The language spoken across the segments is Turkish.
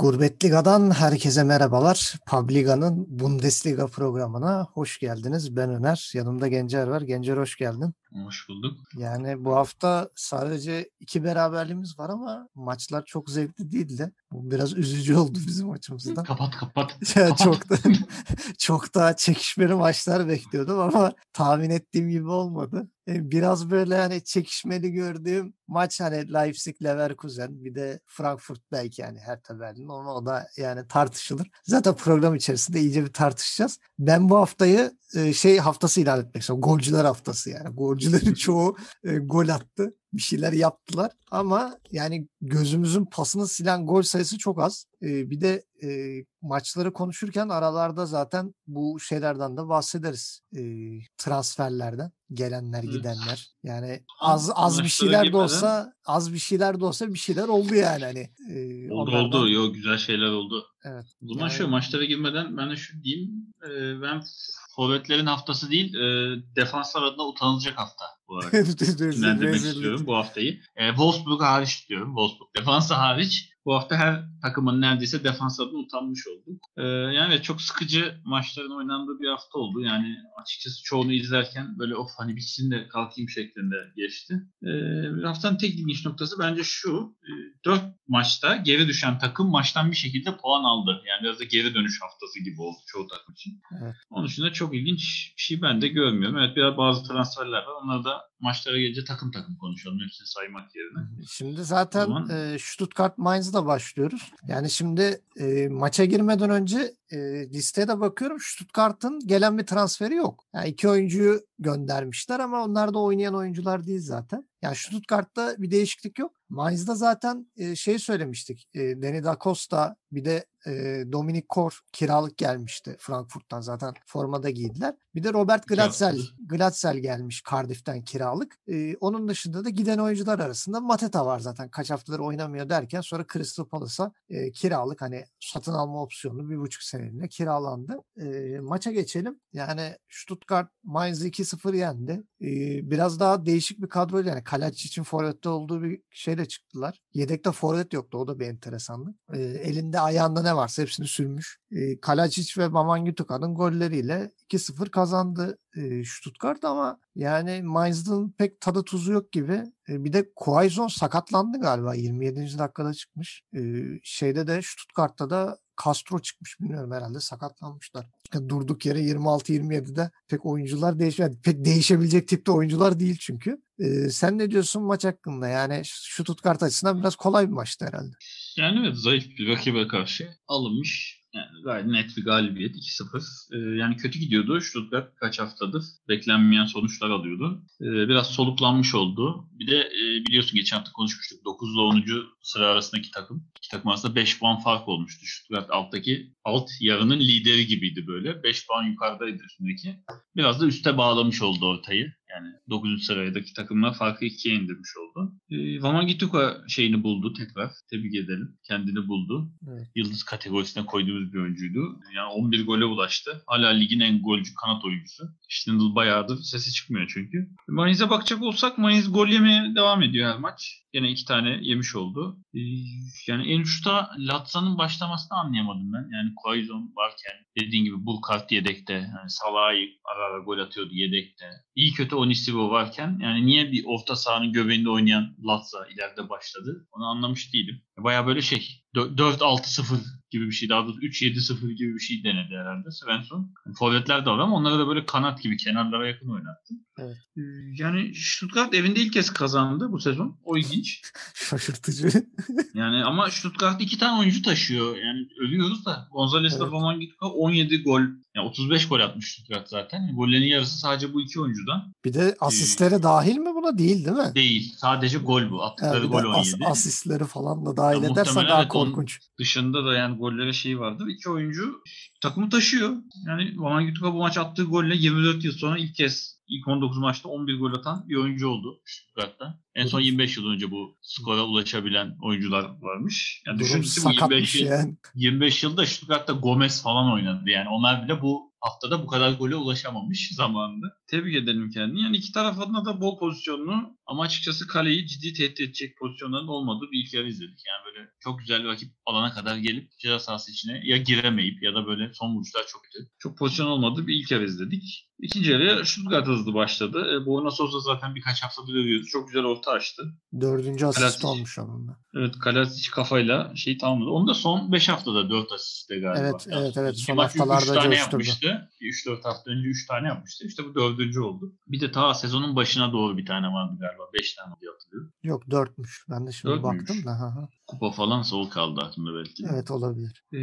Gurbetliga'dan herkese merhabalar. Publiga'nın Bundesliga programına hoş geldiniz. Ben Öner, yanımda Gencer var. Gencer hoş geldin. Hoş bulduk. Yani bu hafta sadece iki beraberliğimiz var ama maçlar çok zevkli değildi. Bu biraz üzücü oldu bizim açımızdan. Kapat kapat. kapat. çok da çok daha çekişmeli maçlar bekliyordum ama tahmin ettiğim gibi olmadı. E, biraz böyle hani çekişmeli gördüğüm maç hani Leipzig Leverkusen bir de Frankfurt belki yani her Berlin ama o da yani tartışılır. Zaten program içerisinde iyice bir tartışacağız. Ben bu haftayı şey haftası ilan etmek istiyorum. Golcüler haftası yani. Golcülerin çoğu gol attı bir şeyler yaptılar ama yani gözümüzün pasını silen gol sayısı çok az. Ee, bir de e, maçları konuşurken aralarda zaten bu şeylerden de bahsederiz. Ee, transferlerden gelenler gidenler. Yani az az bir şeyler de olsa az bir şeyler de olsa bir şeyler oldu yani hani. E, oldu onlardan... oldu. Yo güzel şeyler oldu. Evet. O zaman yani... şu maçlara girmeden ben de şu diyeyim. E, ben forvetlerin haftası değil e, defanslar adına utanılacak hafta bu arada. Dinlendirmek istiyorum bu haftayı. E, Wolfsburg hariç diyorum. Wolfsburg defansı hariç bu hafta her takımın neredeyse defans adına utanmış olduk. Ee, yani çok sıkıcı maçların oynandığı bir hafta oldu. Yani açıkçası çoğunu izlerken böyle of hani bitsin de kalkayım şeklinde geçti. Ee, haftanın tek ilginç noktası bence şu. E, dört maçta geri düşen takım maçtan bir şekilde puan aldı. Yani biraz da geri dönüş haftası gibi oldu çoğu takım için. Evet. Onun dışında çok ilginç bir şey ben de görmüyorum. Evet biraz bazı transferler var. Onları da maçlara gelince takım takım konuşalım hepsini saymak yerine. Şimdi zaten zaman... e, Stuttgart Mainz'da başlıyoruz. Yani şimdi e, maça girmeden önce e, listeye de bakıyorum. Stuttgart'ın gelen bir transferi yok. Yani iki oyuncuyu göndermişler ama onlar da oynayan oyuncular değil zaten. Yani Stuttgart'ta bir değişiklik yok. Mainz'da zaten e, şey söylemiştik. E, Deni da Costa bir de e, Dominic Kor kiralık gelmişti Frankfurt'tan zaten formada giydiler. Bir de Robert Glatzel, Glatzel gelmiş Cardiff'ten kiralık. E, onun dışında da giden oyuncular arasında Mateta var zaten. Kaç haftadır oynamıyor derken sonra Crystal Palace'a e, kiralık hani satın alma opsiyonu bir buçuk seneliğine kiralandı. E, maça geçelim. Yani Stuttgart Mainz 2-0 yendi. E, biraz daha değişik bir kadro yani Kalac için forvette olduğu bir şeyle çıktılar. Yedekte forvet yoktu. O da bir enteresanlık. E, elinde ayağında ne varsa hepsini sürmüş. E, Kalacic ve Mamangütuka'nın golleriyle 2-0 kazandı e, Stuttgart ama yani Mainz'ın pek tadı tuzu yok gibi. E, bir de Quaison sakatlandı galiba 27. dakikada çıkmış. E, şeyde de Stuttgart'ta da Castro çıkmış bilmiyorum herhalde sakatlanmışlar. Yani durduk yere 26-27'de pek oyuncular değişmedi. Pek değişebilecek tipte oyuncular değil çünkü. Ee, sen ne diyorsun maç hakkında? Yani şu Stuttgart açısından biraz kolay bir maçtı herhalde. Yani evet zayıf bir rakibe karşı alınmış yani gayet net bir galibiyet 2-0. Ee, yani kötü gidiyordu. Stuttgart kaç haftadır beklenmeyen sonuçlar alıyordu. Ee, biraz soluklanmış oldu. Bir de e, biliyorsun geçen hafta konuşmuştuk. 9 ile 10. sıra arasındaki takım. İki takım arasında 5 puan fark olmuştu. Stuttgart alttaki alt yarının lideri gibiydi böyle. 5 puan yukarıdaydı üstündeki. Biraz da üste bağlamış oldu ortayı. Yani 9. sıradaki takımlar farkı 2'ye indirmiş oldu. E, Vamangituka şeyini buldu tekrar. Tebrik edelim. Kendini buldu. Evet. Yıldız kategorisine koyduğumuz bir oyuncuydu. Yani 11 gole ulaştı. Hala ligin en golcü kanat oyuncusu. Stindl bayağıdır sesi çıkmıyor çünkü. Mainz'e bakacak olsak Mainz gol yemeye devam ediyor her maç. Yine iki tane yemiş oldu. Ee, yani en uçta Latza'nın başlamasını anlayamadım ben. Yani Quaison varken dediğin gibi Burkhardt yedekte. Yani Salah'ı ara ara gol atıyordu yedekte. İyi kötü Onisivo varken yani niye bir orta sahanın göbeğinde oynayan Latza ileride başladı? Onu anlamış değilim. Baya böyle şey 4-6-0 gibi bir şey daha doğrusu 3-7-0 gibi bir şey denedi herhalde Svensson. Yani forvetler de var ama onları da böyle kanat gibi kenarlara yakın oynattı. Evet. Ee, yani Stuttgart evinde ilk kez kazandı bu sezon. O ilginç. Şaşırtıcı. yani ama Stuttgart iki tane oyuncu taşıyor. Yani ölüyoruz da. Gonzalez evet. Roman Gitka 17 gol. Yani 35 gol atmış Stuttgart zaten. Gollerin yarısı sadece bu iki oyuncudan. Bir de asistlere ee, dahil mi buna? Değil değil mi? Değil. Sadece gol bu. Attıkları yani gol 17. As, asistleri falan da dahil ya edersen daha korkunç. Dışında da yani gollere şey vardır. İki oyuncu takımı taşıyor. Yani Roman Gitka bu maç attığı golle 24 yıl sonra ilk kez ilk 19 maçta 11 gol atan bir oyuncu oldu Stuttgart'ta. En son 25 yıl önce bu skora ulaşabilen oyuncular varmış. Yani düşünsün 25 yıl, yani. 25 yılda Stuttgart'ta Gomez falan oynadı. Yani onlar bile bu haftada bu kadar gole ulaşamamış zamanında. Tebrik edelim kendini. Yani iki taraf adına da bol pozisyonlu ama açıkçası kaleyi ciddi tehdit edecek pozisyonların olmadığı bir ilk yarı izledik. Yani böyle çok güzel bir rakip alana kadar gelip ceza sahası içine ya giremeyip ya da böyle son vuruşlar çok kötü. Çok pozisyon olmadığı bir ilk yarı izledik. İkinci yarıya Stuttgart hızlı başladı. E, Buena Sosa zaten birkaç haftadır övüyordu. Çok güzel orta açtı. Dördüncü asist Kalasic. olmuş onun da. Evet Kalasic kafayla şey tamamladı. Onu da son 5 haftada 4 asiste galiba. Evet, evet, evet. Son üç- haftalarda üç tane coşturdu. yapmıştı. 3-4 hafta önce 3 tane yapmıştı. İşte bu dördüncü oldu. Bir de ta sezonun başına doğru bir tane vardı galiba. 5 tane diye hatırlıyorum. Yok dörtmüş. Ben de şimdi Dört müymüş? baktım da. Kupa falan soğuk kaldı aklımda belki. Evet olabilir. Ee,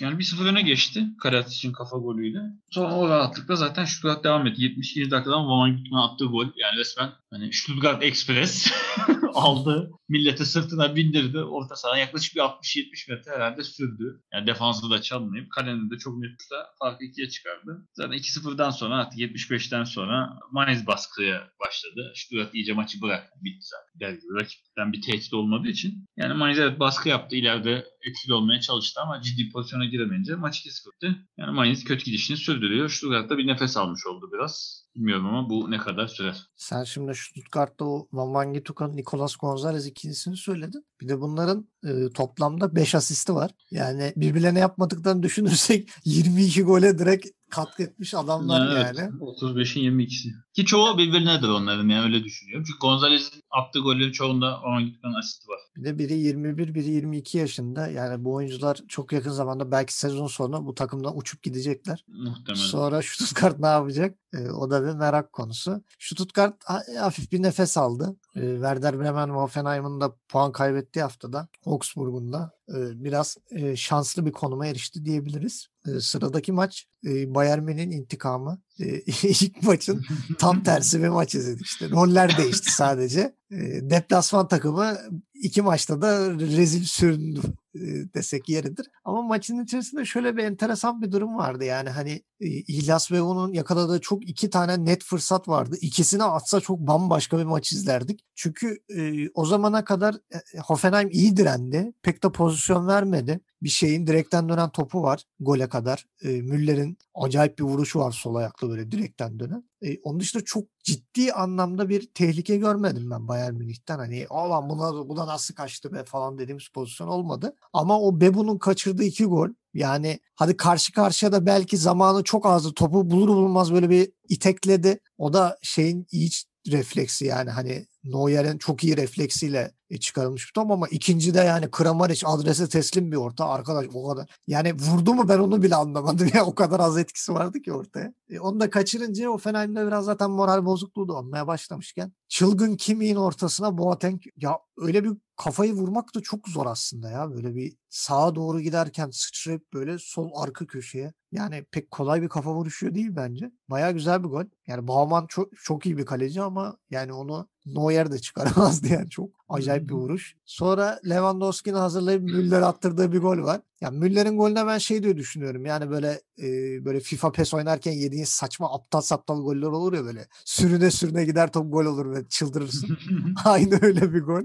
yani 1-0 öne geçti Karatisic'in kafa golüyle. Sonra o rahatlıkla zaten Stuttgart devam etti. 72. dakikadan Van Gitman'a attığı gol. Yani resmen hani Stuttgart Express aldı. Milleti sırtına bindirdi. Orta sahaya yaklaşık bir 60-70 metre herhalde sürdü. Yani defansı da çalmayıp kalenin de çok net tuşla farkı ikiye çıkardı. Zaten 2-0'dan sonra artık 75'ten sonra Mainz baskıya başladı. Stuttgart iyice maçı bıraktı. Bitti zaten. Der gibi rakipten bir tehdit olmadığı için. Yani Mainz evet baskı yaptı. İleride etkili olmaya çalıştı ama ciddi pozisyona giremeyince maç 2-0 bitti. Yani Mainz kötü gidişini sürdürüyor. Stuttgart da bir nefes almış oldu biraz. Bilmiyorum ama bu ne kadar sürer. Sen şimdi Stuttgart'ta o Van Mangituka, Nicolas Gonzalez ikilisini söyledin. Bir de bunların e, toplamda 5 asisti var. Yani birbirlerine yapmadıklarını düşünürsek 22 gole direkt katkı etmiş adamlar Evet, yani. 35'in 22'si. Ki çoğu birbirinedir onların yani öyle düşünüyorum. Çünkü Gonzalez'in attığı gollerin çoğunda Orhan Gitman'ın asisti var. Bir de biri 21, biri 22 yaşında. Yani bu oyuncular çok yakın zamanda belki sezon sonu bu takımdan uçup gidecekler. Muhtemelen. Sonra Stuttgart ne yapacak? E, o da bir merak konusu. Stuttgart ha- hafif bir nefes aldı. E, Werder Bremen Hoffenheim'ın da puan kaybettiği haftada Augsburg'un da e, biraz e, şanslı bir konuma erişti diyebiliriz. E, sıradaki maç e, Bayern Münih'in intikamı. E, ilk maçın tam tersi bir maç izledik işte. Roller değişti sadece. E, deplasman takımı iki maçta da rezil süründü e, desek yeridir. Ama maçın içerisinde şöyle bir enteresan bir durum vardı. Yani hani e, İhlas ve onun yakaladığı çok iki tane net fırsat vardı. İkisini atsa çok bambaşka bir maç izlerdik. Çünkü e, o zamana kadar e, Hoffenheim iyi direndi. Pek de pozisyon vermedi. Bir şeyin direkten dönen topu var gole kadar. E, Müller'in acayip bir vuruşu var sol ayaklı böyle direkten dönen. E, onun dışında çok ciddi anlamda bir tehlike görmedim ben Bayern Münih'ten. Hani alan buna, buna nasıl kaçtı be falan dediğimiz pozisyon olmadı. Ama o Bebu'nun kaçırdığı iki gol yani hadi karşı karşıya da belki zamanı çok azdı. Topu bulur bulmaz böyle bir itekledi. O da şeyin iyi refleksi yani hani Neuer'in çok iyi refleksiyle çıkarılmış bir top ama ikinci de yani Kramaric adrese teslim bir orta arkadaş o kadar. Yani vurdu mu ben onu bile anlamadım ya o kadar az etkisi vardı ki ortaya. E, onu da kaçırınca o Fener'de biraz zaten moral bozukluğu da olmaya başlamışken çılgın Kimi'nin ortasına Boateng ya öyle bir kafayı vurmak da çok zor aslında ya böyle bir sağa doğru giderken sıçrayıp böyle sol arka köşeye yani pek kolay bir kafa vuruşu değil bence. Baya güzel bir gol. Yani Baumann çok, çok iyi bir kaleci ama yani onu Neuer de çıkaramazdı yani çok acayip bir vuruş. Sonra Lewandowski'nin hazırlayıp Müller attırdığı bir gol var. Yani Müller'in golüne ben şey diye düşünüyorum. Yani böyle e, böyle FIFA PES oynarken yediğin saçma aptal saptal goller olur ya böyle. Sürüne sürüne gider top gol olur ve çıldırırsın. Aynı öyle bir gol.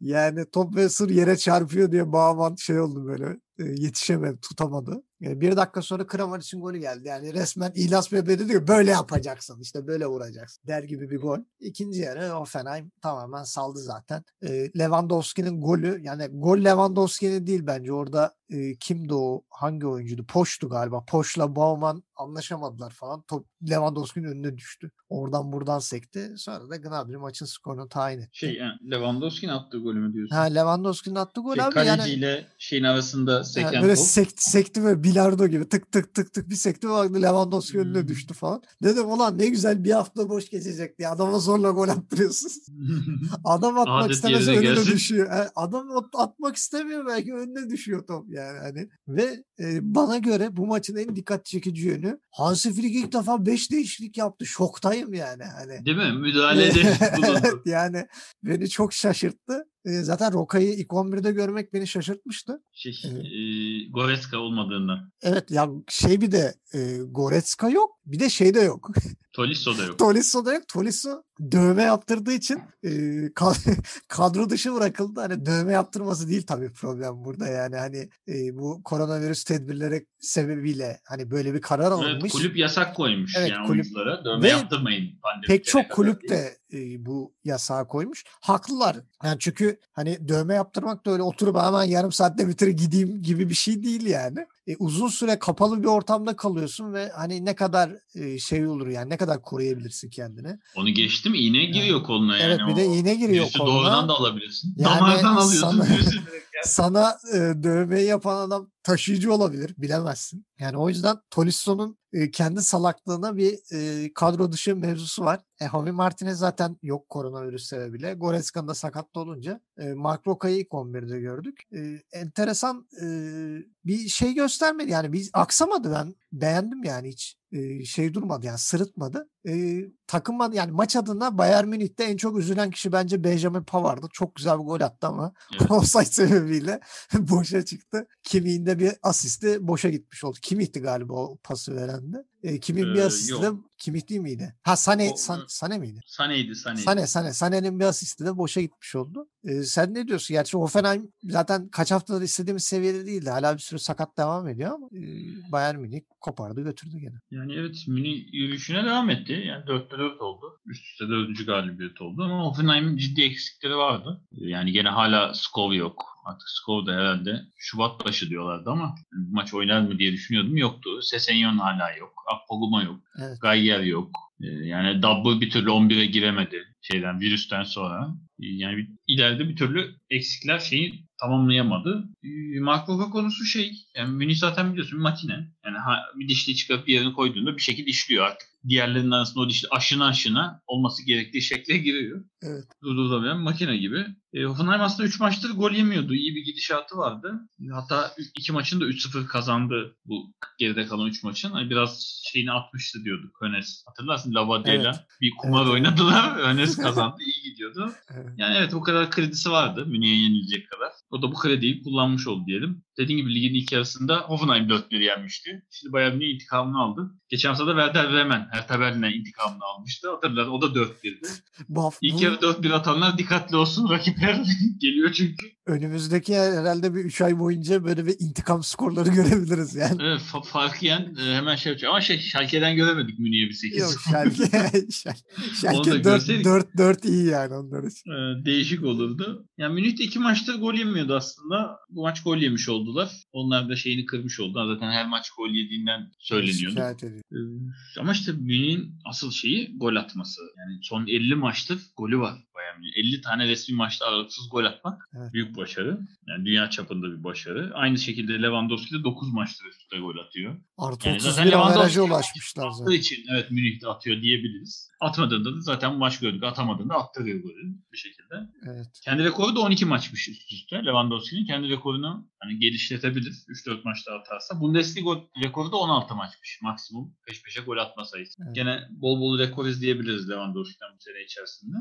Yani top ve sır yere çarpıyor diye Bağman şey oldu böyle e, yetişemedi, tutamadı. Bir dakika sonra Kramaric'in golü geldi. Yani resmen İhlas Bebe dedi böyle yapacaksın işte böyle vuracaksın der gibi bir gol. İkinci yarı Hoffenheim tamamen saldı zaten. E, Lewandowski'nin golü yani gol Lewandowski'nin değil bence orada e, kimdi o hangi oyuncuydu? Poş'tu galiba. Poş'la Bauman anlaşamadılar falan. Top Lewandowski'nin önüne düştü. Oradan buradan sekti. Sonra da Gnabry maçın skorunu tayin etti. Şey yani Lewandowski'nin attığı golü mü diyorsun? Ha Lewandowski'nin attığı gol şey, abi kaleci yani ile şeyin arasında seken yani böyle top. sekti, sekti ve bilardo gibi tık tık tık tık bir sekti baktı Lewandowski önüne Hmm. düştü falan. Dedim ulan ne güzel bir hafta boş geçecek diye adama zorla gol attırıyorsun. Adam atmak Adet yerine önüne gelsin. düşüyor. E, Adam at- atmak istemiyor belki önüne düşüyor top yani hani. Ve e, bana göre bu maçın en dikkat çekici yönü Hansi Flick ilk defa 5 değişiklik yaptı. Şoktayım yani hani. Değil mi? Müdahalede bulundu. yani beni çok şaşırttı. Zaten Roka'yı ilk 11'de görmek beni şaşırtmıştı. Şey, e, Goretzka olmadığından. Evet ya şey bir de e, Goretzka yok. Bir de şey de yok. Tolisso da yok. Tolisso da yok. Tolisso dövme yaptırdığı için e, kad- kadro dışı bırakıldı. Hani dövme yaptırması değil tabii problem burada yani hani e, bu koronavirüs tedbirleri sebebiyle hani böyle bir karar Evet, alınmış. kulüp yasak koymuş Evet, yani kulüp- oyunculara. Dövme Ve yaptırmayın. Pek çok kulüp de e, bu yasağı koymuş. Haklılar. Yani çünkü hani dövme yaptırmak da öyle oturup hemen yarım saatte bitir gideyim gibi bir şey değil yani. E, uzun süre kapalı bir ortamda kalıyorsun ve hani ne kadar e, şey olur yani ne kadar koruyabilirsin kendini. Onu geçtim iğne giriyor koluna yani. evet bir de iğne giriyor virüsü koluna. doğrudan da alabilirsin. Yani Damardan alıyorsun sana- yani. Sana e, dövmeyi yapan adam taşıyıcı olabilir bilemezsin. Yani o yüzden Tolisso'nun e, kendi salaklığına bir e, kadro dışı mevzusu var. E, Javi Martinez zaten yok koronavirüs sebebiyle. Goretzka'nın da sakatlı olunca e, Mark Roca'yı ilk 11'de gördük. E, enteresan e, bir şey göstermedi. Yani biz aksamadı ben beğendim yani hiç e, şey durmadı yani sırıtmadı. E, takılmadı yani maç adına Bayern Münih'te en çok üzülen kişi bence Benjamin Pavard'dı. Çok güzel bir gol attı ama Evet. offside sebebiyle boşa çıktı. Kimi'nin bir asisti boşa gitmiş oldu. Kimih'ti galiba o pası veren de. E, Kimih'in bir Ee, asisti de yok. Kimih değil miydi? Ha Sane, O- San- Sane miydi? Saneydi Saneydi. Sane, Sane. Sane'nin bir asisti de boşa gitmiş oldu. E, sen ne diyorsun? Gerçi Hoffenheim zaten kaç haftadır istediğimiz seviyede değildi. Hala bir sürü sakat devam ediyor ama e, Bayern Münih kopardı götürdü gene. Yani evet Münih yürüyüşüne devam etti. Yani 4'te 4 oldu. Üst üste 4. galibiyet oldu ama Hoffenheim'in ciddi eksikleri vardı. Yani gene hala Skov yok. Artık Skov da herhalde Şubat başı diyorlardı ama bu maç oynar mı diye düşünüyordum. Yoktu. Sesenyon hala yok. Akpoguma yok. Evet. Gayyer yok. Ee, Yani Dabble bir türlü 11'e giremedi şeyden virüsten sonra. Ee, Yani ileride bir türlü eksikler şeyi tamamlayamadı. Ee, Mark konusu şey, yani Münih zaten biliyorsun bir makine. Yani ha, bir dişli çıkarıp bir yerine koyduğunda bir şekilde işliyor artık. Diğerlerinin arasında o dişli aşına aşına olması gerektiği şekle giriyor. Evet. Durdurulabilen makine gibi. E, Hoffenheim aslında 3 maçtır gol yemiyordu. İyi bir gidişatı vardı. Hatta 2 maçın da 3-0 kazandı bu geride kalan 3 maçın. Hani biraz şeyini atmıştı diyorduk Hönes. Hatırlarsın Lavade'yle Evet. bir kumar evet. oynadılar. Hönes kazandı. iyi gidiyordu. Evet. Yani evet o kadar kredisi vardı Münih'e yenilecek kadar. O da bu krediyi kullanmış oldu diyelim. Dediğim gibi ligin ilk yarısında Hoffenheim 4-1 yenmişti. Şimdi Bayern Münih intikamını aldı. Geçen hafta da Werder Bremen Hertha Berlin'e intikamını almıştı. Hatırlar o da 4-1'di. Bu hafta İlk yarı 4-1 atanlar dikkatli olsun. Rakipler geliyor çünkü. önümüzdeki herhalde bir 3 ay boyunca böyle bir intikam skorları görebiliriz yani. Evet, fa- farkı yen e, hemen şey yapacak. Ama şey Schalke'den göremedik Münih'e bir 8. Yok Şalke, Şalke 4, görseydik. 4, 4 iyi yani onlar için. Ee, değişik olurdu. Yani Münih de iki maçta gol yemiyordu aslında. Bu maç gol yemiş oldular. Onlar da şeyini kırmış oldular. Zaten her maç gol yediğinden söyleniyordu. Ee, ama işte Münih'in asıl şeyi gol atması. Yani son 50 maçtır golü var Bayern Münih. 50 tane resmi maçta aralıksız gol atmak Evet. büyük başarı. Yani dünya çapında bir başarı. Aynı şekilde Lewandowski de 9 maçtır üst üste gol atıyor. Artı Yani 31 zaten Lewandowski averaja ulaşmışlar zaten. için evet Münih de atıyor diyebiliriz. Atmadığında da zaten bu maç gördük. Atamadığında attırıyor golü bir şekilde. Evet. Kendi rekoru da 12 maçmış üst üste. Lewandowski'nin kendi rekorunu hani geliştirebilir. 3-4 maçta atarsa. Bundesliga rekoru da 16 maçmış maksimum. Peş peşe gol atma sayısı. Evet. Gene bol bol rekor izleyebiliriz Lewandowski'den bu sene içerisinde.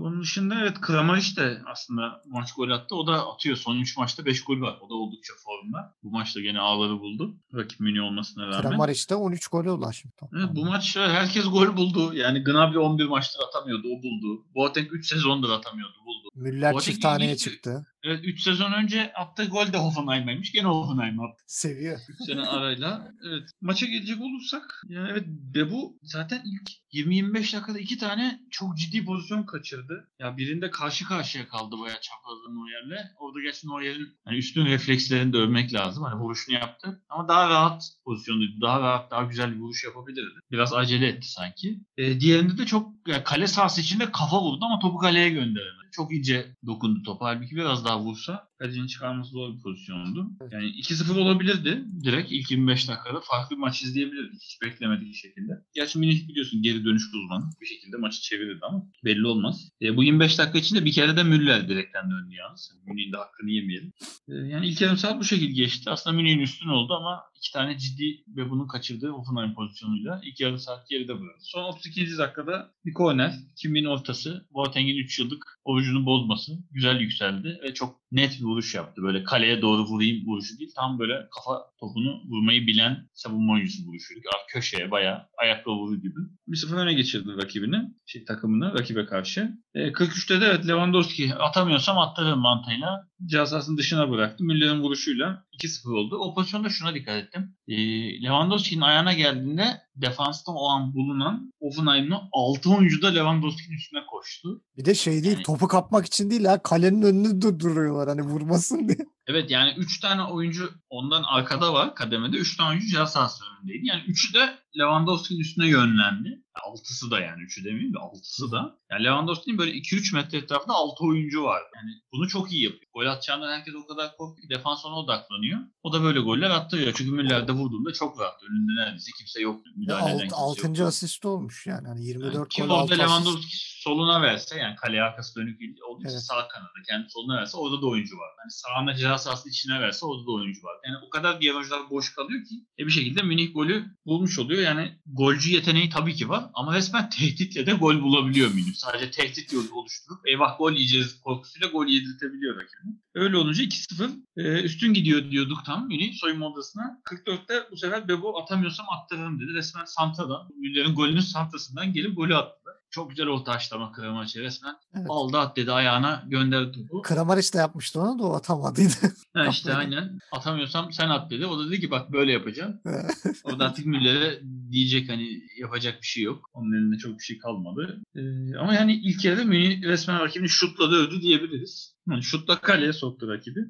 Onun dışında evet Kramaric de aslında maç gol attı. O da atıyor. Son 3 maçta 5 gol var. O da oldukça formda. Bu maçta gene ağları buldu. Rakip Münih olmasına rağmen. Kramaric de 13 gole ulaşmış. Evet, bu maç herkes gol buldu. Yani Gnabry 11 maçtır atamıyordu, o buldu. Boateng 3 sezondur atamıyordu, buldu. Müller Boateng çift taneye çıktı. Evet 3 sezon önce attığı gol de Hoffenheim'aymış. Gene Hoffenheim attı Seviyor. 3 sene arayla. Evet. Maça gelecek olursak yani evet Bebu zaten ilk 20-25 dakikada iki tane çok ciddi pozisyon kaçırdı. Ya birinde karşı karşıya kaldı bayağı çaprazlı Neuer'le. Orada gerçi Neuer'in hani üstün reflekslerini de övmek lazım. Hani vuruşunu yaptı. Ama daha rahat pozisyondaydı. Daha rahat, daha güzel bir vuruş yapabilirdi. Biraz acele etti sanki. Ee, diğerinde de çok yani kale sahası içinde kafa vurdu ama topu kaleye gönderemedi. Çok ince dokundu topa. Halbuki biraz daha vursa Kalecinin çıkarması zor bir pozisyondu. Yani 2-0 olabilirdi. Direkt ilk 25 dakikada farklı bir maç izleyebilirdik. Hiç beklemedik şekilde. Gerçi Münih biliyorsun geri dönüş uzmanı. Bir şekilde maçı çevirirdi ama belli olmaz. E, bu 25 dakika içinde bir kere de Müller direkten döndü yalnız. Münih'in de hakkını yemeyelim. E, yani ilk yarım saat bu şekilde geçti. Aslında Münih'in üstün oldu ama iki tane ciddi ve bunu kaçırdığı Hoffenheim pozisyonuyla ilk yarım saat geride bıraktı. Son 32. dakikada bir korner, Kim'in ortası, Boateng'in 3 yıllık orucunu bozması güzel yükseldi ve çok net bir vuruş yaptı. Böyle kaleye doğru vurayım vuruşu değil. Tam böyle kafa topunu vurmayı bilen savunma oyuncusu vuruşuydu. Köşeye bayağı ayakla vurur gibi. Bir sıfır öne geçirdi rakibini, şey takımını rakibe karşı. E, 43'te de evet Lewandowski atamıyorsam attırırım mantığıyla cezasının dışına bıraktı. Müller'in vuruşuyla 2-0 oldu. O pozisyonda şuna dikkat ettim. E, Lewandowski'nin ayağına geldiğinde defansta o an bulunan Offenheim'in 6 oyuncu da Lewandowski'nin üstüne koştu. Bir de şey değil Yani- topu kapmak için değil ha kalenin önünü durduruyorlar hani vurmasın diye. Evet yani 3 tane oyuncu ondan arkada var kademede. 3 tane oyuncu ceza sahası önündeydi. Yani 3'ü de Lewandowski'nin üstüne yönlendi. 6'sı da yani 3'ü demeyeyim de 6'sı da. Yani Lewandowski'nin böyle 2-3 metre etrafında 6 oyuncu var. Yani bunu çok iyi yapıyor. Gol atacağından herkes o kadar korkuyor ki defans ona odaklanıyor. O da böyle goller attırıyor. Çünkü Müller de vurduğunda çok rahat. Önünde neredeyse kimse yok. Müdahale eden kimse altıncı yok. asist olmuş yani. Hani 24 Yani ki gol orada 6 asist. Lewandowski soluna verse yani kaleye arkası dönük olduğu Evet. sağ kanada kendi soluna verse orada da oyuncu var. Hani sağına ceza sahasının içine verse orada da oyuncu var. Yani o kadar diğer oyuncular boş kalıyor ki e bir şekilde Münih golü bulmuş oluyor. Yani golcü yeteneği tabii ki var ama resmen tehditle de gol bulabiliyor Münih. Sadece tehdit yolu oluşturup eyvah gol yiyeceğiz korkusuyla gol yedirtebiliyor rakibini. Öyle olunca 2-0 e, üstün gidiyor diyorduk tam Münih soyunma odasına. 44'te bu sefer Bebo atamıyorsam attırırım dedi. Resmen Santa'dan, Müller'in golünün Santa'sından gelip golü attı. Çok güzel orta açlama Kramariç'e resmen. Evet. Aldı at dedi ayağına gönderdi topu. Kramaric de yapmıştı onu da o atamadıydı. Ha işte aynen. Atamıyorsam sen at dedi. O da dedi ki bak böyle yapacağım. Orada artık Müller'e diyecek hani yapacak bir şey yok. Onun elinde çok bir şey kalmadı. Ee, ama yani ilk yarıda Münih resmen rakibini şutla dövdü diyebiliriz. Yani şutla kaleye soktu rakibi.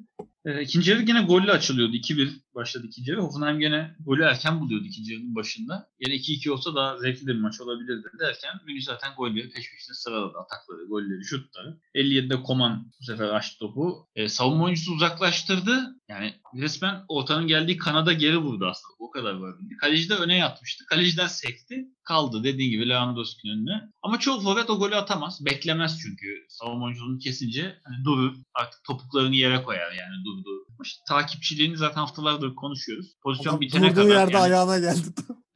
Ee, ikinci yarı yine golle açılıyordu. 2-1 başladı ikinci yarı. Hoffenheim gene golü erken buluyordu ikinci yarının başında. Yine 2-2 olsa daha zevkli bir maç olabilirdi derken Münih zaten golleri peş peşine sıraladı. Atakları, golleri, şutları. 57'de Koman bu sefer açtı topu. Ee, savunma oyuncusu uzaklaştırdı. Yani resmen ortanın geldiği kanada geri vurdu aslında. O kadar var. Kaleci de öne yatmıştı. Kaleciden sekti. Kaldı dediğin gibi Lewandowski'nin önüne. Ama çoğu forvet o golü atamaz. Beklemez çünkü. Savunma oyunculuğunu kesince hani durur. Artık topuklarını yere koyar yani durdu. İşte takipçiliğini zaten haftalardır konuşuyoruz. Pozisyon Adam bitene kadar. yerde yani- ayağına geldi.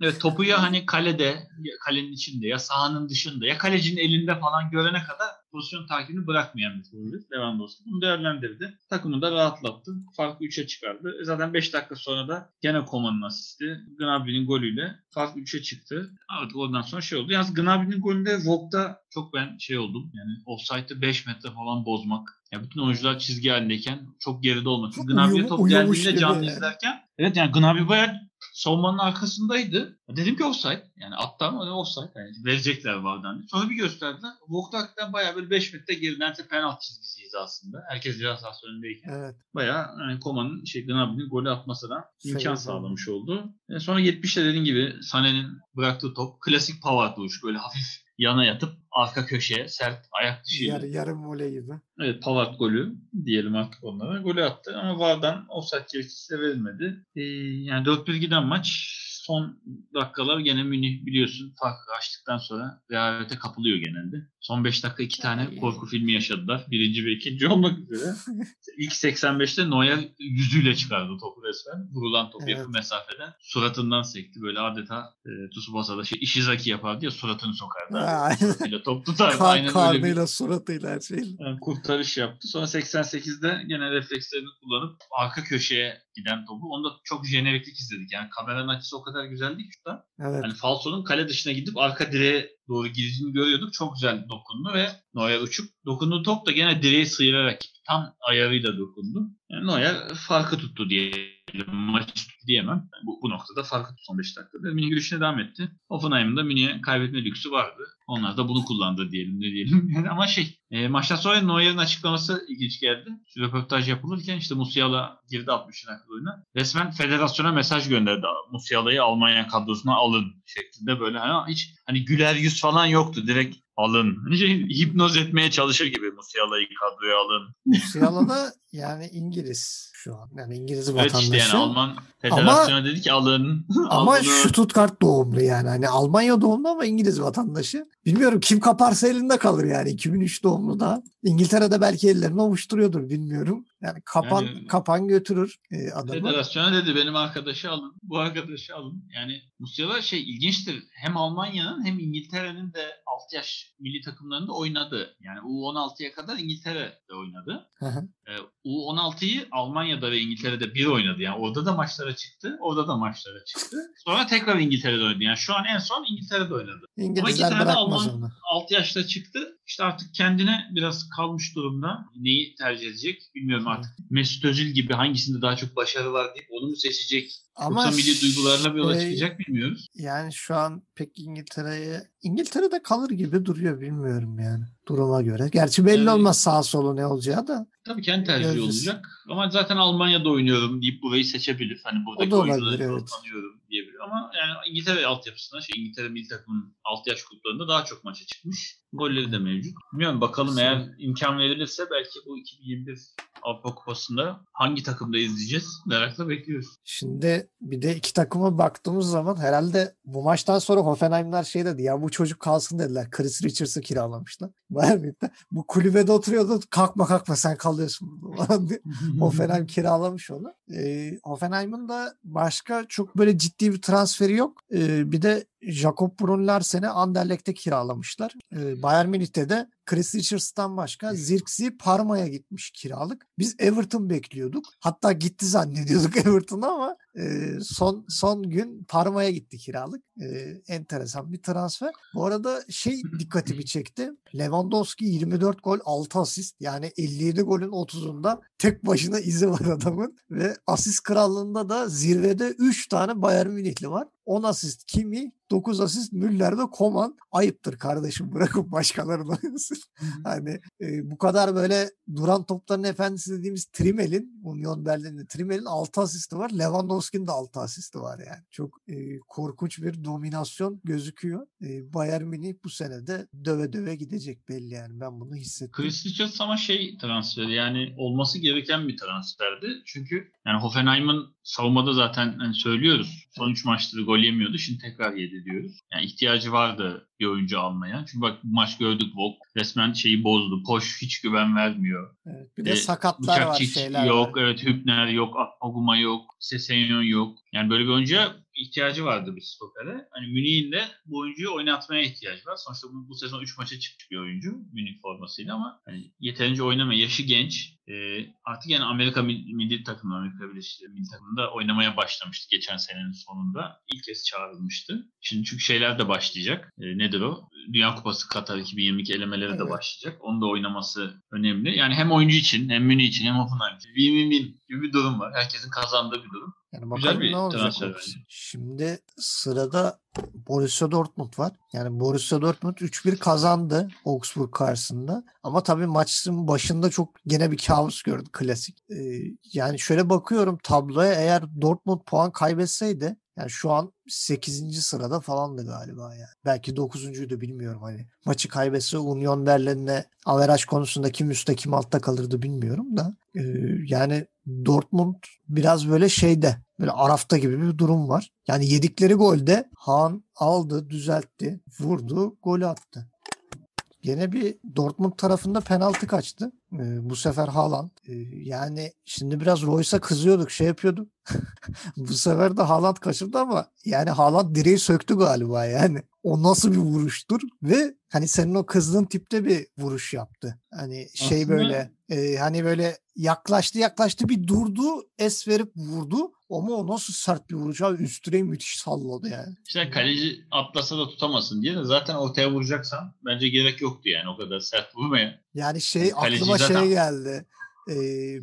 Evet topu ya hani kalede, ya kalenin içinde ya sahanın dışında ya kalecinin elinde falan görene kadar pozisyon takibini bırakmayan bir forvet Lewandowski. Bunu değerlendirdi. Takımı da rahatlattı. Farkı 3'e çıkardı. E Zaten 5 dakika sonra da gene Koman'ın asisti. Gnabry'nin golüyle fark 3'e çıktı. Artık oradan sonra şey oldu. Yalnız Gnabry'nin golünde Vogt'ta çok ben şey oldum. Yani offside'ı 5 metre falan bozmak. Ya bütün oyuncular çizgi halindeyken çok geride olmak. Gnabry'e top geldiğinde canlı izlerken evet yani Gnabry bayağı savunmanın arkasındaydı. Dedim ki offside. Yani attı ama offside. Yani verecekler vardan. Sonra bir gösterdiler. Vogt'ta hakikaten bayağı bir 5 metre geriden de penaltı çizgisi hizasında. Herkes ceza sahası önündeyken. Evet. Bayağı yani Koman'ın şey Gnabry'nin golü atmasına imkan sağlamış oldu. E sonra 70'te dediğin gibi Sané'nin bıraktığı top klasik Pavard vuruş. Böyle hafif yana yatıp arka köşeye sert ayak dışıyla. Yar, yarım voley gibi. Evet Pavard golü diyelim artık onlara. Golü attı ama VAR'dan offside gerekçesi de verilmedi. Ee, yani 4-1 giden maç son dakikalar gene Münih biliyorsun fark açtıktan sonra rehavete kapılıyor genelde. Son 5 dakika iki tane korku filmi yaşadılar. Birinci ve ikinci olmak üzere. İlk 85'te Neuer yüzüyle çıkardı topu resmen. Vurulan top Evet. yakın mesafeden. Suratından sekti. Böyle adeta e, Tsubasa'da şey Ishizaki yapardı ya suratını sokardı. Aynen. Top tutardı. Kar, Aynen öyle bir karnıyla suratıyla her şeyle. yani kurtarış yaptı. Sonra 88'de gene reflekslerini kullanıp arka köşeye giden topu. Onda çok jeneriklik izledik. Yani kameranın açısı o kadar güzeldi ki şurada. Evet. Yani falsonun kale dışına gidip arka direğe doğru girdiğini görüyorduk. Çok güzel dokundu ve Neuer uçup dokunduğu top da gene direği sıyırarak tam ayarıyla dokundu. Yani Neuer farkı tuttu diyelim. Maçı tuttu diyemem. Bu, bu noktada fark etti son 5 dakikada. Münih yürüyüşüne devam etti. Hoffenheim'ın da Münih'e kaybetme lüksü vardı. Onlar da bunu kullandı diyelim ne diyelim. Yani ama şey e, maçtan sonra Neuer'in açıklaması ilginç geldi. Şu röportaj yapılırken işte Musiala girdi 60 dakika oyuna. Resmen federasyona mesaj gönderdi. Musiala'yı Almanya kadrosuna alın şeklinde böyle hani hiç hani güler yüz falan yoktu. Direkt alın. Hani şey, hipnoz etmeye çalışır gibi Musiala'yı kadroya alın. Musiala da yani İngiliz şu an. Yani İngiliz Evet vatandaşı. işte yani Alman federasyona dedi ki alın. Ama alın. Stuttgart doğumlu yani. Hani Almanya doğumlu ama İngiliz vatandaşı. Bilmiyorum kim kaparsa elinde kalır yani. 2003 doğumlu da. İngiltere'de belki ellerini ovuşturuyordur bilmiyorum. Yani kapan Yani- kapan götürür e, adamı. Federasyona dedi benim arkadaşı alın. Bu arkadaşı alın. Yani Musiala şey ilginçtir. Hem Almanya'nın hem İngiltere'nin de alt yaş milli takımlarında oynadı. Yani U16'ya kadar İngiltere'de oynadı. Hı hı. Ee, U16'yı Almanya'da ve İngiltere'de bir oynadı. Yani orada da maçlara çıktı. Orada da maçlara çıktı. Sonra tekrar İngiltere'de oynadı. Yani şu an en son İngiltere'de oynadı. İngilizler de bırakmaz Alman- onu. 6 yaşta çıktı. İşte artık kendine biraz kalmış durumda. Neyi tercih edecek bilmiyorum artık. Mesut Özil gibi hangisinde daha çok başarı var deyip onu mu seçecek? Ama Yoksa milli duygularla bir yola şey- çıkacak bilmiyoruz. Yani şu an pek İngiltere'ye İngiltere'de kalır gibi duruyor bilmiyorum yani duruma göre. Gerçi belli Yani- olmaz sağ solu ne olacağı da. Tabii kendi tercihi Göreceğiz. olacak. Ama zaten Almanya'da oynuyorum deyip burayı seçebilir. Hani buradaki oyuncuları evet. tanıyorum diyebilir. Ama yani İngiltere altyapısında, şey İngiltere milli takımının alt yaş gruplarında daha çok maça çıkmış. Golleri de mevcut. Bilmiyorum bakalım Kesin. eğer imkan verilirse belki bu 2021 Avrupa Kupası'nda hangi takımda izleyeceğiz? Merakla bekliyoruz. Şimdi bir de iki takıma baktığımız zaman herhalde bu maçtan sonra Hoffenheim'ler şey dedi ya bu çocuk kalsın dediler. Chris Richards'ı kiralamışlar. Münih'te. Bu kulübede oturuyordu kalkma kalkma sen kalıyorsun burada. Hoffenheim kiralamış onu. Ee, Hoffenheim'ın da başka çok böyle ciddi bir transferi yok. Ee, bir de Jakob Brunner sene Anderlecht'te kiralamışlar. Ee, Bayern Münih'te de Chris Richards'tan başka Zirkzee Parma'ya gitmiş kiralık. Biz Everton bekliyorduk. Hatta gitti zannediyorduk Everton'a ama e, son son gün Parma'ya gitti kiralık. E, enteresan bir transfer. Bu arada şey dikkatimi çekti. Lewandowski 24 gol 6 asist. Yani 57 golün 30'unda tek başına izi var adamın. Ve asist krallığında da zirvede 3 tane Bayern Münihli var. 10 asist Kimi, 9 asist Müller'de Koman. Ayıptır kardeşim bırakıp başkalarını oynasın. hani e, bu kadar böyle duran topların efendisi dediğimiz Trimel'in, Union Berlin'de Trimel'in 6 asisti var. Lewandowski'nin de 6 asisti var yani. Çok e, korkunç bir dominasyon gözüküyor. E, Bayern Münih bu sene de döve döve gidecek belli yani. Ben bunu hissettim. Chris Richards ama şey transferi yani olması gereken bir transferdi. Çünkü yani Hoffenheim'ın savunmada zaten hani söylüyoruz. Son 3 maçtır gol yemiyordu. Şimdi tekrar yedi diyoruz. Yani ihtiyacı vardı bir oyuncu almaya. Çünkü bak bu maç gördük Volk resmen şeyi bozdu. Poş hiç güven vermiyor. Evet, bir de E, sakatlar var, şeyler yok, var. evet Hübner yok, Aguma yok, Sesenyon yok. Yani böyle bir oyuncuya ihtiyacı vardı bir stopere. Hani Münih'in de bu oyuncuyu oynatmaya ihtiyacı var. Sonuçta bu, bu sezon 3 maça çıkmış bir oyuncu Münih formasıyla ama hani yeterince oynamaya, yaşı genç. E, artık yani Amerika milli, takımı, Amerika Birleşik Devletleri milli takımında oynamaya başlamıştı geçen senenin sonunda. İlk kez çağrılmıştı. Şimdi çünkü şeyler de başlayacak. E, nedir o? Dünya Kupası Katar 2022 elemeleri de Evet. başlayacak. Onun da oynaması önemli. Yani hem oyuncu için hem Münih için hem Hoffenheim için. Win-win-win gibi bir durum var. Herkesin kazandığı bir durum. Yani Güzel bakalım bir ne olacak transfer. Şimdi sırada Borussia Dortmund var. Yani Borussia Dortmund 3-1 kazandı Augsburg karşısında. Ama tabii maçın başında çok gene bir kabus gördü klasik. Ee, yani şöyle bakıyorum tabloya eğer Dortmund puan kaybetseydi yani şu an 8. sırada falandı galiba yani. Belki 9.'uydu bilmiyorum hani. Maçı kaybetse Union Berlin'le averaj konusunda kim üstte kim altta kalırdı bilmiyorum da. Ee, yani Dortmund biraz böyle şeyde böyle Araf'ta gibi bir durum var. Yani yedikleri golde Han aldı, düzeltti, vurdu, golü attı. Gene bir Dortmund tarafında penaltı kaçtı. Ee, bu sefer Haaland. Ee, yani şimdi biraz Royce'a kızıyorduk, şey yapıyorduk. bu sefer de Haaland kaçırdı ama yani Haaland direği söktü galiba yani. O nasıl bir vuruştur ve hani senin o kızdığın tipte bir vuruş yaptı. Hani şey Aslında- böyle e, hani böyle yaklaştı yaklaştı bir durdu es verip vurdu ama o nasıl sert bir vuruş abi üstüne müthiş salladı yani. İşte kaleci atlasa da tutamasın diye de zaten ortaya vuracaksan bence gerek yoktu yani o kadar sert vurmaya. Yani şey Kaleci aklıma zaten- şey geldi. Ee,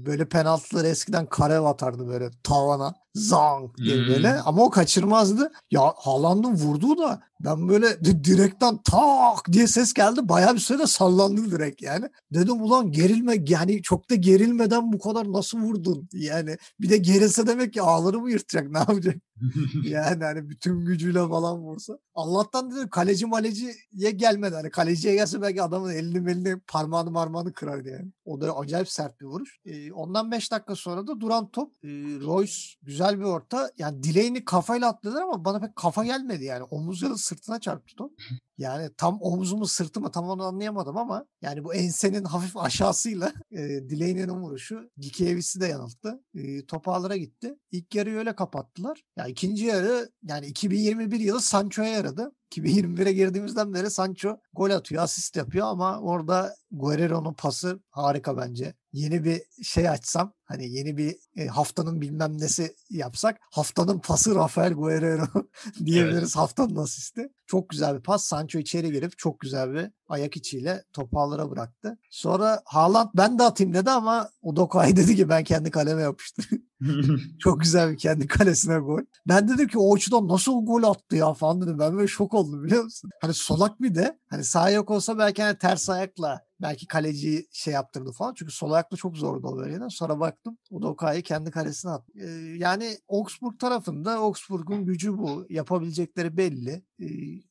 böyle penaltıları eskiden kare atardı böyle tavana. Zank diye Hmm. böyle. Ama o kaçırmazdı. Ya Haaland'ın vurduğu da ben böyle di- direkten tak diye ses geldi. Bayağı bir süre sallandı direkt yani. Dedim ulan gerilme yani çok da gerilmeden bu kadar nasıl vurdun? Yani bir de gerilse demek ki ağları mı yırtacak ne yapacak? Yani hani bütün gücüyle falan vursa. Allah'tan dedim kaleci maleciye gelmedi. Hani kaleciye gelse belki adamın elini melini parmağını marmağını kırardı yani. O da acayip sert bir vuruş. Ee, ondan 5 dakika sonra da duran top. Ee, Royce güzel bir orta. Yani dileğini kafayla atladılar ama bana pek kafa gelmedi yani. Omuz ya da sırtına çarptı top. Yani tam omuz mu sırtı mı tam onu anlayamadım ama yani bu ensenin hafif aşağısıyla e, Delaney'nin vuruşu Gikeyevis'i de yanılttı. E, top ağlara gitti. İlk yarıyı öyle kapattılar. Ya ikinci yarı yani 2021 yılı Sancho'ya yaradı. 2021'e girdiğimizden beri Sancho gol atıyor, asist yapıyor ama orada Guerrero'nun pası harika bence. Yeni bir şey açsam hani yeni bir haftanın bilmem nesi yapsak haftanın pası Rafael Guerrero diyebiliriz haftanın asisti. Çok güzel bir pas. Sancho içeri girip çok güzel bir ayak içiyle topu ağlara bıraktı. Sonra Haaland ben de atayım dedi ama Udokai dedi ki ben kendi kaleme yapıştım. Çok güzel bir kendi kalesine gol. Ben dedim ki o açıdan nasıl gol attı ya falan dedim. Ben böyle şok oldum biliyor musun? Hani solak bir de hani sağ ayak olsa belki hani ters ayakla belki kaleciyi şey yaptırdı falan. Çünkü sol ayakla çok zordu o bölgeden. Sonra baktım o da Okay'ı kendi kalesine attı. Ee, yani Augsburg tarafında Augsburg'un gücü bu. Yapabilecekleri belli.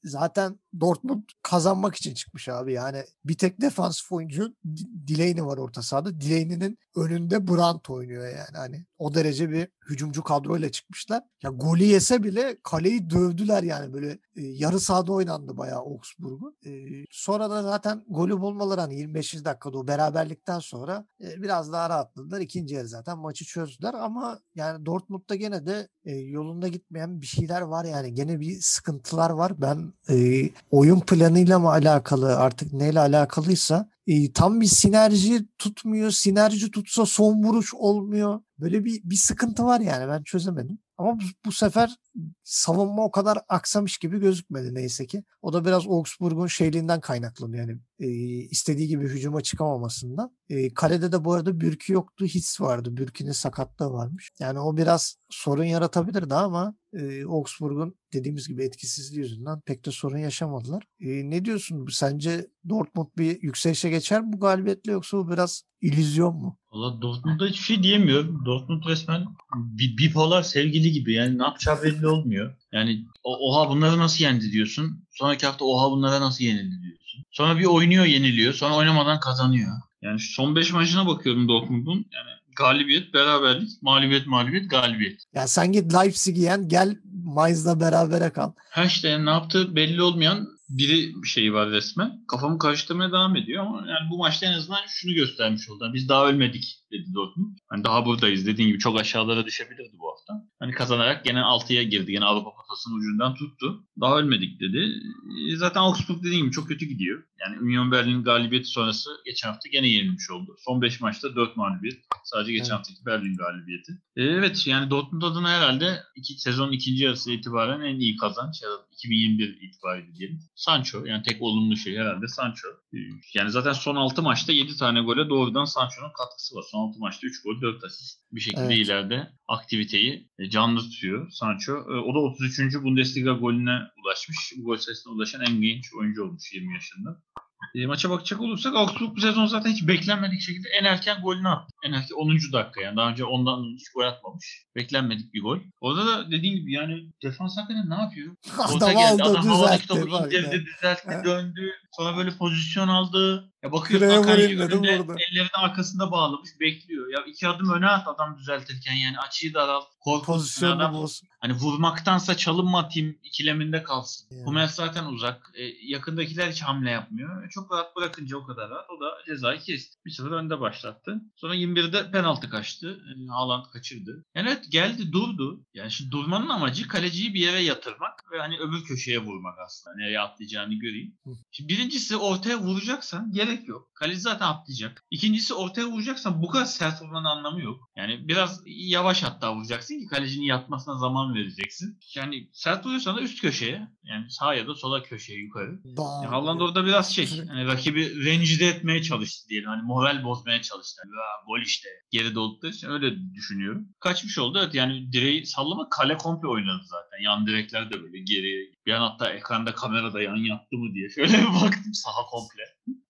Zaten Dortmund kazanmak için çıkmış abi. Yani bir tek defansif oyuncu Delaney var orta sahada. Delaney'nin önünde Brandt oynuyor yani. Hani o derece bir hücumcu kadroyla çıkmışlar. Ya golü yese bile kaleyi dövdüler yani böyle e, yarı sahada oynandı bayağı Augsburg'u. E, sonra da zaten golü bulmaları hani 25. dakikada o beraberlikten sonra e, biraz daha rahatladılar. İkinci yarı zaten maçı çözdüler ama yani Dortmund'da gene de e, yolunda gitmeyen bir şeyler var yani. Gene bir sıkıntılar var. Ben e, oyun planıyla mı alakalı artık neyle alakalıysa e, tam bir sinerji tutmuyor. Sinerji tutsa son vuruş olmuyor. Böyle bir bir sıkıntı var yani ben çözemedim. Ama bu, bu sefer savunma o kadar aksamış gibi gözükmedi neyse ki. O da biraz Augsburg'un şeyliğinden kaynaklanıyor. Yani e, istediği gibi hücuma çıkamamasından. E, kalede de bu arada Bürki yoktu. His vardı. Bürki'nin sakatlığı varmış. Yani o biraz sorun yaratabilirdi ama e, Augsburg'un dediğimiz gibi etkisizliği yüzünden pek de sorun yaşamadılar. E, ne diyorsun? Sence Dortmund bir yükselişe geçer mi bu galibiyetle yoksa bu biraz illüzyon mu? Valla Dortmund'a hiçbir şey diyemiyorum. Dortmund resmen bipolar sevgili gibi. Yani ne yapacağı belli olmuyor. Yani oha bunları nasıl yendi diyorsun. Sonraki hafta oha bunlara nasıl yenildi diyorsun. Sonra bir oynuyor yeniliyor. Sonra oynamadan kazanıyor. Yani şu son 5 maçına bakıyorum Dortmund'un. Yani galibiyet, beraberlik, mağlubiyet, mağlubiyet, galibiyet. Yani sen git Leipzig'i yen gel Mainz'la berabere kal. Ha işte yani ne yaptığı belli olmayan biri şeyi var resmen. Kafamı karıştırmaya devam ediyor ama yani bu maçta en azından şunu göstermiş oldu. Yani biz daha ölmedik dedi Dortmund. Hani daha buradayız dediğin gibi çok aşağılara düşebilirdi bu hafta. Hani kazanarak gene 6'ya girdi. Gene Avrupa potasının ucundan tuttu. Daha ölmedik dedi. E, Zaten Augsburg dediğim gibi çok kötü gidiyor. Yani Union Berlin galibiyeti sonrası geçen hafta gene yenilmiş oldu. Son 5 maçta 4 mağlubiyet. Sadece geçen Evet. haftaki Berlin galibiyeti. E, Evet yani Dortmund adına herhalde iki, sezonun ikinci yarısı itibaren en iyi kazanç ya da 2021 itibariyle diyelim. Sancho yani tek olumlu şey herhalde Sancho. E, Yani zaten son 6 maçta 7 tane gole doğrudan Sancho'nun katkısı var. Son 6 maçta 3 gol 4 asist. Bir şekilde Evet. ileride aktiviteyi e, canlı tutuyor Sancho. E, O da 33. Bundesliga golüne ulaşmış. Bu gol sayısına ulaşan en genç oyuncu olmuş 20 yaşında. E, maça bakacak olursak Augsburg bu sezon zaten hiç beklenmedik şekilde en erken golünü attı. En erken 10. dakika yani. Daha önce ondan hiç gol atmamış. Beklenmedik bir gol. Orada da dediğim gibi yani defans hakikaten ne yapıyor? Orta Adam geldi. aldı Adam havadaki topu indirdi, düzeltti, döndü. Sonra böyle pozisyon aldı. Ya bakıyorsun vurayım dedim, önünde ellerini arkasında bağlamış bekliyor. Ya iki adım öne at adam düzeltirken yani açıyı daralt. Pozisyonunu adam. boz. Hani vurmaktansa çalım mı atayım ikileminde kalsın. Yani. Hummels zaten uzak. E, yakındakiler hiç hamle yapmıyor. E, çok rahat bırakınca o kadar rahat. O da cezayı kesti. Bir sıfır önde başlattı. Sonra 21'de penaltı kaçtı. E, Haaland kaçırdı. Yani evet geldi durdu. Yani şimdi durmanın amacı kaleciyi bir yere yatırmak ve hani öbür köşeye vurmak aslında. Nereye atlayacağını göreyim. Şimdi birincisi ortaya vuracaksan yere gerek yok. Kaleci zaten atlayacak. İkincisi ortaya vuracaksan bu kadar sert vurmanın anlamı yok. Yani biraz yavaş hatta vuracaksın ki kalecinin yatmasına zaman vereceksin. Yani sert vuruyorsan da üst köşeye. Yani sağ ya da sola köşeye yukarı. Yani Haaland orada biraz şey hani rakibi rencide etmeye çalıştı diyelim. Hani moral bozmaya çalıştı. Yani, "Aa, gol işte geride oldukları için öyle düşünüyorum. Kaçmış oldu evet yani direği sallama kale komple oynadı zaten. Yan direkler de böyle geriye. Bir an hatta ekranda kamerada yan yattı mı diye şöyle bir baktım saha komple.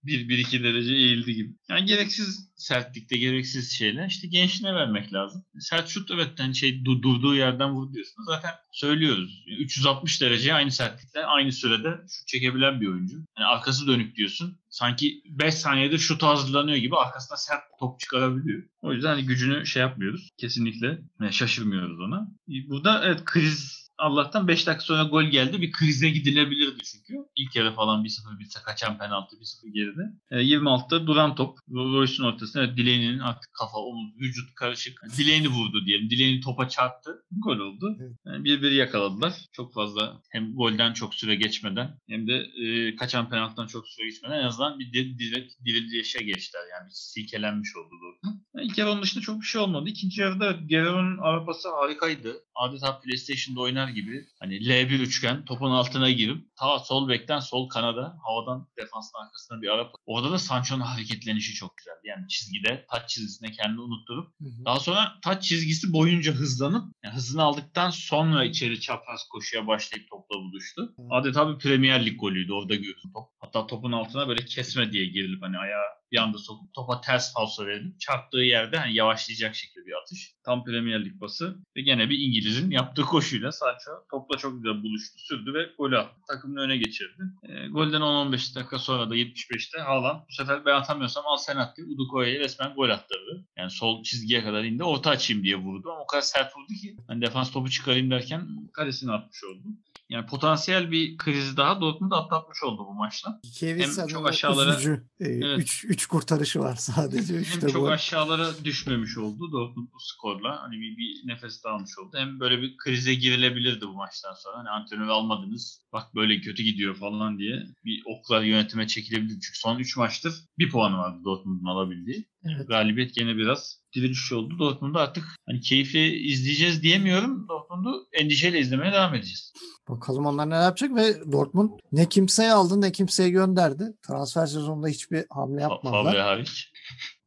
1-1-2 derece eğildi gibi. Yani gereksiz sertlikte gereksiz şeyler işte gençliğine vermek lazım. Sert şut evet yani şey du- durduğu yerden vur diyorsunuz. Zaten söylüyoruz. 360 derece aynı sertlikte aynı sürede şut çekebilen bir oyuncu. Yani arkası dönük diyorsun. Sanki 5 saniyede şut hazırlanıyor gibi arkasına sert top çıkarabiliyor. O yüzden hani gücünü şey yapmıyoruz. Kesinlikle yani şaşırmıyoruz ona. Burada evet kriz Allah'tan 5 dakika sonra gol geldi. Bir krize gidilebilirdi çünkü. İlk yarı falan 1-0 bitse kaçan penaltı 1-0 geride. E, 26'da duran top. Royce'un ortasına Delaney'nin artık kafa, omuz, vücut karışık. Delaney vurdu diyelim. Delaney topa çarptı. Gol oldu. Yani bir yakaladılar. Çok fazla hem golden çok süre geçmeden hem de e, kaçan penaltıdan çok süre geçmeden en azından bir di- direkt dirilişe geçtiler. Yani bir silkelenmiş oldu Dortmund. Yani ilk yarı onun dışında çok bir şey olmadı. İkinci yarıda Guerrero'nun arabası harikaydı. Adeta PlayStation'da oynar gibi. Hani L1 üçgen topun altına girip ta sol bekten sol kanada havadan defansın arkasına bir ara. Orada da Sancho'nun hareketlenişi çok güzeldi. Yani çizgide taç çizgisine kendini unutturup Hı hı. daha sonra taç çizgisi boyunca hızlanıp yani hızını aldıktan sonra içeri çapraz koşuya başlayıp topla buluştu. Hı. Adeta bir Premier Lig golüydü orada gördüm top. Hatta topun altına böyle kesme diye girilip hani ayağı bir anda sokup topa ters falso verilip çarptığı yerde hani yavaşlayacak şekilde bir atış. Tam Premier Lig pası ve gene bir İngiliz'in yaptığı koşuyla Sancho topla çok güzel buluştu, sürdü ve golü attı. Takımını öne geçirdi. E, golden 10-15 dakika sonra da 75'te Haaland bu sefer ben atamıyorsam al sen at diye Udukoya'ya resmen gol attırdı. Yani sol çizgiye kadar indi orta açayım diye vurdu ama o kadar sert vurdu ki hani defans topu çıkarayım derken kalesini atmış oldu. Yani potansiyel bir kriz daha Dortmund atlatmış oldu bu maçta. Kievitsa'nın çok aşağılara- üzücü 3 Evet. üç kurtarışı var sadece. Hem İşte çok bu. aşağılara düşmemiş oldu Dortmund bu skorla. Hani bir, bir nefes almış oldu. Hem böyle bir krize girilebilirdi bu maçtan sonra. Hani antrenörü almadınız. Bak böyle kötü gidiyor falan diye bir oklar yönetime çekilebilirdi. Çünkü son 3 maçtır bir puanı vardı Dortmund'un alabildiği. Evet. Galibiyet gene biraz diriliş oldu. Dortmund'u artık hani keyifle izleyeceğiz diyemiyorum. Dortmund'u endişeyle izlemeye devam edeceğiz. Bakalım onlar ne yapacak ve Dortmund ne kimseye aldı ne kimseye gönderdi. Transfer sezonunda hiçbir hamle yapmadılar. Favre hariç.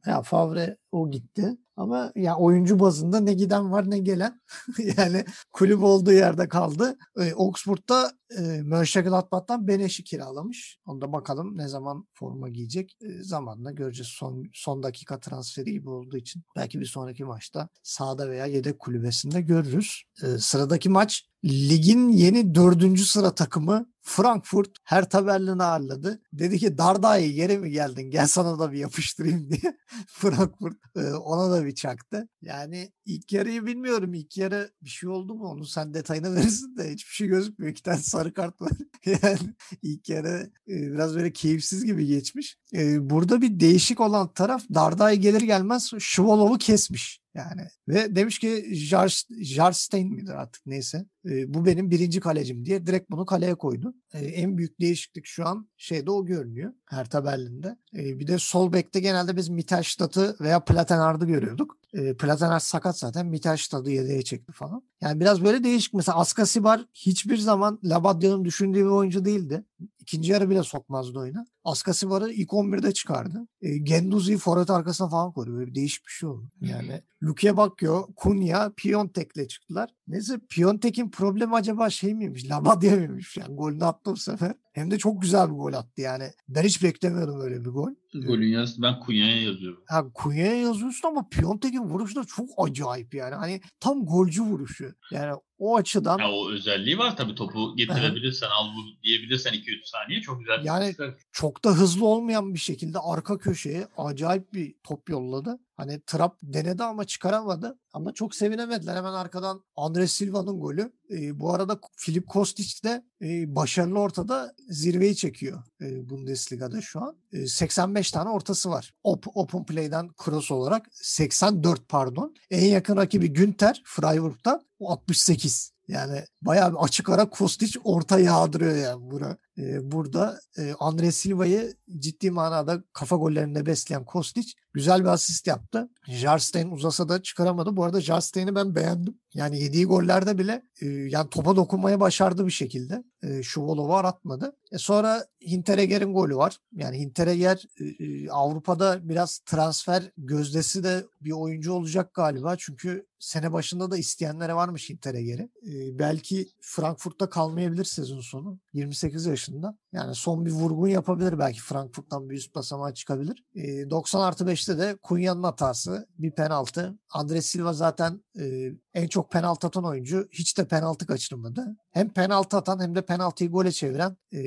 Ya Favre o gitti. Ama ya oyuncu bazında ne giden var ne gelen. yani kulüp olduğu yerde kaldı. Ee, Augsburg'da e, Mönchengladbach'tan Beneş'i kiralamış. Onda bakalım ne zaman forma giyecek. E, zamanla göreceğiz. Son, son dakika transferi gibi olduğu için. Belki bir sonraki maçta sağda veya yedek kulübesinde görürüz. E, sıradaki maç ligin yeni dördüncü sıra takımı Frankfurt Hertha Berlin'i ağırladı. Dedi ki Dardai yere mi geldin? Gel sana da bir yapıştırayım diye. Frankfurt e, ona da bir çaktı. Yani ilk yarıyı bilmiyorum. İlk yarı bir şey oldu mu? Onu sen detayını verirsin de hiçbir şey gözükmüyor. İki tane sarı kart var. yani ilk yarı e, biraz böyle keyifsiz gibi geçmiş. E, burada bir değişik olan taraf Dardai gelir gelmez Şuvalov'u kesmiş. Yani ve demiş ki Jar, Jarstein midir artık neyse. E, bu benim birinci kalecim diye direkt bunu kaleye koydu. E, en büyük değişiklik şu an şeyde o görünüyor. Hertha Berlin'de. E, bir de sol bekte genelde biz Mittelstadt'ı veya Plattenhard'ı görüyorduk. E, Plattenhard sakat zaten. Mittelstadt'ı yedeğe çekti falan. Yani biraz böyle değişik. Mesela Askasibar hiçbir zaman Labadya'nın düşündüğü bir oyuncu değildi. İkinci yarı bile sokmazdı oyuna. Askasibar'ı ilk 11'de çıkardı. E, Genduzi'yi forvet arkasına falan koydu. Böyle bir değişik bir şey oldu. Yani Luke Bakio, Kunya, Piontek'le çıktılar. Neyse Piontek'in problemi acaba şey miymiş? Labadya mıymış? Yani golünü attı bu sefer. Hem de çok güzel bir gol attı yani. Ben hiç beklemiyordum öyle bir gol. Golün yarısı ben Kunya'ya yazıyorum. Ha, Kunya'ya yazıyorsun ama Piontek'in vuruşu da çok acayip yani. Hani tam golcü vuruşu. Yani o açıdan Ya o özelliği var tabii topu getirebilirsen al bu diyebilirsen 2-3 saniye çok güzel. Yani- çıkar. çok da hızlı olmayan bir şekilde arka köşeye acayip bir top yolladı. Hani Trap denedi ama çıkaramadı. Ama çok sevinemediler. Hemen arkadan Andres Silva'nın golü. Ee, bu arada Filip Kostic de e, başarılı ortada zirveyi çekiyor e, Bundesliga'da şu an. E, 85 tane ortası var. Op, open play'den cross olarak 84 pardon. En yakın rakibi Günter Freiburg'dan o 68. Yani bayağı bir açık ara Kostic orta yağdırıyor yani bura. Ee, burada e, Andre Silva'yı ciddi manada kafa gollerinde besleyen Kostic güzel bir asist yaptı. Jarstein uzasa da çıkaramadı. Bu arada Jarstein'i ben beğendim. Yani yediği gollerde bile e, yani topa dokunmaya başardı bir şekilde. E, Şuvalov'u aratmadı. E sonra Hinteregger'in golü var. Yani Hinteregger e, e, Avrupa'da biraz transfer gözdesi de bir oyuncu olacak galiba. Çünkü sene başında da isteyenlere varmış Hinteregger'i. E, belki Frankfurt'ta kalmayabilir sezon sonu. 28 yaşında. Yani son bir vurgun yapabilir belki Frankfurt'tan bir üst basamağa çıkabilir. E, 90 artı 5'te de Kunya'nın hatası bir penaltı. Andre Silva zaten e, en çok penaltı atan oyuncu. Hiç de penaltı kaçırmadı. Hem penaltı atan hem de penaltıyı gole çeviren e,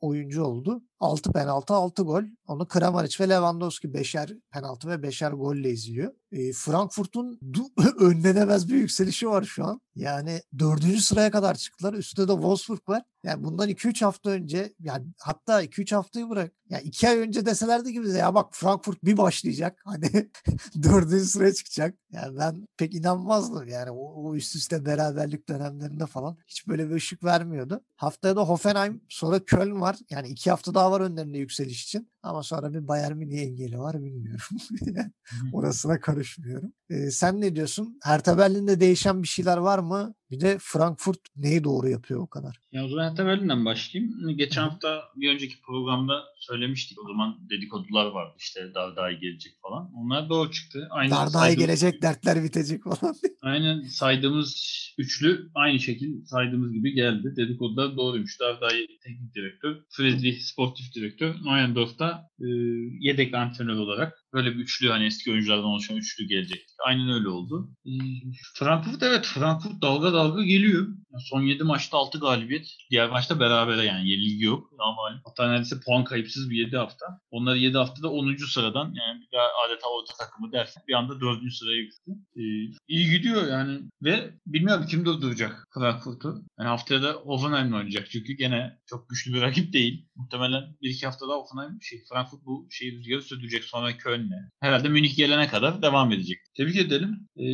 oyuncu oldu. 6 penaltı 6 gol. Onu Kramaric ve Lewandowski 5'er penaltı ve 5'er golle izliyor. E, Frankfurt'un önlenemez bir yükselişi var şu an. Yani dördüncü sıraya kadar çıktılar. Üstte de Wolfsburg var. Yani bundan 2-3 hafta önce yani hatta 2-3 haftayı bırak. Yani 2 ay önce deselerdi ki bize ya bak Frankfurt bir başlayacak. Hani dördüncü sıraya çıkacak. Yani ben pek inanmazdım yani o, o üst üste beraberlik dönemlerinde falan. Hiç böyle bir ışık vermiyordu. Haftaya da Hoffenheim sonra Köln var. Yani iki hafta daha var önlerinde yükseliş için. Ama sonra bir Bayern Münih engeli var bilmiyorum. Orasına karışmıyorum. Ee, sen ne diyorsun? Hertha Berlin'de değişen bir şeyler var mı? Bir de Frankfurt neyi doğru yapıyor o kadar? Ya o zaman Hertha Berlin'den başlayayım. Geçen Hı. hafta bir önceki programda söylemiştik. O zaman dedikodular vardı işte Dardai gelecek falan. Onlar doğru çıktı. Aynı Dardai saydığımız... gelecek dertler bitecek falan. Aynen saydığımız üçlü aynı şekilde saydığımız gibi geldi. Dedikodular doğruymuş. Dardai teknik direktör, Friedrich sportif direktör, E, yedek antrenör olarak böyle bir üçlü hani eski oyunculardan oluşan üçlü gelecek. Aynen öyle oldu. E, Frankfurt evet Frankfurt dalga dalga geliyor. Son 7 maçta 6 galibiyet. Diğer maçta berabere yani yenilgi yok. Ama hatta neredeyse puan kayıpsız bir 7 hafta. Onlar 7 haftada 10. sıradan yani adeta orta takımı dersin bir anda 4. sıraya yükseldi. Ee, iyi gidiyor yani ve bilmiyorum kim durduracak Frankfurt'u. Yani haftaya da Hoffenheim oynayacak çünkü gene çok güçlü bir rakip değil. Muhtemelen 1-2 haftada Hoffenheim şey, Frankfurt bu şeyi rüzgarı sürdürecek sonra Köln'le. Herhalde Münih gelene kadar devam edecek. Tebrik edelim. Ee,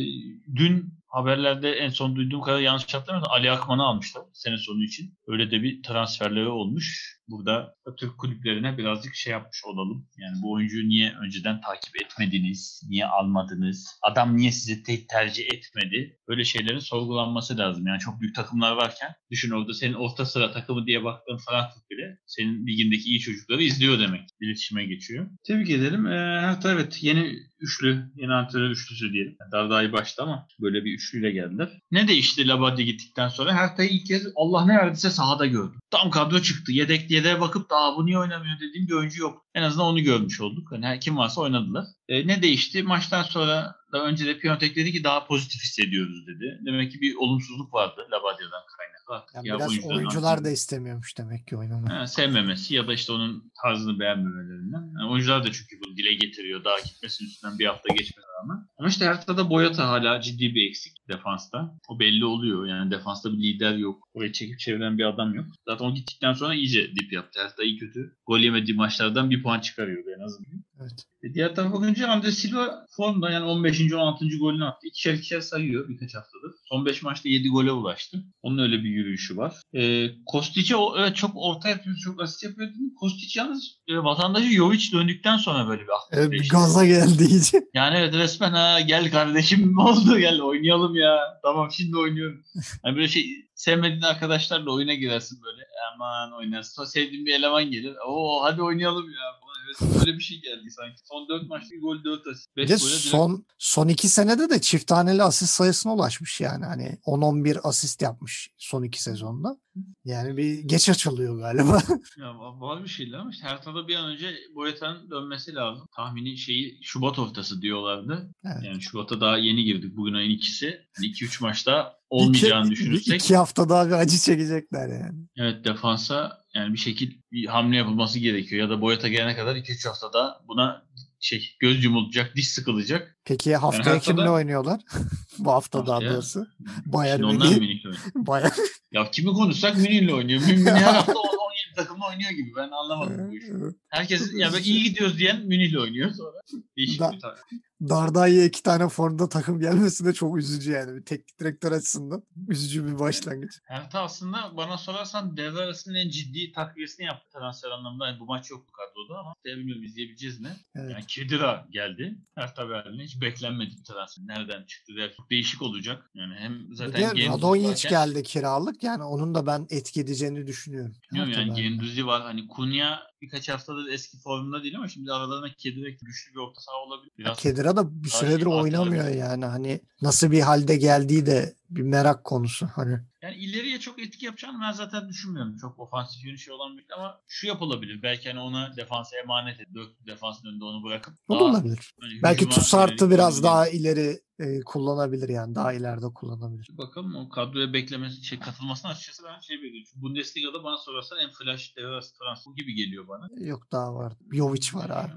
dün haberlerde en son duyduğum kadar yanlış hatırlamıyorsam Ali Akman'ı almışlar sene sonu için. Öyle de bir transferleri olmuş. Burada Türk kulüplerine birazcık şey yapmış olalım. Yani bu oyuncuyu niye önceden takip etmediniz? Niye almadınız? Adam niye sizi te- tercih etmedi? Böyle şeylerin sorgulanması lazım. Yani çok büyük takımlar varken düşün orada senin orta sıra takımı diye baktığın Frankfurt bile senin ligindeki iyi çocukları izliyor demek. İletişime geçiyor. Tebrik edelim. Ee, hatta evet yeni üçlü, yeni antrenör üçlüsü diyelim. Daha iyi başta ama böyle bir üçlüyle geldiler. Ne değişti Labadya gittikten sonra? Hertha'yı ilk kez Allah ne verdiyse sahada gördüm. Tam kadro çıktı. Yedek yedeğe bakıp daha bu niye oynamıyor dediğim bir oyuncu yok. En azından onu görmüş olduk. Hani kim varsa oynadılar. E, ne değişti? Maçtan sonra da önce de Piontek dedi ki daha pozitif hissediyoruz dedi. Demek ki bir olumsuzluk vardı Labadya'dan kaynaklı. Yani ya biraz oyuncular da istemiyormuş demek ki oynamayı. sevmemesi ya da işte onun tarzını beğenmemelerinden. Yani oyuncular da çünkü bunu dile getiriyor. Daha gitmesinin üstünden bir hafta geçmedi rağmen. Ama işte Hertha'da Boyata hala ciddi bir eksik defansta. O belli oluyor. Yani defansta bir lider yok. Oraya çekip çeviren bir adam yok. Zaten o gittikten sonra iyice dip yaptı. Hertha iyi kötü. Gol yemediği maçlardan bir puan çıkarıyordu en azından. Evet. E diğer tarafa bakınca Andre Silva formda yani 15. 16. golünü attı. İkişer ikişer sayıyor birkaç haftadır. Son 5 maçta 7 gole ulaştı. Onun öyle bir yürüyüşü var. E, Kostic'e evet, çok orta yapıyor, çok asist yapıyor. Kostic yalnız e, vatandaşı Jovic döndükten sonra böyle bir aklı evet, gaza geldi iyice. Yani evet resmen ha gel kardeşim ne oldu gel oynayalım ya. Tamam şimdi oynuyorum. Yani böyle şey sevmediğin arkadaşlarla oyuna girersin böyle. Aman oynarsın. Sonra sevdiğin bir eleman gelir. Oo hadi oynayalım ya Evet böyle bir şey geldi sanki. Son 4 maçta bir gol 4 asist. 5 gole son, son 2 senede de çift taneli asist sayısına ulaşmış yani. Hani 10-11 asist yapmış son 2 sezonda. Yani bir geç açılıyor galiba. ya var bir şeyler ama işte Hertha'da bir an önce Boyata'nın dönmesi lazım. Tahmini şeyi Şubat ortası diyorlardı. Evet. Yani Şubat'a daha yeni girdik. Bugün ayın ikisi. 2-3 maçta olmayacağını iki, düşünürsek. İki hafta daha bir acı çekecekler yani. Evet defansa yani bir şekil bir hamle yapılması gerekiyor. Ya da Boyata gelene kadar 2-3 haftada buna şey göz yumulacak, diş sıkılacak. Peki haftaya yani kimle oynuyorlar? Bu hafta haftaya, daha doğrusu. Bayern Münih. Bayern. ya kimi konuşsak Münih'le oynuyor. Münih her hafta 17 takımla oynuyor gibi. Ben anlamadım bu işi. Herkes ya yani iyi gidiyoruz diyen Münih'le oynuyor sonra. Değişik da, bir tarih. Dardai'ye iki tane formda takım gelmesi de çok üzücü yani. Bir teknik direktör açısından. Üzücü bir başlangıç. Hertha aslında bana sorarsan devre arasının en ciddi takviyesini yaptı transfer anlamında. Yani bu maç yoktu kadroda ama bilmiyorum izleyebileceğiz mi? Evet. Yani Kedira geldi. Hertha Berlin'e hiç beklenmedik bir transfer. Nereden çıktı? Der. Çok değişik olacak. Yani hem zaten Gendouzi Radonjic geldi kiralık. Yani onun da ben etki edeceğini düşünüyorum. Bilmiyorum yani. Genduzi var. Hani Kunya birkaç haftadır eski formunda değil ama şimdi aralarına Kedira güçlü bir orta saha olabilir. Biraz Kedira da bir süredir iyi oynamıyor yani. Hani nasıl bir halde geldiği de bir merak konusu. Hani Yani ileriye çok etki yapacağını ben zaten düşünmüyorum. Çok ofansif yönü şey olan bir ama şu yapılabilir. Belki hani ona defansa emanet edip dört defansın önünde onu bırakıp o da olabilir. hani Belki Tussart'ı biraz daha ileri e, kullanabilir yani. Daha ileride kullanabilir. Bakalım o kadroya beklemesi, şey katılmasına açıkçası ben şey bekliyorum. Çünkü Bundesliga'da bana sorarsan en flash devre arası transfer gibi geliyor bana. Yok daha var. Jovic var abi.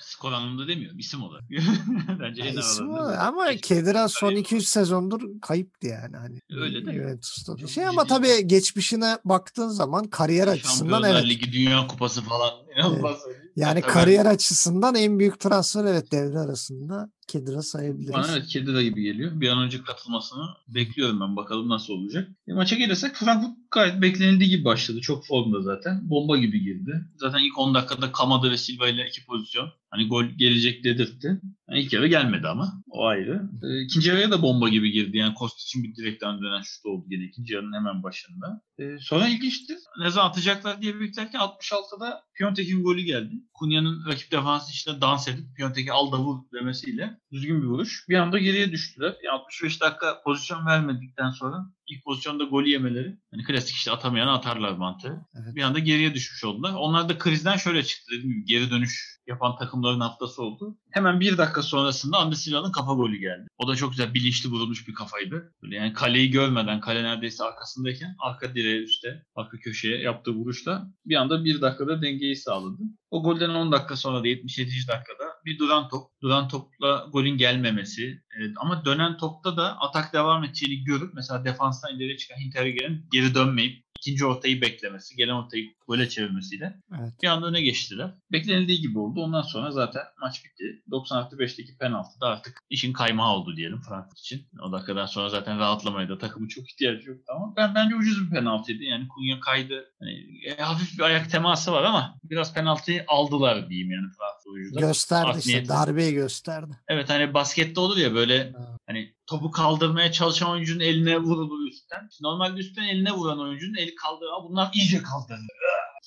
Skor anlamında demiyorum. isim olarak. Bence en Ya aralarında. ama Kedira son Kayıp 2-3 sezondur kayıptı yani. Hani Öyle de. Juventus'ta. Şey ama tabii geçmişine baktığın zaman kariyer açısından evet. Ligi, Dünya Kupası falan. İnanılmaz. Yani Tabii. kariyer açısından en büyük transfer evet devre arasında Kedira sayabiliriz. Bana evet Kedira gibi geliyor. Bir an önce katılmasını bekliyorum ben. Bakalım nasıl olacak. E, maça gelirsek Frankfurt gayet beklenildiği gibi başladı. Çok formda zaten. Bomba gibi girdi. Zaten ilk 10 dakikada Kamada ve Silva ile iki pozisyon. Hani gol gelecek dedirtti. Yani ilk yarı gelmedi ama. O ayrı. E, ikinci yarıya da bomba gibi girdi. Yani Kostic'in bir direkten dönen şut oldu yine ikinci yarının hemen başında. E, sonra ilginçti. Ne zaman atacaklar diye beklerken 66'da Piontek'in golü geldi. Kunya'nın rakip defansı içinde dans edip Piontek'i al da vur demesiyle düzgün bir vuruş. Bir anda geriye düştüler. E, 65 dakika pozisyon vermedikten sonra ilk pozisyonda golü yemeleri. Hani klasik işte atamayanı atarlar mantığı. Evet. Bir anda geriye düşmüş oldular. Onlar da krizden şöyle çıktı dediğim gibi geri dönüş yapan takımların haftası oldu. Hemen bir dakika sonrasında Andy Silva'nın kafa golü geldi. O da çok güzel bilinçli vurulmuş bir kafaydı. Böyle yani kaleyi görmeden, kale neredeyse arkasındayken arka direğe üstte, arka köşeye yaptığı vuruşla bir anda bir dakikada dengeyi sağladı. O golden 10 dakika sonra da 77. dakikada bir duran top. Duran topla golün gelmemesi. Evet, ama dönen topta da atak devam edeceğini görüp mesela defanstan ileri çıkan Hinterger'in geri dönmeyip ikinci ortayı beklemesi, gelen ortayı gole çevirmesiyle Evet. bir anda öne geçtiler. Beklenildiği gibi oldu. Ondan sonra zaten maç bitti. 90 artı 5'teki penaltı da artık işin kaymağı oldu diyelim Frankfurt için. O dakikadan sonra zaten rahatlamaya da takımın çok ihtiyacı yoktu ama ben bence ucuz bir penaltıydı. Yani Kunya kaydı. Hani, e, hafif bir ayak teması var ama biraz penaltıyı aldılar diyeyim yani Frankfurt oyuncular. Gösterdi Art işte. niyetli. Darbeyi gösterdi. Evet hani baskette olur ya böyle hani topu kaldırmaya çalışan oyuncunun eline vurulur üstten. Normalde üstten eline vuran oyuncunun eli kaldırır. Bunlar iyice kaldırır.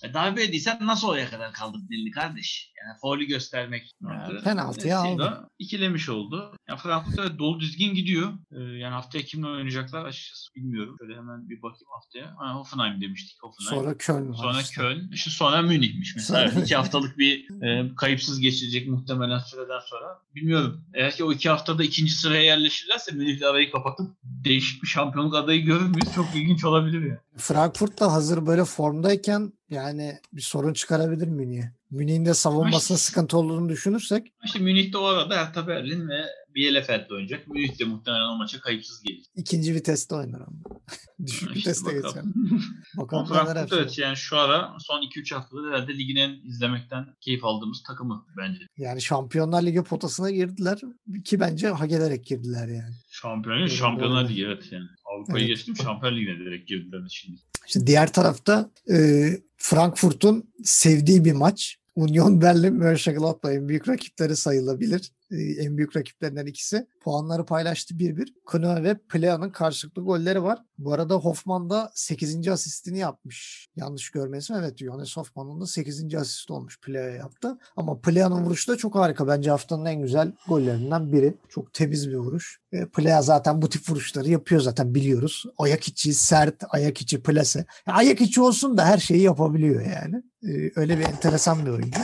E, darbe ediysen nasıl oraya kadar kaldırdın elini kardeş? Yani faulü göstermek. Yani penaltıyı E, aldı. İkilemiş oldu. Ya Frankfurt evet dolu düzgün gidiyor. Ee, yani haftaya kimle oynayacaklar açıkçası bilmiyorum. Şöyle hemen bir bakayım haftaya. Ha, Hoffenheim demiştik. Hoffenheim. Sonra Köln. Sonra işte. Köln, işte sonra Münih'miş mesela. Sonra- iki haftalık bir e, kayıpsız geçirecek muhtemelen süreden sonra. Bilmiyorum. Eğer ki o iki haftada ikinci sıraya yerleşirlerse Münih'le arayı kapatıp değişik bir şampiyonluk adayı görür müyüz? Çok ilginç olabilir ya. Frankfurt da hazır böyle formdayken yani bir sorun çıkarabilir Münih'e. Münih'in de savunmasında Ay. sıkıntı olduğunu düşünürsek İşte Münih'te o arada Hertha Berlin ve Bielefeld oynayacak. Münih de muhtemelen o maça kayıpsız gelir. ikinci viteste oynar ama. Düşük İşte viteste geçer. bakalım. Frankfurt evet yani şu ara son 2-3 haftada herhalde ligin en izlemekten keyif aldığımız takımı bence. Yani Şampiyonlar Ligi potasına girdiler ki bence hak ederek girdiler yani. Şampiyonlar, Şampiyonlar. Ligi evet yani. Avrupa'yı Evet. geçtim Şampiyonlar Ligi'ne direkt girdiler şimdi. İşte diğer tarafta e, Frankfurt'un sevdiği bir maç. Union Berlin Mönchengladbach en büyük rakipleri sayılabilir. En büyük rakiplerinden ikisi. Puanları paylaştı 1-1. Kone ve Plea'nın karşılıklı golleri var. Bu arada Hoffman da 8. asistini yapmış. Yanlış görmezsem evet Jonas Hoffman'ın da 8. asist olmuş Plea'ya yaptı. Ama Plea'nın vuruşu da çok harika. Bence haftanın en güzel gollerinden biri. Çok temiz bir vuruş. E, Plea zaten bu tip vuruşları yapıyor zaten biliyoruz. Ayak içi sert, ayak içi plase. Ya ayak içi olsun da her şeyi yapabiliyor yani. E, öyle bir enteresan bir oyuncu.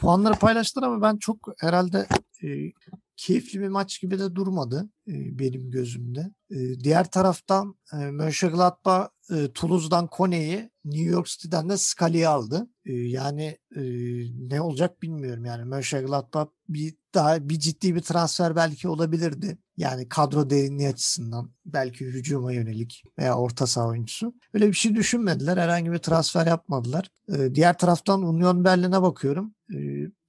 Puanları paylaştılar ama ben çok herhalde e, keyifli bir maç gibi de durmadı e, benim gözümde. E, diğer taraftan e, Mönchengladbach Toulouse'dan Kone'yi, New York City'den de Scali'yi aldı. Yani ne olacak bilmiyorum yani Mönchengladbach bir daha bir ciddi bir transfer belki olabilirdi. Yani kadro derinliği açısından belki hücuma yönelik veya orta saha oyuncusu. Öyle bir şey düşünmediler. Herhangi bir transfer yapmadılar. Diğer taraftan Union Berlin'e bakıyorum.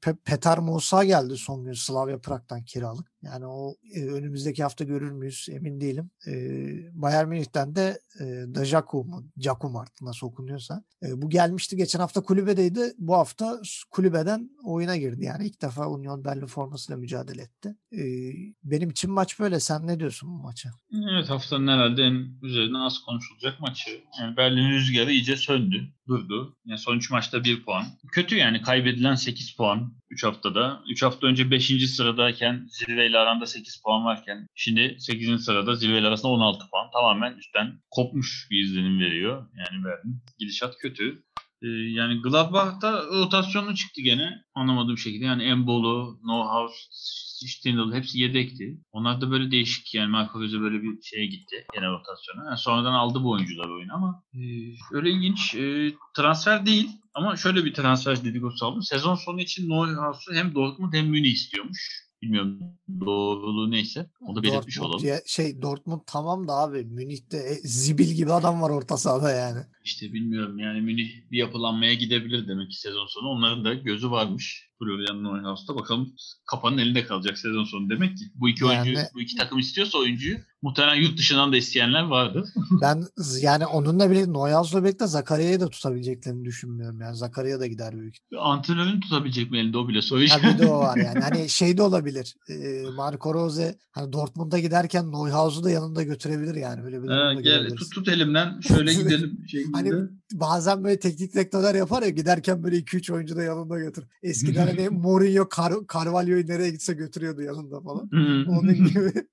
Pe- Petar Musa geldi son gün Slavia Prag'dan kiralık. Yani o e, önümüzdeki hafta görür müyüz emin değilim. E, Bayern Münih'ten de e, Dajaku mu? Jakum artık nasıl okunuyorsa. E, bu gelmişti geçen hafta kulübedeydi. Bu hafta kulübeden oyuna girdi. Yani ilk defa Union Berlin formasıyla mücadele etti. E, benim için maç böyle. Sen ne diyorsun bu maça? Evet haftanın herhalde en üzerine az konuşulacak maçı. Yani Berlin rüzgarı iyice söndü, durdu. Yani son 3 maçta 1 puan. Kötü yani kaybedilen 8 puan 3 haftada. 3 hafta önce 5. sıradayken zirveyle aranda 8 puan varken şimdi 8. sırada zirveyle arasında 16 puan. Tamamen üstten kopmuş bir izlenim veriyor. Yani Berlin gidişat kötü. Ee, yani Gladbach'ta rotasyonu çıktı gene anlamadığım şekilde. Yani Embolo, Neuhaus, Stindl hepsi yedekti. Onlar da böyle değişik yani Marco Rose böyle bir şeye gitti gene rotasyona. Yani sonradan aldı bu oyuncular oyunu ama e, öyle ilginç e, transfer değil ama şöyle bir transfer dedikodusu aldım. Sezon sonu için Neuhaus'u hem Dortmund hem Münih istiyormuş. Bilmiyorum doğruluğu neyse. O da belirtmiş Dortmund olalım. diye- şey Dortmund tamam da abi Münih'te e, zibil gibi adam var orta sahada yani. İşte bilmiyorum yani Münih bir yapılanmaya gidebilir demek ki sezon sonu. Onların da gözü varmış. Florian Neuhaus'ta. Bakalım kapanın elinde kalacak sezon sonu demek ki. Bu iki oyuncu, Yani- bu iki takım istiyorsa oyuncuyu muhtemelen yurt dışından da isteyenler vardır. Ben yani onunla birlikte Neuhaus'la birlikte Zakaria'yı da tutabileceklerini düşünmüyorum. Yani Zakaria da gider büyük. Antrenörün tutabilecek mi elinde o bile soru işareti. de o var yani. Hani şey de olabilir. E, Marco Rose hani Dortmund'a giderken Neuhaus'u da yanında götürebilir yani. Öyle bir durumda gel tut tut elimden şöyle gidelim. şeklinde. Hani bazen böyle teknik direktörler yapar ya giderken böyle 2-3 oyuncu da yanında götür. Eskiden hani Mourinho Car- Carvalho'yu nereye gitse götürüyordu yanında falan. Onun gibi.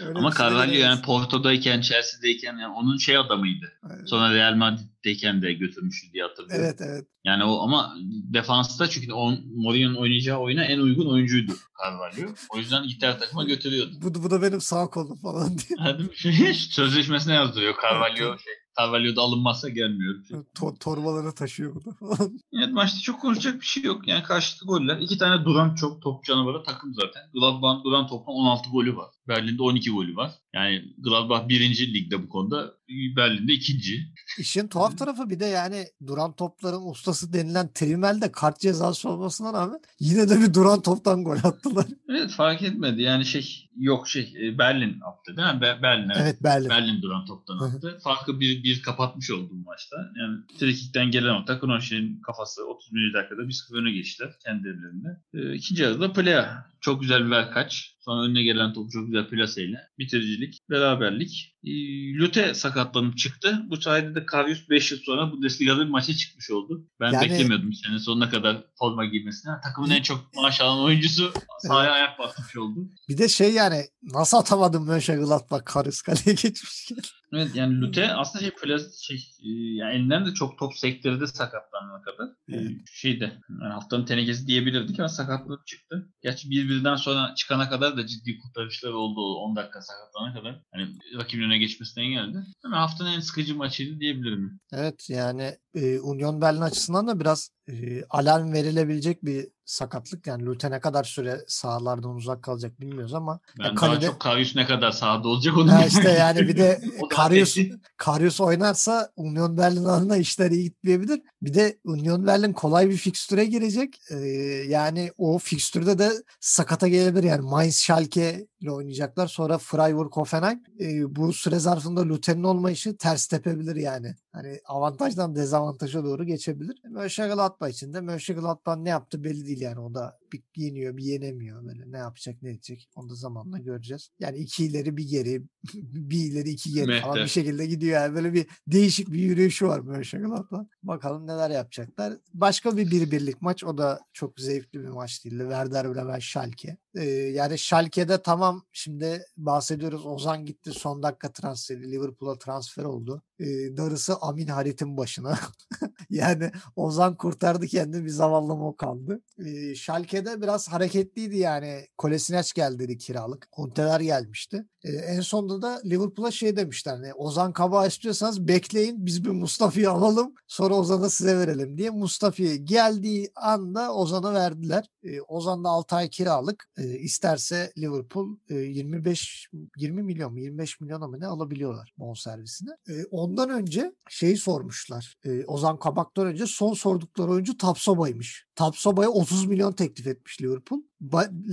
Öyle Ama şey Carvalho yani. Porto'dayken, Chelsea'deyken yani onun şey adamıydı. Evet. Sonra Real Madrid'deyken de götürmüştü diye hatırlıyorum. Evet evet. Yani o ama defansta çünkü on, Mourinho'nun oynayacağı oyuna en uygun oyuncuydu Carvalho. O yüzden gitti her takıma götürüyordu. Bu, bu da benim sağ kolum falan diye. Şey, sözleşmesine yazdırıyor Carvalho. Şey, Carvalho da alınmazsa gelmiyor. Şey. To- torbaları taşıyor bu da falan. Evet maçta çok konuşacak bir şey yok. Yani karşılıklı goller. İki tane duran çok top canavarı takım zaten. Gladbach'ın duran toplam 16 golü var. Berlin'de 12 golü var. Yani Gladbach birinci ligde bu konuda. Berlin'de ikinci. İşin tuhaf tarafı bir de yani duran topların ustası denilen Trimel de kart cezası olmasına rağmen yine de bir duran toptan gol attılar. Evet fark etmedi. Yani şey yok şey e, Berlin attı değil mi? Be- Berlin evet. Evet Berlin. Berlin duran toptan attı. Farkı bir, bir kapatmış oldu bu maçta. Yani frikikten gelen o Takunoshi'nin kafası 31. dakikada 1-0 öne geçtiler kendi evlerinde. Ee, ikinci yarıda Plea. Çok güzel bir verkaç. Sonra önüne gelen topu çok güzel plaseyle. Bitiricilik, beraberlik. Ee, Lute sakatlanıp çıktı. Bu sayede de Karius 5 yıl sonra Bundesliga'da bir maça çıkmış oldu. Ben Yani- beklemiyordum sene sonuna kadar forma giymesini. Ha, Takımın en çok maaş alan oyuncusu sahaya ayak basmış oldu. Bir de şey yani nasıl atamadım Mönchengladbach Karus kaleye geçmişken. Evet yani Lute aslında şey plaz şey e, yani elinden de çok top sektirdi sakatlanana kadar. Evet. şeyde yani haftanın tenekesi diyebilirdik ama sakatlık çıktı. Gerçi birbirinden sonra çıkana kadar da ciddi kurtarışlar oldu o 10 dakika sakatlanana kadar. Hani rakibin öne geçmesine engeldi. Ama haftanın en sıkıcı maçıydı diyebilirim. Evet yani e, Union Berlin açısından da biraz e, alarm verilebilecek bir sakatlık. Yani Lute ne kadar süre sahalardan uzak kalacak bilmiyoruz ama Ben Ya daha kalede- çok Karius ne kadar sahada olacak onu Ya işte yani bir de Karius. Karius oynarsa Union Berlin adına işler iyi gitmeyebilir. Bir de Union Berlin kolay bir fikstüre girecek. Ee, yani o fikstürde de sakata gelebilir. Yani Mainz Schalke ile oynayacaklar. Sonra Freiburg Hoffenheim. Ee, bu süre zarfında Luther'in olmayışı ters tepebilir yani. Hani avantajdan dezavantaja doğru geçebilir. Mönchengladbach için de Mönchengladbach ne yaptı belli değil yani. O da bir yeniyor bir yenemiyor. Böyle ne yapacak ne edecek onu da zamanla göreceğiz. Yani iki ileri bir geri bir ileri iki geri falan bir şekilde gidiyor yani. Böyle bir değişik bir yürüyüşü var Mönchengladbach. Bakalım neler yapacaklar. Başka bir bir birlik maç. O da çok zevkli bir maç değildi. Werder Bremen Schalke. Yani Schalke'de tamam şimdi bahsediyoruz. Ozan gitti son dakika transferi. Liverpool'a transfer oldu. Ee, darısı Amin Harit'in başına. yani Ozan kurtardı kendini bir zavallı o kaldı. Ee, Schalke'de biraz hareketliydi yani. Kolasinac geldi kiralık. Hunteler gelmişti. Ee, en sonunda da Liverpool'a şey demişler. Hani Ozan Kabak istiyorsanız bekleyin biz bir Mustafa'yı alalım sonra Ozan'ı size verelim diye. Mustafa'yı geldiği anda Ozan'a verdiler. Ee, Ozan da 6 ay kiralık. e, isterse Liverpool e, 25 20 milyon mu 25 milyona mı ne alabiliyorlar bonservisini. E, ondan önce şeyi sormuşlar. E, Ozan Kabak'tan önce son sordukları oyuncu Tapsoba'ymış. Tapsoba'ya 30 milyon teklif etmiş Liverpool.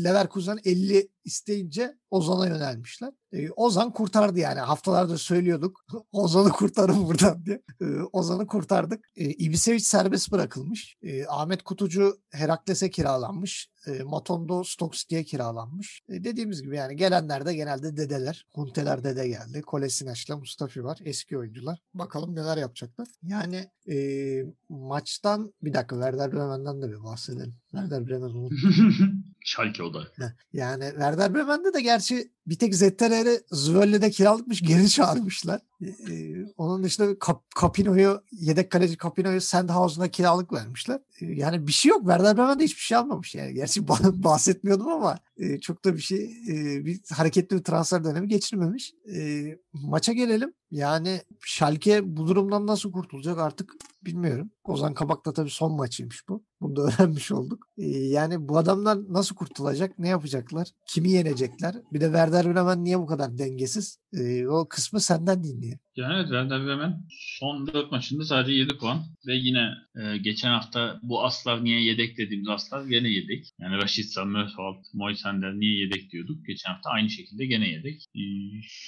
Leverkusen 50 isteyince Ozan'a yönelmişler. E, Ozan kurtardı yani. Haftalardır söylüyorduk. Ozan'ı kurtarın buradan diye. E, Ozan'ı kurtardık. E, Ibisevic serbest bırakılmış. E, Ahmet Kutucu Herakles'e kiralanmış. E, Matondo Stoke City'ye kiralanmış. E, dediğimiz gibi yani gelenler de genelde dedeler. Hunteler dede geldi. Kolasinaç'la Mustafi var. Eski oyuncular. Bakalım neler yapacaklar. Yani e, maçtan bir dakika Werder Bremen'den de bir bahsedelim. Werder Bremen unuttum. Schalke o da. Yani Werder Bremen'de de gerçi bir tek Zetterer'i Zvölle'de kiralıkmış geri çağırmışlar. Ee, onun dışında Kap Capino'yu yedek kaleci Capino'yu Sandhausen'a kiralık vermişler. Ee, yani bir şey yok. Werder Bremen'de hiçbir şey almamış yani. Gerçi bah- bahsetmiyordum ama e, çok da bir şey e, bir hareketli bir transfer dönemi geçirmemiş. E, maça gelelim. Yani Schalke bu durumdan nasıl kurtulacak artık bilmiyorum. Ozan Kabak'ta tabii son maçıymış bu. Bunu da öğrenmiş olduk. Yani bu adamlar nasıl kurtulacak? Ne yapacaklar? Kimi yenecekler? Bir de Werder Bremen niye bu kadar dengesiz? Ee, o kısmı senden dinleyelim. Yani evet Werder Bremen son 4 maçında sadece 7 puan ve yine e, geçen hafta bu aslar niye yedek dediğimiz aslar gene yedek. Yani Rashica, Mösholt, Moisander niye yedek diyorduk. Geçen hafta aynı şekilde gene yedek. E,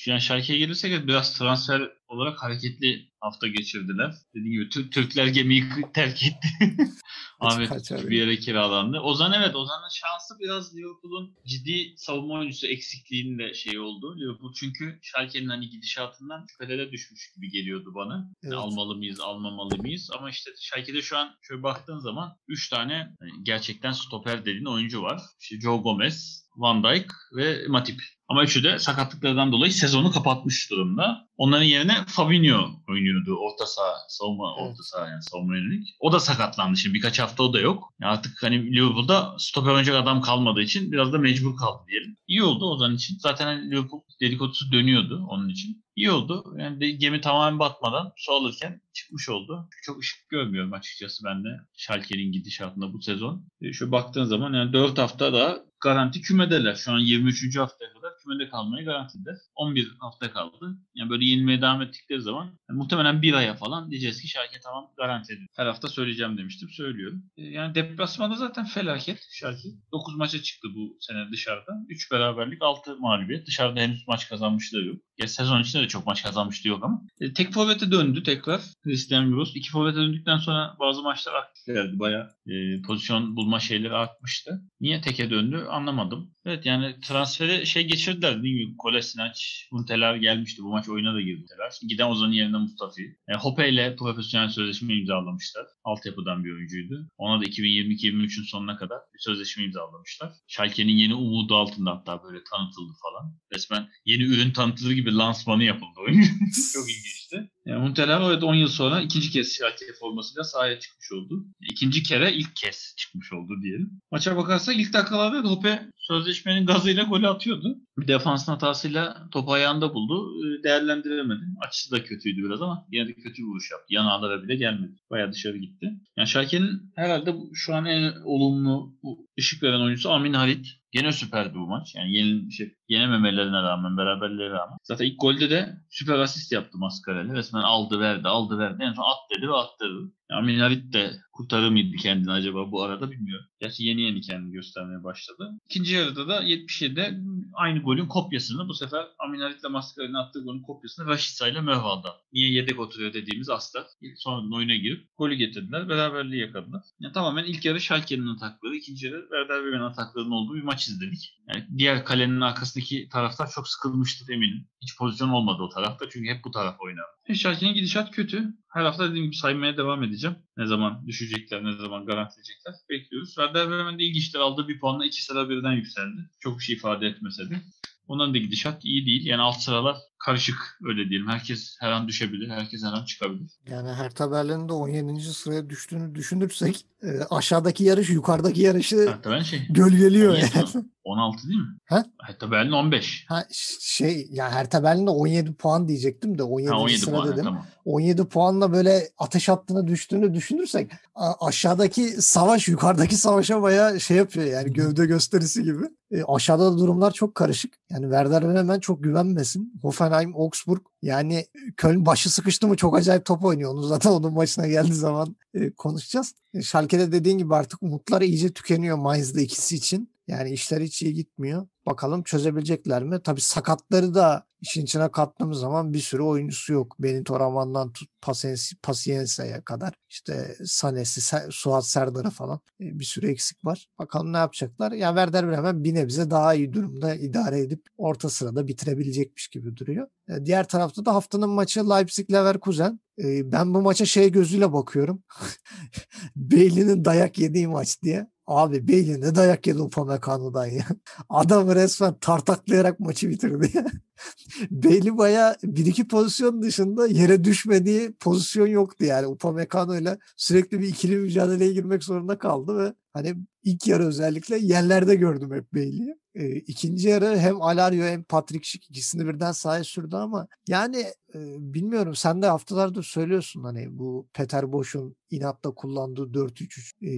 yani Schalke'ye gelirsek de biraz transfer olarak hareketli hafta geçirdiler. Dediğim gibi Türk, Türkler gemiyi terk etti. Ahmet bir yere kiralandı. Ozan evet Ozan'ın şansı biraz Liverpool'un ciddi savunma oyuncusu eksikliğinde şey oldu. Liverpool çünkü Schalke'nin hani gidişatından şüphelere düşmüş gibi geliyordu bana. Evet. Almalı mıyız, almamalı mıyız? Ama işte Schalke'de şu an şöyle baktığın zaman 3 tane hani gerçekten stoper dediğin oyuncu var. İşte Joe Gomez, Van Dijk ve Matip. Ama üçü de sakatlıklardan dolayı sezonu kapatmış durumda. Onların yerine Fabinho oynuyordu. Orta saha, savunma, Evet. orta saha yani savunma yönelik. O da sakatlandı şimdi. Birkaç hafta o da yok. Artık hani Liverpool'da stoper oynayacak adam kalmadığı için biraz da mecbur kaldı diyelim. İyi oldu Ozan için. Zaten hani Liverpool dedikodusu dönüyordu onun için. İyi oldu. Yani de gemi tamamen batmadan su alırken çıkmış oldu. Çok ışık görmüyorum açıkçası ben de Schalke'nin gidişatında bu sezon. E, Şu baktığın zaman yani 4 hafta daha garanti kümedeler. Şu an 23. haftaya kadar kümede kalmayı garantiler. 11 hafta kaldı. Yani böyle yenilmeye devam ettikleri zaman yani muhtemelen bir aya falan diyeceğiz ki Schalke tamam garanti edin. Her hafta söyleyeceğim demiştim. Söylüyorum. E, Yani deplasmanda zaten felaket Schalke. 9 maça çıktı bu sene dışarıda. 3 beraberlik 6 mağlubiyet. Dışarıda henüz maç kazanmışları yok. Ya sezon içinde de çok maç kazanmıştı yok ama. E, tek forvete döndü tekrar Christian Gross. İki forvete döndükten sonra bazı maçlar aktif geldi. Bayağı e, pozisyon bulma şeyleri artmıştı. Niye teke döndü anlamadım. Evet yani transferi şey geçirdiler değil mi? Kolasinac, Hunteler gelmişti. Bu maç oyuna da girdiler. Giden Ozan'ın yerine Mustafi. E, Hoppe ile profesyonel sözleşme imzalamışlar. Altyapıdan bir oyuncuydu. Ona da 2022-2023'ün sonuna kadar bir sözleşme imzalamışlar. Schalke'nin yeni umudu altında hatta böyle tanıtıldı falan. Resmen yeni ürün tanıtılır gibi lansmanı yapıldı oyun. Çok ilginçti. Yani Hunteler evet 10 yıl sonra ikinci kez Schalke formasıyla sahaya çıkmış oldu. İkinci kere ilk kez çıkmış oldu diyelim. Maça bakarsak ilk dakikalarda da Hoppe sözleşmenin gazıyla golü atıyordu. Bir defansın hatasıyla topu ayağında buldu. Ee, Değerlendiremedi. Açısı da kötüydü biraz ama yine de kötü bir vuruş yaptı. Yanağlara bile gelmedi. Bayağı dışarı gitti. Yani Schalke'nin herhalde şu an en olumlu ışık veren oyuncusu Amin Halit. Gene süperdi bu maç. Yani yeni, şey, yenememelerine rağmen, beraberliğe rağmen. Zaten ilk golde de süper asist yaptı Mascarelli. Resmen aldı verdi, aldı verdi. En son at dedi ve attırdı. Yani Amin Halit de kurtarır mıydı kendini acaba bu arada bilmiyorum. Gerçi yeni yeni kendini göstermeye başladı. İkinci yarıda da 77'de aynı golün kopyasını bu sefer Amin Halit'le Mascarelli'nin attığı golün kopyasını Rashica ile Möhval'da. Niye yedek oturuyor dediğimiz aslar. Sonradan oyuna girip golü getirdiler. Beraberliği yakaladılar. Yani tamamen ilk yarı Schalke'nin atakları, ikinci yarı Werder Bremen'in ataklarının olduğu bir maç izledik. Yani diğer kalenin arkasındaki taraftar çok sıkılmıştır eminim. Hiç pozisyon olmadı o tarafta çünkü hep bu taraf oynadı. E, Schalke'nin gidişat kötü. Her hafta dediğim gibi saymaya devam edeceğim. Ne zaman düşecekler, ne zaman garantileyecekler bekliyoruz. Werder Bremen'de ilk işler aldığı bir puanla iki sıra birden yükseldi. Çok bir şey ifade etmese de. Onların da gidişat iyi değil. Yani alt sıralar karışık öyle diyelim. Herkes her an düşebilir, herkes her an çıkabilir. Yani Hertha Berlin'in de 17. sıraya düştüğünü düşünürsek e, aşağıdaki yarış yukarıdaki yarışı şey gölgeliyor 17 yani. mi? 16 değil mi? Ha? Hatta Berlin 15. Ha, şey ya Hertha Berlin'de 17 puan diyecektim de 17. Ha 17 sıra puan. dedim. Tamam. 17 puanla böyle ateş hattına düştüğünü düşünürsek aşağıdaki savaş yukarıdaki savaşa bayağı şey yapıyor yani gövde gösterisi gibi. E, aşağıda da durumlar çok karışık. Yani Werder Bremen çok güvenmesin. Hoffenheim, Augsburg yani Köln başı sıkıştı mı çok acayip top oynuyor. Onu zaten onun maçına geldiği zaman e, konuşacağız. E, Schalke'de dediğin gibi artık umutlar iyice tükeniyor Mainz'da ikisi için. Yani işler hiç iyi gitmiyor. Bakalım çözebilecekler mi? Tabii sakatları da işin içine kattığımız zaman bir sürü oyuncusu yok. Benito Raman'dan tut Pacience'ye kadar işte Sanes'i, Suat Serdar'a falan e, bir sürü eksik var. Bakalım ne yapacaklar. Ya Werder Bremen bir nebze daha iyi durumda idare edip orta sırada bitirebilecekmiş gibi duruyor. E, Diğer tarafta da haftanın maçı Leipzig-Leverkusen. E, Ben bu maça şey gözüyle bakıyorum. Bailey'nin dayak yediği maç diye. Abi Bailey ne dayak yedi Upamecano'dan ya. Adam resmen tartaklayarak maçı bitirdi. Bailey baya bir iki pozisyon dışında yere düşmediği pozisyon yoktu yani. Upamecano ile sürekli bir ikili mücadeleye girmek zorunda kaldı ve hani ilk yarı özellikle yerlerde gördüm hep Bailey'i. E, ikinci yarı hem Alario hem Patrick Schick ikisini birden sahaya sürdü ama yani e, bilmiyorum sen de haftalardır söylüyorsun hani bu Peter Boş'un inatla kullandığı 4-3-3 e,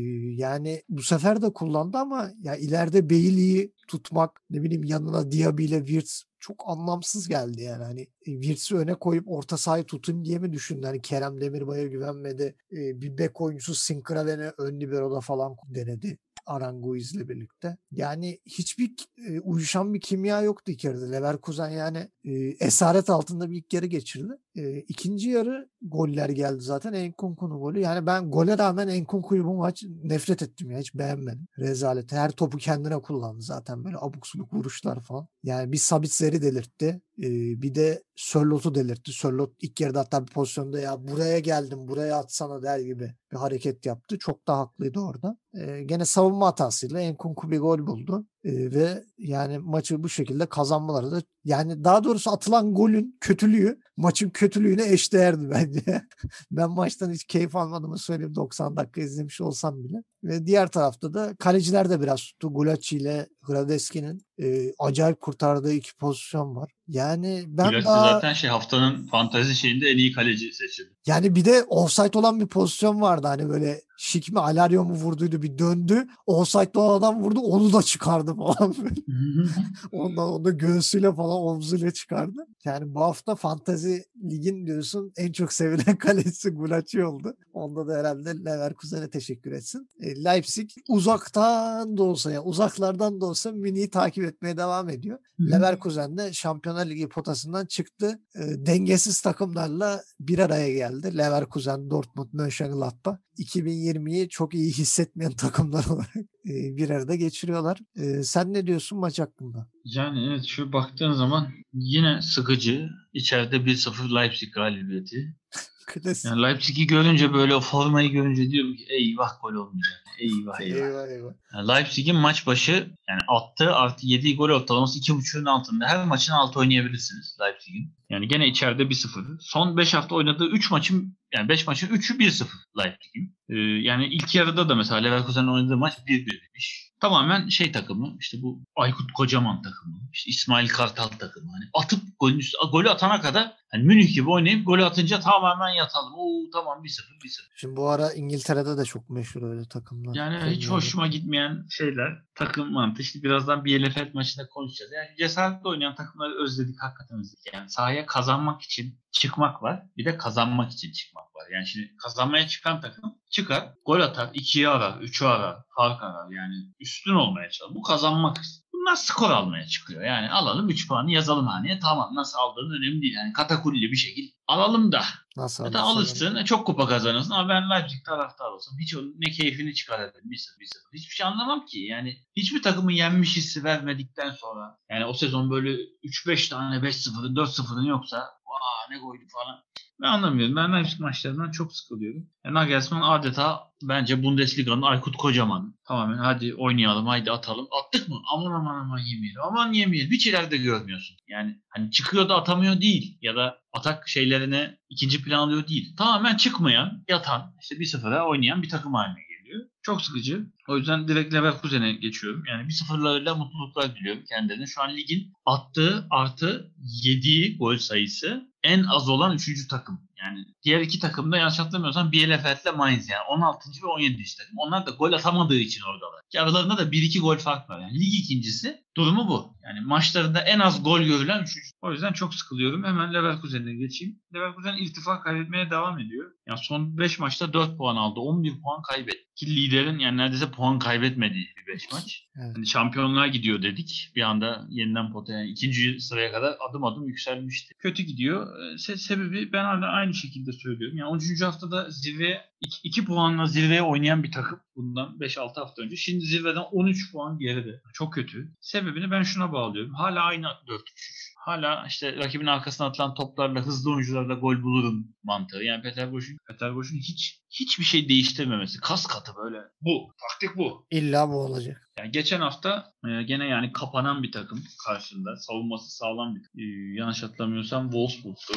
yani bu sefer de kullandı ama ya ileride Bailey'i tutmak ne bileyim yanına Diaby ile Wirtz çok anlamsız geldi yani hani e, Wirtz'i öne koyup orta sahayı tutayım diye mi düşündü? Hani Kerem Demirbay'a güvenmedi. E, bir bek oyuncusu Sinkraven'e ön libero'da falan denedi. Aranguiz'le birlikte. Yani hiçbir e, uyuşan bir kimya yoktu ilk yarıda. Leverkusen yani e, esaret altında bir ilk yarı geçirdi. E, ikinci yarı goller geldi zaten. Enkunku'nun golü. Yani ben gole rağmen Enkunku'yu bu maç nefret ettim ya. Hiç beğenmedim. Rezalet. Her topu kendine kullandı zaten. Böyle abuk subuk vuruşlar falan. Yani bir Sabitzer'i delirtti. E, bir de Sörlot'u delirtti. Sörlot ilk yarıda hatta bir pozisyonda ya buraya geldim buraya atsana der gibi bir hareket yaptı. Çok da haklıydı orada. E, gene savunma hatasıyla Enkunku bir gol buldu. E, ve yani maçı bu şekilde kazanmaları da yani daha doğrusu atılan golün kötülüğü maçın kötülüğüne eşdeğerdi bence. ben maçtan hiç keyif almadığımı söyleyeyim 90 dakika izlemiş olsam bile. Ve diğer tarafta da kaleciler de biraz tuttu. Gulaci ile Hradeski'nin e, acayip kurtardığı iki pozisyon var. Yani ben Gulasi daha zaten şey haftanın fantezi şeyinde en iyi kaleci seçildi. yani bir de offside olan bir pozisyon vardı. Hani böyle Şik mi Alario mu vurduydu bir döndü. Offside olan adam vurdu onu da çıkardı falan. Ondan onu da göğsüyle falan omzuyla çıkardı. Yani bu hafta Fantazi Lig'in diyorsun en çok sevilen kalecisi Gulaci oldu. Onda da herhalde Leverkusen'e teşekkür etsin. E, Leipzig uzaktan da olsa ya uzaklardan da olsa Münih'i takip etmeye devam ediyor. Leverkusen de Şampiyonlar Ligi potasından çıktı. E, dengesiz takımlarla bir araya geldi. Leverkusen, Dortmund, Mönchengladbach. 2020'yi çok iyi hissetmeyen takımlar olarak e, bir arada geçiriyorlar. E, sen ne diyorsun maç hakkında? Yani evet şu baktığın zaman yine sıkıcı. İçeride 1-0 Leipzig galibiyeti. Klasik. Yani Leipzig'i görünce böyle o formayı görünce diyorum ki eyvah gol olmayacak. Eyvah eyvah. Eyvah eyvah. Yani Leipzig'in maç başı yani attığı artı yediği gol ortalaması 2.5'ün altında. Her maçın altı oynayabilirsiniz Leipzig'in. Yani gene içeride 1-0. Son 5 hafta oynadığı 3 maçın yani 5 maçın 3'ü 1-0 Leipzig'in. Ee, yani ilk yarıda da mesela Leverkusen'in oynadığı maç 1-1 demiş. Tamamen şey takımı işte bu Aykut Kocaman takımı, işte İsmail Kartal takımı. Hani atıp golün üstü, golü atana kadar hani Münih gibi oynayıp golü atınca tamamen yatalım. Oo tamam 1-0 1-0. Şimdi bu ara İngiltere'de de çok meşhur öyle takımlar. Yani hiç Premier Lig. hoşuma gitmeyen şeyler. Takım mantığı. İşte birazdan Bielefeld maçında konuşacağız. Yani cesaretle oynayan takımları özledik hakikaten özledik. Yani sahaya kazanmak için çıkmak var. Bir de kazanmak için çıkmak var. Yani şimdi kazanmaya çıkan takım çıkar, gol atar, ikiye arar, üçü arar, fark arar. Yani üstün olmaya çalışır. Bu kazanmak Bunlar skor almaya çıkıyor. Yani alalım 3 puanı yazalım haneye. Tamam nasıl aldığın önemli değil. Yani katakulli bir şekilde alalım da Nasıl alırsan alırsın, e, çok kupa kazanırsın ama ben Leipzig taraftar olsam hiç onun ne keyfini çıkarabilirim. Bir sıfır, bir sıfır. Hiçbir şey anlamam ki. Yani hiçbir takımın yenmiş hissi vermedikten sonra yani o sezon böyle 3-5 tane 5-0'ın 4-0'ın yoksa ne koydu falan. Ben anlamıyorum. Ben Leipzig maçlarından çok sıkılıyorum. Yani Nagelsmann adeta bence Bundesliga'nın Aykut Kocaman. Tamamen hadi oynayalım, haydi atalım. Attık mı? Aman aman aman yemeyelim. Aman yemeyelim. Hiç ileride görmüyorsun. Yani hani çıkıyor da atamıyor değil. Ya da atak şeylerine ikinci plan alıyor değil. Tamamen çıkmayan, yatan, işte bir sıfıra oynayan bir takım haline geliyor. Çok sıkıcı. O yüzden direkt Leverkusen'e geçiyorum. Yani bir sıfırlarıyla mutluluklar diliyorum kendilerine. Şu an ligin attığı artı yediği gol sayısı en az olan üçüncü takım. Yani diğer iki takım da yanlış hatırlamıyorsam Bielefeld ile Mainz yani 16. ve 17. takım. Onlar da gol atamadığı için oradalar. Ki aralarında da 1-2 gol fark var. Yani lig ikincisi durumu bu. Yani maçlarında en az gol görülen üçüncü. O yüzden çok sıkılıyorum. Hemen Leverkusen'e geçeyim. Leverkusen irtifa kaybetmeye devam ediyor. Yani son 5 maçta 4 puan aldı. 11 puan kaybetti. Ki liderin yani neredeyse puan kaybetmediği bir 5 maç. Evet. Hani şampiyonluğa gidiyor dedik. Bir anda yeniden potaya yani ikinci sıraya kadar adım adım yükselmişti. Kötü gidiyor. Ee, Se- sebebi ben hala aynı şekilde söylüyorum. Yani 13. haftada zirveye 2 puanla zirveye oynayan bir takım bundan 5-6 hafta önce. Şimdi zirveden 13 puan geride. Çok kötü. Sebebini ben şuna bağlıyorum. Hala aynı 4-3. Hala işte rakibin arkasına atılan toplarla hızlı oyuncularla gol bulurum mantığı. Yani Peter Boş'un Peter Boş'un hiç hiçbir şey değiştirmemesi. Kas katı böyle. Bu. Taktik bu. İlla bu olacak. Yani geçen hafta e, gene yani kapanan bir takım karşında. Savunması sağlam bir e, yanlış hatırlamıyorsam Wolfsburg'tu.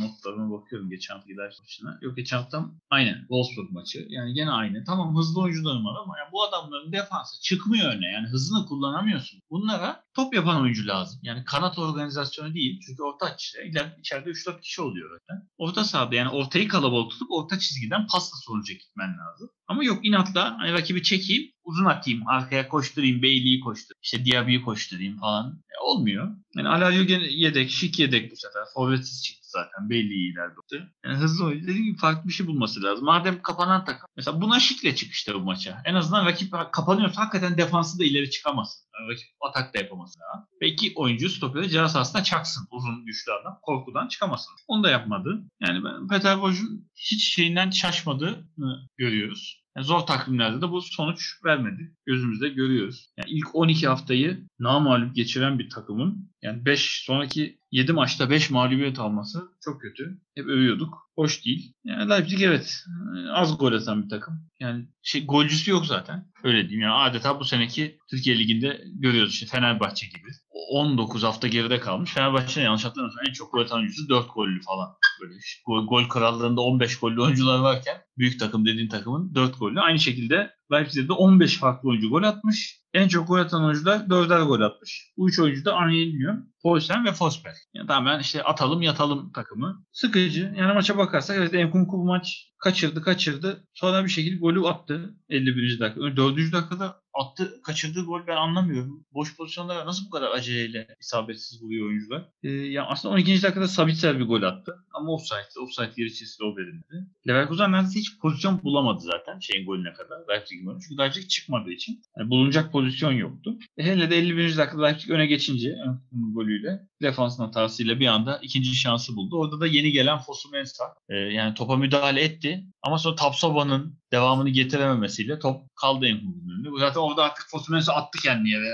Notlarıma bakıyorum geçen hafta gider maçına. Yok geçen hafta aynen Wolfsburg maçı. Yani gene aynı. Tamam hızlı oyuncularım var ama yani bu adamların defansı çıkmıyor öne. Yani hızını kullanamıyorsun. Bunlara top yapan oyuncu lazım. Yani kanat organizasyonu değil. Çünkü orta iler, içeride 3-4 kişi oluyor zaten. Orta sahada yani ortayı kalabalık tutup orta çizgiden pasla sonuca gitmen lazım. Ama yok inatla hani rakibi çekeyim, uzun atayım, arkaya koşturayım, Bailey'i koşturayım, işte Diaby'i koşturayım falan. E, olmuyor. Yani Alario gene yedek, şık yedek bu sefer. Forvetsiz çıktı zaten. Bailey'i ileride tuttu. Yani hızlı oyuncu dediğim gibi farklı bir şey bulması lazım. Madem kapanan takım. Mesela buna şıkla çık işte bu maça. En azından rakip kapanıyorsa hakikaten defansı da ileri çıkamasın. Yani rakip atak da yapamasın. Ha. Ve iki oyuncu stopere ceza sahasına çaksın. Uzun güçlü adam. Korkudan çıkamasın. Onu da yapmadı. Yani ben Peter Boş'un hiç şeyinden şaşmadığını görüyoruz. Yani zor takvimlerde de bu sonuç vermedi. Gözümüzde görüyoruz. Yani ilk 12 haftayı namalup geçiren bir takımın yani 5 sonraki 7 maçta 5 mağlubiyet alması çok kötü. Hep övüyorduk. Hoş değil. Yani Leipzig evet az gol atan bir takım. Yani şey golcüsü yok zaten. Öyle diyeyim. Yani adeta bu seneki Türkiye Ligi'nde görüyoruz işte Fenerbahçe gibi. 19 hafta geride kalmış. Fenerbahçe'nin yanlış hatırlamıyorsam en çok gol atan oyuncusu 4 gollü falan. Böyle gol, gol krallığında 15 gollü oyuncular varken büyük takım dediğin takımın 4 gollü. Aynı şekilde Leipzig'de 15 farklı oyuncu gol atmış. En çok gol atan oyuncular 4'er gol atmış. Bu 3 oyuncu da Arnelio, Poulsen ve Forsberg. Yani tamamen işte atalım yatalım takımı. Sıkıcı. Yani maça bakarsak evet Enkunku bu maç kaçırdı kaçırdı. Sonra bir şekilde golü attı 51. dakika. 4. dakikada attı kaçırdığı gol ben anlamıyorum. Boş pozisyonlara nasıl bu kadar aceleyle isabetsiz buluyor oyuncular? Ee, yani aslında 12. dakikada Sabitzer bir gol attı. Ama offside. Offside gerekçesi o verilmedi. Leverkusen neredeyse hiç pozisyon bulamadı zaten şeyin golüne kadar. Leipzig'in golü. Çünkü Leipzig çıkmadığı için yani bulunacak pozisyon yoktu. E hele de 51. dakikada Leipzig öne geçince golüyle defansın hatasıyla bir anda ikinci şansı buldu. Orada da yeni gelen Fosu Mensah e, yani topa müdahale etti. Ama sonra Tapsoba'nın devamını getirememesiyle top kaldı Enkunku'nun önünde. Zaten orada artık Fosu Mensah attı kendini yere.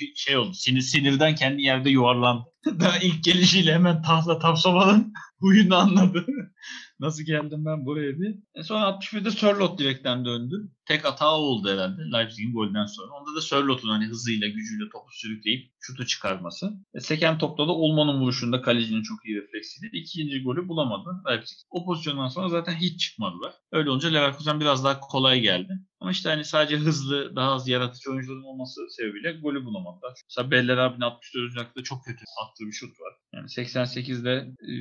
Bir şey oldu. Sinir, sinirden kendi yerde yuvarlandı. Daha ilk gelişiyle hemen tahla Tapsoba'nın huyunu anladı. Nasıl geldim ben buraya diye. E sonra 61'de Sörlot direkten döndü. Tek hata oldu herhalde Leipzig'in golden sonra. Onda da Sörlot'un hani hızıyla, gücüyle topu sürükleyip şutu çıkarması. E, seken topta da Olman'ın vuruşunda kalecinin çok iyi refleksiyle ikinci golü bulamadı Leipzig. O pozisyondan sonra zaten hiç çıkmadılar. Öyle olunca Leverkusen biraz daha kolay geldi. Ama işte hani sadece hızlı, daha az yaratıcı oyuncuların olması sebebiyle golü bulamadılar. Mesela Beller abinin 64. dakikada çok kötü attığı bir şut var. Yani 88'de e,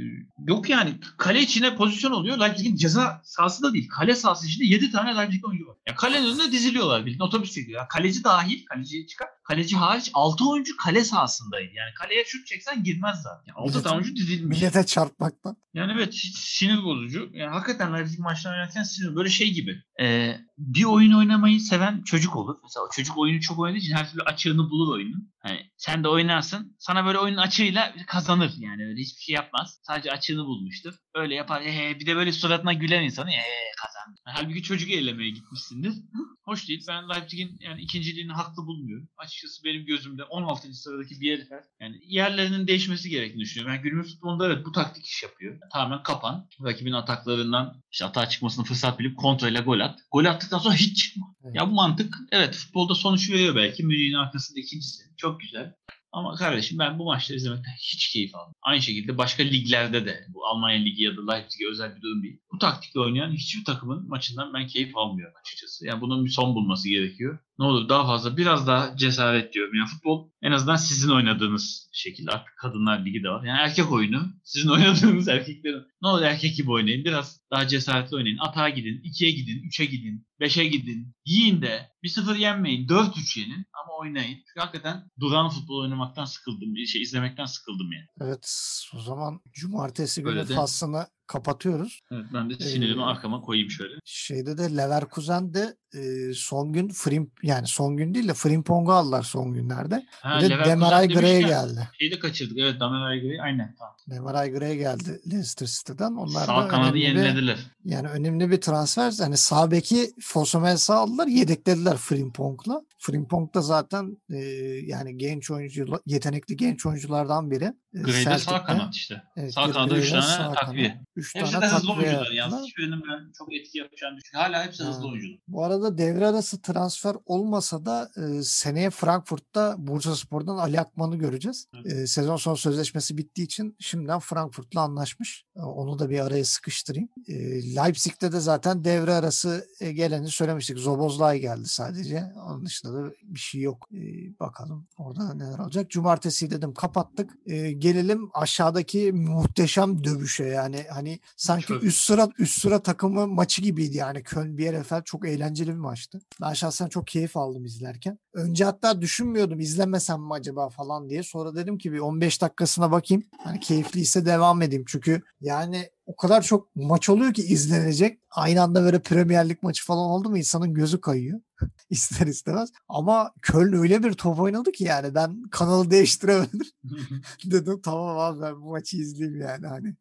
yok yani kale içine pozisyon oluyor. Leipzig'in ceza sahası da değil. Kale sahası içinde 7 tane Leipzig oyuncu var. Yani kalenin önünde diziliyorlar bildiğin otobüs gidiyor. Yani kaleci dahil, kaleciyi çıkar. Kaleci hariç 6 oyuncu kale sahasındaydı. Yani kaleye şut çeksen girmez zaten. Yani 6 tane oyuncu dizilmiş. Millete çarpmaktan. Yani evet sinir bozucu. Yani hakikaten Leipzig maçlarını oynarken sinir böyle şey gibi. e, bir oyun oynamayı seven çocuk olur. Mesela çocuk oyunu çok oynadığı için her türlü açığını bulur oyunun. Yani sen de oynarsın. Sana böyle oyunun açığıyla kazanır yani. Öyle hiçbir şey yapmaz. Sadece açığını bulmuştur. Öyle yapar. He, bir de böyle suratına gülen insanı he, kazandı. Yani halbuki çocuk eğlenmeye gitmişsindir. Hoş değil. Ben Leipzig'in yani ikinciliğini haklı bulmuyorum. Açıkçası benim gözümde 16. sıradaki bir herif yani yerlerinin değişmesi gerektiğini düşünüyorum. Yani günümüz futbolunda evet bu taktik iş yapıyor. Tamamen kapan. Rakibin ataklarından işte atağa çıkmasını fırsat bilip kontrayla gol at. Gol attıktan sonra hiç çıkma. Evet. Ya bu mantık evet futbolda sonuç veriyor belki. Münih'in arkasında ikincisi. Çok güzel. Ama kardeşim ben bu maçları izlemekten hiç keyif aldım. Aynı şekilde başka liglerde de bu Almanya Ligi ya da Leipzig'e özel bir durum değil. Bu taktikle oynayan hiçbir takımın maçından ben keyif almıyorum açıkçası. Yani bunun bir son bulması gerekiyor. Ne olur daha fazla biraz daha cesaret diyorum. Yani futbol en azından sizin oynadığınız şekilde artık kadınlar ligi de var. Yani erkek oyunu sizin oynadığınız erkeklerin ne olur erkek gibi oynayın. Biraz daha cesaretli oynayın. Atağa gidin, 2'ye gidin, 3'e gidin, 5'e gidin. Yiyin de 1-0 yenmeyin, 4-3 yenin ama oynayın. Çünkü hakikaten duran futbol oynamaktan sıkıldım. Şey izlemekten sıkıldım yani. Evet o zaman cumartesi günü Öyle faslını kapatıyoruz. Evet, ben de sinirimi Ee, arkama koyayım şöyle. Şeyde de Leverkusen de e, son gün Frim yani son gün değil de Frimpong'u aldılar son günlerde. Ha, Bir de Demaray Gray'e geldi. Şeyi de kaçırdık. Evet Demaray Gray aynen. Tamam. Demaray Gray'e geldi Leicester City'den. Onlar Sağ da kanadı önemli bir, yenilediler. yani önemli bir transfer. Hani sağ beki Fosomels'i aldılar. Yedeklediler Frimpong'la. Frimpong da zaten e, yani genç oyuncu, yetenekli genç oyunculardan biri. E, Gray de sağ kanat işte. Evet, sağ Gray kanada 3 de tane sağ takviye. Kanat. Üç Hepsi tane de hızlı oyuncular yalnız. Hiçbirinin ben çok etki yapacağını düşünüyorum. Hala hepsi hızlı Ha. oyuncular. Bu arada devre arası transfer olmasa da e, seneye Frankfurt'ta Bursaspor'dan Ali Akman'ı göreceğiz. E, sezon sonu sözleşmesi bittiği için şimdiden Frankfurt'la anlaşmış. E, onu da bir araya sıkıştırayım. E, Leipzig'te de zaten devre arası e, geleni söylemiştik. Zobozlay geldi sadece. Onun dışında da bir şey yok. E, bakalım orada neler olacak. Cumartesi dedim kapattık. E, gelelim aşağıdaki muhteşem dövüşe yani hani sanki Çok. üst sıra üst sıra takımı maçı gibiydi yani Köln Bielefeld çok eğlenceli bir maçtı. Ben şahsen çok keyif aldım izlerken. Önce hatta düşünmüyordum izlemesem mi acaba falan diye. Sonra dedim ki bir 15 dakikasına bakayım. Hani keyifliyse devam edeyim. Çünkü yani o kadar çok maç oluyor ki izlenecek. Aynı anda böyle Premier Lig maçı falan oldu mu insanın gözü kayıyor. İster istemez. Ama Köln öyle bir top oynadı ki yani ben kanalı değiştiremedim. dedim tamam abi ben bu maçı izleyeyim yani hani.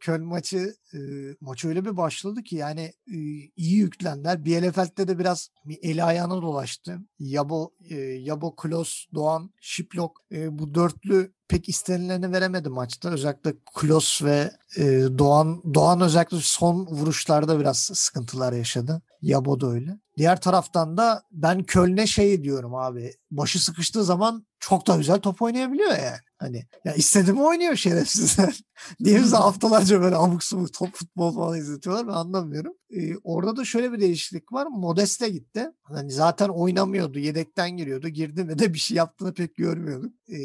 Köln maçı e, maç öyle bir başladı ki yani e, iyi yüklendiler. Bielefeld'de de biraz bir eli ayağına dolaştı. Yabo, e, Yabo, Klos, Doğan, Şiplok e, bu dörtlü pek istenileni veremedi maçta. Özellikle Klos ve e, Doğan Doğan özellikle son vuruşlarda biraz sıkıntılar yaşadı. Yabo da öyle. Diğer taraftan da ben Köln'e şey diyorum abi. Başı sıkıştığı zaman çok da güzel top oynayabiliyor yani. Hani ya istediğimi oynuyor şerefsizler. Diye bize haftalarca böyle abuk subuk top futbol falan izletiyorlar ben anlamıyorum. Ee, orada da şöyle bir değişiklik var. Modeste gitti. Hani zaten oynamıyordu. Yedekten giriyordu. Girdi ve de bir şey yaptığını pek görmüyorduk. Ee,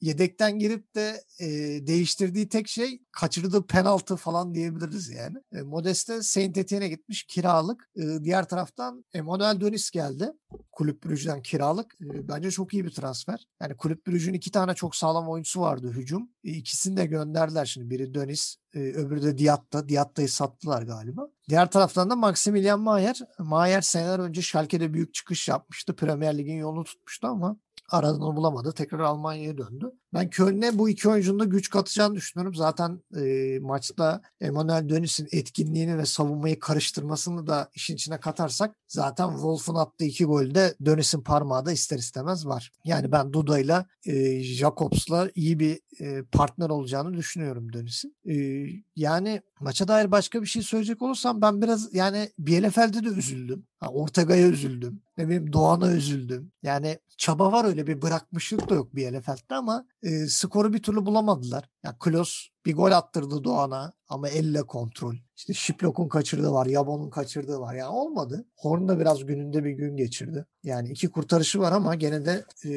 yedekten girip de e, değiştirdiği tek şey kaçırdığı penaltı falan diyebiliriz yani. E, Modeste Saint Etienne'e gitmiş kiralık. E, diğer taraftan Emmanuel Dönis geldi. Kulüp Brugge'den kiralık. E, bence çok iyi bir transfer. Yani Kulüp Brugge'ün iki tane çok sağlam oyuncusu vardı hücum. E, ikisini de gönderdiler şimdi. Biri Dönis, e, öbürü de Diatta. Diatta'yı sattılar galiba. Diğer taraftan da Maximilian Mayer. Mayer seneler önce Schalke'de büyük çıkış yapmıştı. Premier Lig'in yolunu tutmuştu ama aradığını bulamadı. Tekrar Almanya'ya döndü. Ben Köln'e bu iki oyuncunun da güç katacağını düşünüyorum. Zaten e, maçta Emmanuel Dönis'in etkinliğini ve savunmayı karıştırmasını da işin içine katarsak zaten Wolf'un attığı iki golde Dönis'in parmağı da ister istemez var. Yani ben Duda'yla e, Jacobs'la iyi bir e, partner olacağını düşünüyorum Dönis'in. E, yani maça dair başka bir şey söyleyecek olursam ben biraz yani Bielefeld'e de üzüldüm. Ortega'ya üzüldüm. Ne bileyim Doğan'a üzüldüm. Yani çaba var öyle bir bırakmışlık da yok Bielefeld'de ama e, skoru bir türlü bulamadılar. Ya Klos bir gol attırdı Doğan'a ama elle kontrol. İşte Şiplok'un kaçırdığı var, Yabon'un kaçırdığı var. Yani olmadı. Horn da biraz gününde bir gün geçirdi. Yani iki kurtarışı var ama gene de e,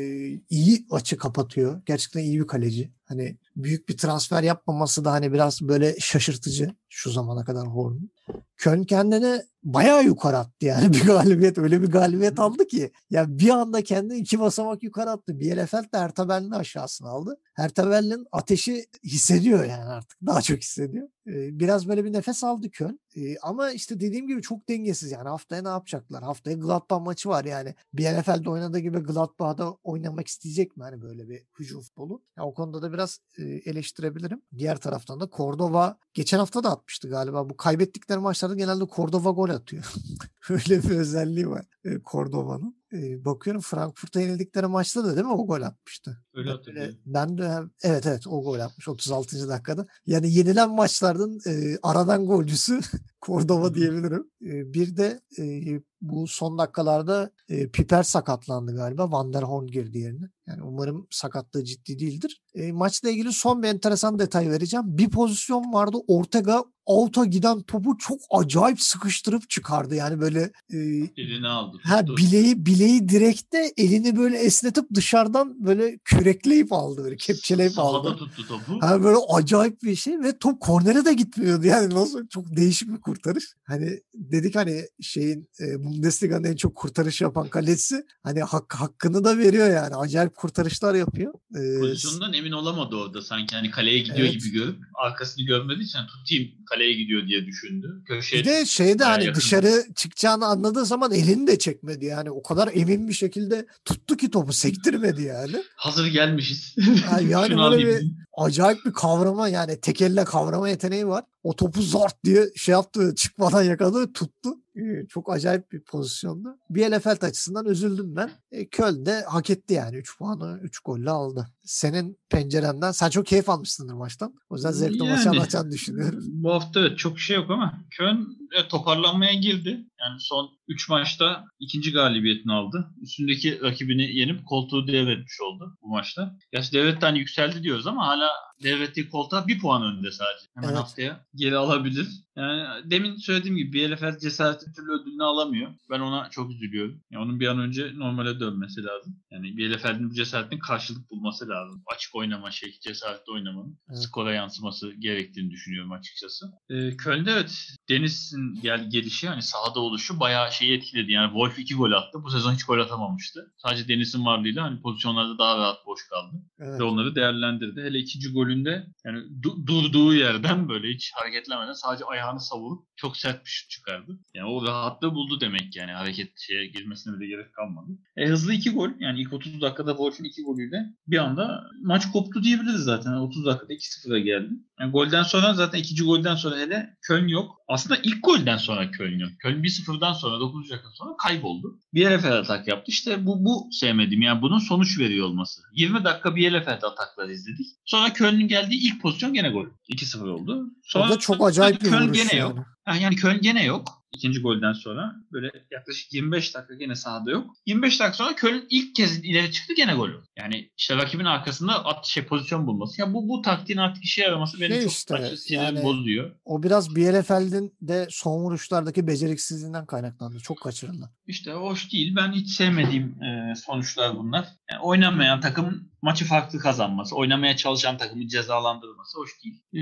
iyi açı kapatıyor. Gerçekten iyi bir kaleci. Hani büyük bir transfer yapmaması da hani biraz böyle şaşırtıcı şu zamana kadar Horn'un. Köln kendini bayağı yukarı attı yani bir galibiyet öyle bir galibiyet aldı ki ya bir anda kendini iki basamak yukarı attı. Bielefeld de Hertha Berlin'i aşağısına aldı. Hertha Berlin ateşi hissediyor yani artık daha çok hissediyor. Biraz böyle bir nefes aldı Köln. Ama işte dediğim gibi çok dengesiz yani haftaya ne yapacaklar? Haftaya Gladbach maçı var yani. Bielefeld'de oynadığı gibi Gladbach'da oynamak isteyecek mi hani böyle bir hücum futbolu? Ya o konuda da biraz eleştirebilirim. Diğer taraftan da Cordova geçen hafta da atmıştı galiba. Bu kaybettikleri maçlarda genelde Cordova gol atıyor. Öyle bir özelliği var Cordova'nın. Bakıyorum Frankfurt'a yenildikleri maçta da değil mi o gol atmıştı. Öyle Ben, hatırlıyorum. ben de evet evet o gol atmış 36. dakikada. Yani yenilen maçların e, aradan golcüsü Cordova diyebilirim. E, bir de e, bu son dakikalarda e, Piper sakatlandı galiba. Van der Horn girdi yerine. Yani umarım sakatlığı ciddi değildir. E, maçla ilgili son bir enteresan detay vereceğim. Bir pozisyon vardı. Ortega out'a giden topu çok acayip sıkıştırıp çıkardı. Yani böyle e, Elini aldı. Ha bileği bileği direkte elini böyle esnetip dışarıdan böyle kürekleyip aldı böyle kepçeleyip Sahada aldı. tuttu topu. Ha böyle acayip bir şey ve top kornere de gitmiyordu yani nasıl çok değişik bir kurtarış. Hani dedik hani şeyin e, Bundesliga'nın en çok kurtarış yapan kalesi hani hak, hakkını da veriyor yani acayip kurtarışlar yapıyor. E, Pozisyondan emin olamadı orada sanki hani kaleye gidiyor Evet. gibi görüp arkasını görmediği için tutayım kaleye gidiyor diye düşündü. Köşeye bir de şeyde hani yakın. dışarı çıkacağını anladığı zaman elini de çekmedi yani o kadar emin bir şekilde tuttu ki topu sektirmedi yani. hazır gelmişiz. Yani Şunu böyle bir acayip bir kavrama yani tek elle kavrama yeteneği var. O topu zart diye şey yaptı çıkmadan yakaladı tuttu. Ee, çok acayip bir pozisyondu. Bielefeld açısından üzüldüm ben. E, Köln de hak etti yani 3 puanı 3 golle aldı. Senin pencerenden sen çok keyif almışsındır maçtan. O yüzden zevkle maçı Yani. anlatacağını düşünüyorum. Bu hafta evet çok şey yok ama Köln evet, toparlanmaya girdi. Yani son 3 maçta ikinci galibiyetini aldı. Üstündeki rakibini yenip koltuğu devretmiş oldu bu maçta. Gerçi devletten yükseldi diyoruz ama hala devrettiği koltuğa bir puan önünde sadece. Hemen Evet. haftaya geri alabilir. Yani demin söylediğim gibi Bielefeld cesaretin türlü ödülünü alamıyor. Ben ona çok üzülüyorum. Yani onun bir an önce normale dönmesi lazım. Yani Bielefeld'in bu cesaretinin karşılık bulması lazım. Açık oynama şey, cesaretli oynamanın Evet. skora yansıması gerektiğini düşünüyorum açıkçası. Ee, Köln'de evet Deniz'in gel gelişi hani sahada oluşu bayağı şeyi etkiledi. Yani Wolf 2 gol attı. Bu sezon hiç gol atamamıştı. Sadece Deniz'in varlığıyla hani pozisyonlarda daha rahat boş kaldı Evet. ve onları değerlendirdi. Hele ikinci golünde yani du- durduğu yerden böyle hiç hareketlemeden sadece ayağını savurup çok sert bir şut çıkardı. Yani o rahatlığı buldu demek yani hareket şeye girmesine bile gerek kalmadı. E, hızlı iki gol yani ilk 30 dakikada Wolf'un iki golüyle bir anda maç koptu diyebiliriz zaten. 30 dakikada 2-0'a geldi. Yani golden sonra zaten ikinci golden sonra hele Köln yok. Aslında ilk golden sonra Köln yok. Köln 1-0'dan sonra 9 dakika sonra kayboldu. Bielefeld atak yaptı. İşte bu, bu sevmedim. Yani bunun sonuç veriyor olması. 20 dakika Bielefeld atakları izledik. Sonra Köln'ün geldiği ilk pozisyon gene gol. 2-0 oldu. Sonra O da çok acayip bir Köln gene yani. yok. Yani Köln gene yok. İkinci golden sonra böyle yaklaşık 25 dakika gene sahada yok. 25 dakika sonra Köln ilk kez ileri çıktı gene gol. Yani işte rakibin arkasında at şey pozisyon bulması. Ya bu bu taktiğin artık işe yaraması beni Şey çok işte, açıkçası yani- bozuyor. O biraz Bielefeld'in de son vuruşlardaki beceriksizliğinden kaynaklandı. Çok kaçırıldı. İşte hoş değil. Ben hiç sevmediğim e, sonuçlar bunlar. Yani oynamayan takım maçı farklı kazanması, oynamaya çalışan takımı cezalandırılması hoş değil. Ee,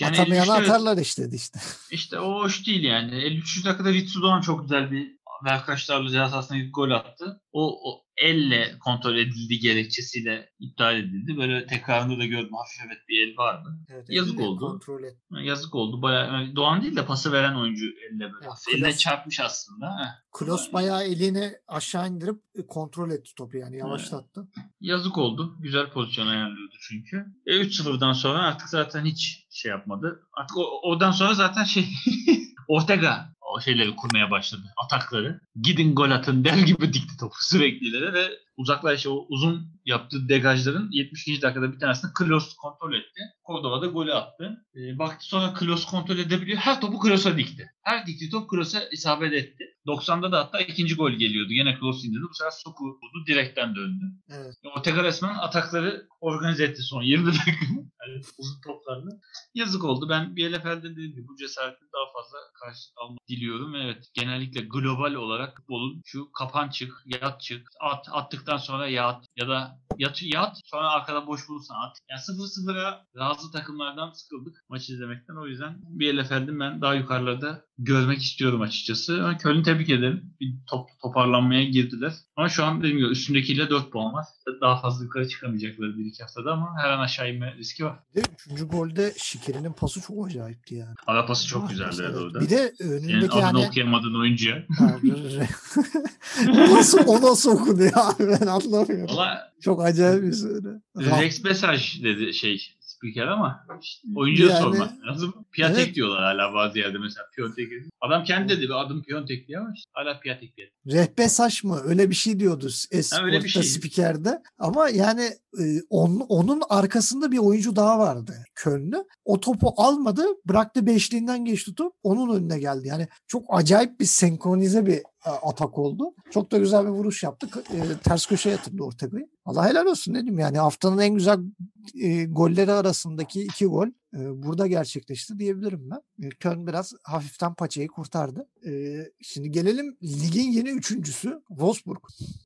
yani Atamayanı 53'te atarlar işte işte. İşte o hoş değil yani. 53. dakikada Ritsu Doğan çok güzel bir Berkaçlarla ceza sahasına gol attı. O, o elle kontrol edildiği gerekçesiyle iptal edildi. Böyle tekrarında da gördüm hafif evet bir el vardı. Evet, Yazık elle oldu. Kontrol et. Yazık oldu. Bayağı, yani Doğan değil de pası veren oyuncu elle böyle. Ya, Klos- çarpmış aslında. Heh. Klos bayağı elini aşağı indirip e, kontrol etti topu yani yavaşlattı. Yazık oldu. Güzel pozisyon ayarlıyordu çünkü. E 3-0'dan sonra artık zaten hiç şey yapmadı. Artık o, oradan sonra zaten şey Ortega o şeyleri kurmaya başladı. Atakları. Gidin gol atın der gibi dikti topu sürekli ileri ve uzaklaş o uzun yaptığı degajların 70. dakikada bir tanesini Klos kontrol etti. Cordova da golü attı. E, baktı sonra Klos kontrol edebiliyor. Her topu Klos'a dikti. Her dikti top Klos'a isabet etti. 90'da da hatta ikinci gol geliyordu. Yine Klos indirdi. Bu sefer Soku vurdu. Direkten döndü. Evet. Ortega resmen atakları organize etti son 20 dakika. Yani uzun toplarla. Yazık oldu. Ben BLFL'de dediğim gibi bu cesareti daha fazla karşı almak diliyorum. Evet genellikle global olarak futbolun şu kapan çık, yat çık, at, attıktan sonra yat ya da yat, yat sonra arkada boş bulursan at. Yani 0-0'a razı takımlardan sıkıldık maç izlemekten. O yüzden BLFL'de ben daha yukarılarda görmek istiyorum açıkçası. Ama Köln'ü tebrik ederim. Bir top, toparlanmaya girdiler. Ama şu an dediğim gibi üstündekiyle 4 puan var. Daha fazla yukarı çıkamayacaklar bir iki haftada ama her an aşağı inme riski var. Bir de üçüncü golde Şikeri'nin pası çok acayipti yani. Ara pası çok Ah, güzeldi orada. Bir de önündeki adını hani... okuyamadığın oyuncuya. Nasıl, o nasıl okunuyor abi ben anlamıyorum. Valla Çok acayip bir söyle. Rex Mesaj dedi şey spiker ama işte oyuncuya Yani- sormak lazım. Piatek Evet. diyorlar hala bazı yerde mesela Piontek. Adam kendi dedi bir adım Piontek diye ama işte hala Piatek diye. Rehbe saç mı? Öyle bir şey diyordu Esport'ta şey. spikerde. Ama yani e, onun, onun arkasında bir oyuncu daha vardı. Köln'ü. O topu almadı. Bıraktı beşliğinden geçti top. Onun önüne geldi. Yani çok acayip bir senkronize bir e, atak oldu. Çok da güzel bir vuruş yaptı. K- e, ters köşeye yatırdı Ortega'yı. Allah helal olsun dedim yani haftanın en güzel e, golleri arasındaki iki gol e, burada gerçekleşti diyebilirim ben. E, Köln biraz hafiften paçayı kurtardı. E, şimdi gelelim ligin yeni üçüncüsü Wolfsburg.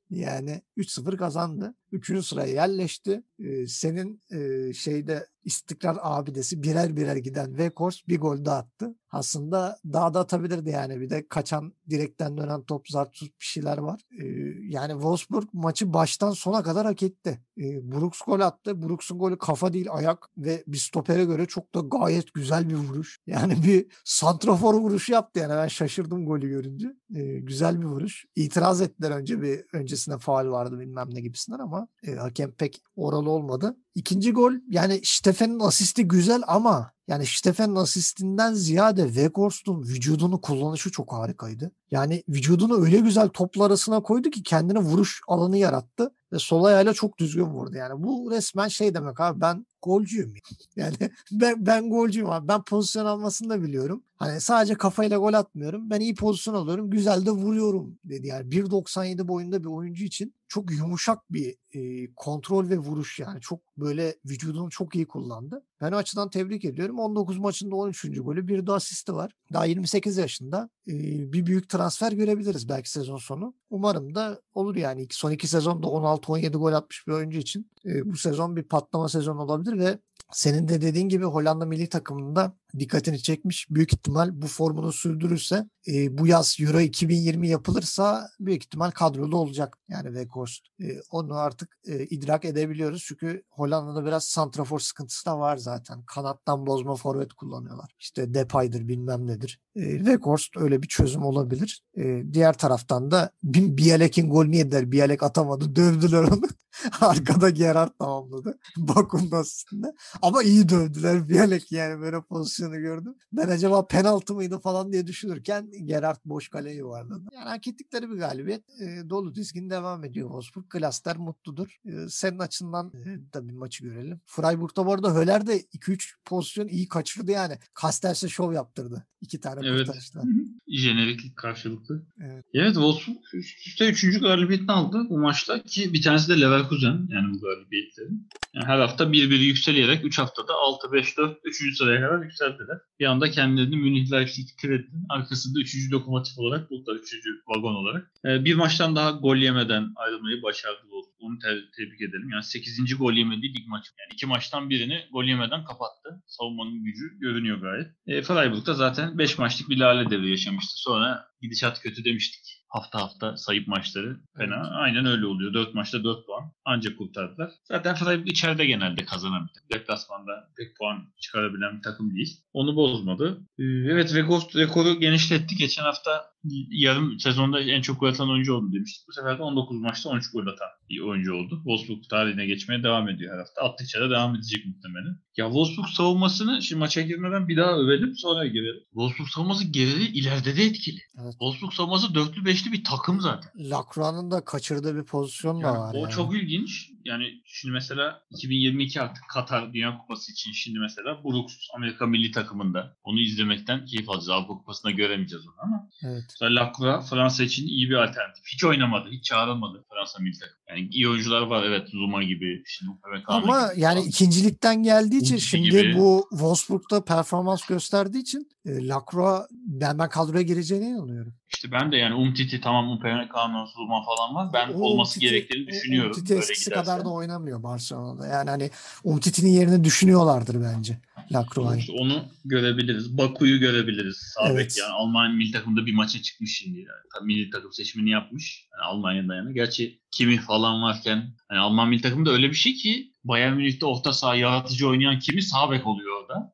Yani 3-0 kazandı. Üçüncü sıraya yerleşti. E, senin e, şeyde istikrar abidesi birer birer giden Weghorst bir gol daha attı. Aslında daha da atabilirdi yani. Bir de kaçan direkten dönen top zartut bir şeyler var. E, yani Wolfsburg maçı baştan sona kadar hak etti. E, Brooks gol attı. Brooks'un golü kafa değil ayak ve bir stopere göre çok da gayet güzel bir vuruş. Yani bir santrafor vuruşu yaptı yani ben şaşırdım golü görünce. E, güzel bir vuruş. İtiraz ettiler önce bir öncesinde faal vardı bilmem ne gibisinden ama e, hakem pek oralı olmadı. İkinci gol yani Stefen'in asisti güzel ama yani Stefen'in asistinden ziyade Weghorst'un vücudunu kullanışı çok harikaydı. Yani vücudunu öyle güzel toplar arasına koydu ki kendine vuruş alanı yarattı ve sol ayağıyla çok düzgün vurdu. Yani bu resmen şey demek abi ben golcüyüm. Yani ben, ben golcüyüm abi. Ben pozisyon almasını da biliyorum. Hani sadece kafayla gol atmıyorum. Ben iyi pozisyon alıyorum. Güzel de vuruyorum dedi. Yani 1.97 boyunda bir oyuncu için çok yumuşak bir e, kontrol ve vuruş yani. Çok böyle vücudunu çok iyi kullandı. Ben o açıdan tebrik ediyorum. 19 maçında 13. golü bir de asisti var. Daha 28 yaşında e, bir büyük transfer görebiliriz belki sezon sonu. Umarım da olur yani. Son iki sezonda 16-17 gol atmış bir oyuncu için e, bu sezon bir patlama sezonu olabilir ve senin de dediğin gibi Hollanda milli takımında dikkatini çekmiş. Büyük ihtimal bu formunu sürdürürse e, bu yaz Euro 2020 yapılırsa büyük ihtimal kadrolu olacak. Yani Weghorst. E, onu artık e, idrak edebiliyoruz. Çünkü Hollanda'da biraz santrafor sıkıntısı da var zaten. Kanattan bozma forvet kullanıyorlar. İşte Depay'dır bilmem nedir. E, Weghorst öyle bir çözüm olabilir. E, diğer taraftan da Bi- Bialek'in golünü yediler. Bialek atamadı. Dövdüler onu. Arkada Gerard tamamladı. Bakun'un asistinde. Ama iyi dövdüler Bialek yani böyle pozisyonu gördüm. Ben acaba penaltı mıydı falan diye düşünürken Gerard boş kaleyi vardı. Yani hak ettikleri bir galibiyet. E, dolu dizgin devam ediyor Wolfsburg. Klasler mutludur. E, senin açından e, da bir maçı görelim. Freiburg'da bu arada Höller de 2-3 pozisyon iyi kaçırdı yani. Kasters'e şov yaptırdı. İki tane Evet. kurtarışla. Jeneriklik karşılıklı. Evet. Evet Wolfsburg üst üste 3. galibiyetini aldı bu maçta ki bir tanesi de Leverkusen yani bu galibiyetlerin. Yani her hafta 1-1 yükseleyerek 3 haftada 6-5-4 3. sıraya kadar yükseldiler. Bir anda kendilerini Münih Leipzig Kredit'in arkasında 3. lokomotif olarak buldular 3. vagon olarak. Ee, bir maçtan daha gol yemeden ayrılmayı başardı Wolfsburg. Onu te- tebrik edelim. Yani 8. gol yemediği lig maçı. Yani iki maçtan birini gol yemeden kapattı. Savunmanın gücü görünüyor gayet. E, Freiburg'da zaten 5 maçlık bir lale devri yaşamıştı. Sonra gidişat kötü demiştik. Hafta hafta sayıp maçları fena. Evet. Aynen öyle oluyor. 4 maçta 4 puan. Ancak kurtardılar. Zaten Freiburg içeride genelde takım. Deplasmanda pek puan çıkarabilen bir takım değil. Onu bozmadı. Ee, Evet Weghorst rekoru genişletti. Geçen hafta yarım sezonda en çok gol atan oyuncu oldu demiştik. Bu sefer de 19 maçta 13 gol atan bir oyuncu oldu. Wolfsburg tarihine geçmeye devam ediyor her hafta. Attıkça da devam edecek muhtemelen. Ya Wolfsburg savunmasını şimdi maça girmeden bir daha övelim sonra girelim. Wolfsburg savunması geride ileride de etkili. Evet. Wolfsburg savunması dörtlü beşli bir takım zaten. Lacroix'ın da kaçırdığı bir pozisyon da Yani var. o yani. çok ilginç. Yani şimdi mesela 2022 artık Katar Dünya Kupası için şimdi mesela Brooks Amerika milli takımında. Onu izlemekten keyif alacağız. Avrupa Kupası'nda göremeyeceğiz onu ama. Evet. Mesela Lacroix Fransa için iyi bir alternatif. Hiç oynamadı. Hiç çağrılmadı Fransa milli takım. Yani iyi oyuncular var evet Zuma gibi. Şimdi Ama gibi yani ikincilikten geldiği için şimdi gibi. bu Wolfsburg'da performans gösterdiği için e, Lacroix ben, ben kadroya gireceğine inanıyorum. İşte ben de yani Umtiti tamam Upamecano, Zuma falan var. Ben o, olması Umtiti, gerektiğini düşünüyorum. Umtiti eskisi kadar da oynamıyor Barcelona'da. Yani hani Umtiti'nin yerini düşünüyorlardır bence Lacroix'ı. İşte onu görebiliriz. Baku'yu görebiliriz. Sabek evet. yani Almanya milli takımda bir maça çıkmış şimdi. Yani. Milli takım seçimini yapmış. Yani Almanya'da yani. Gerçi Kimi falan varken yani Alman milli takımda öyle bir şey ki Bayern Münih'te orta saha yaratıcı oynayan Kimi sağ bek oluyor orada.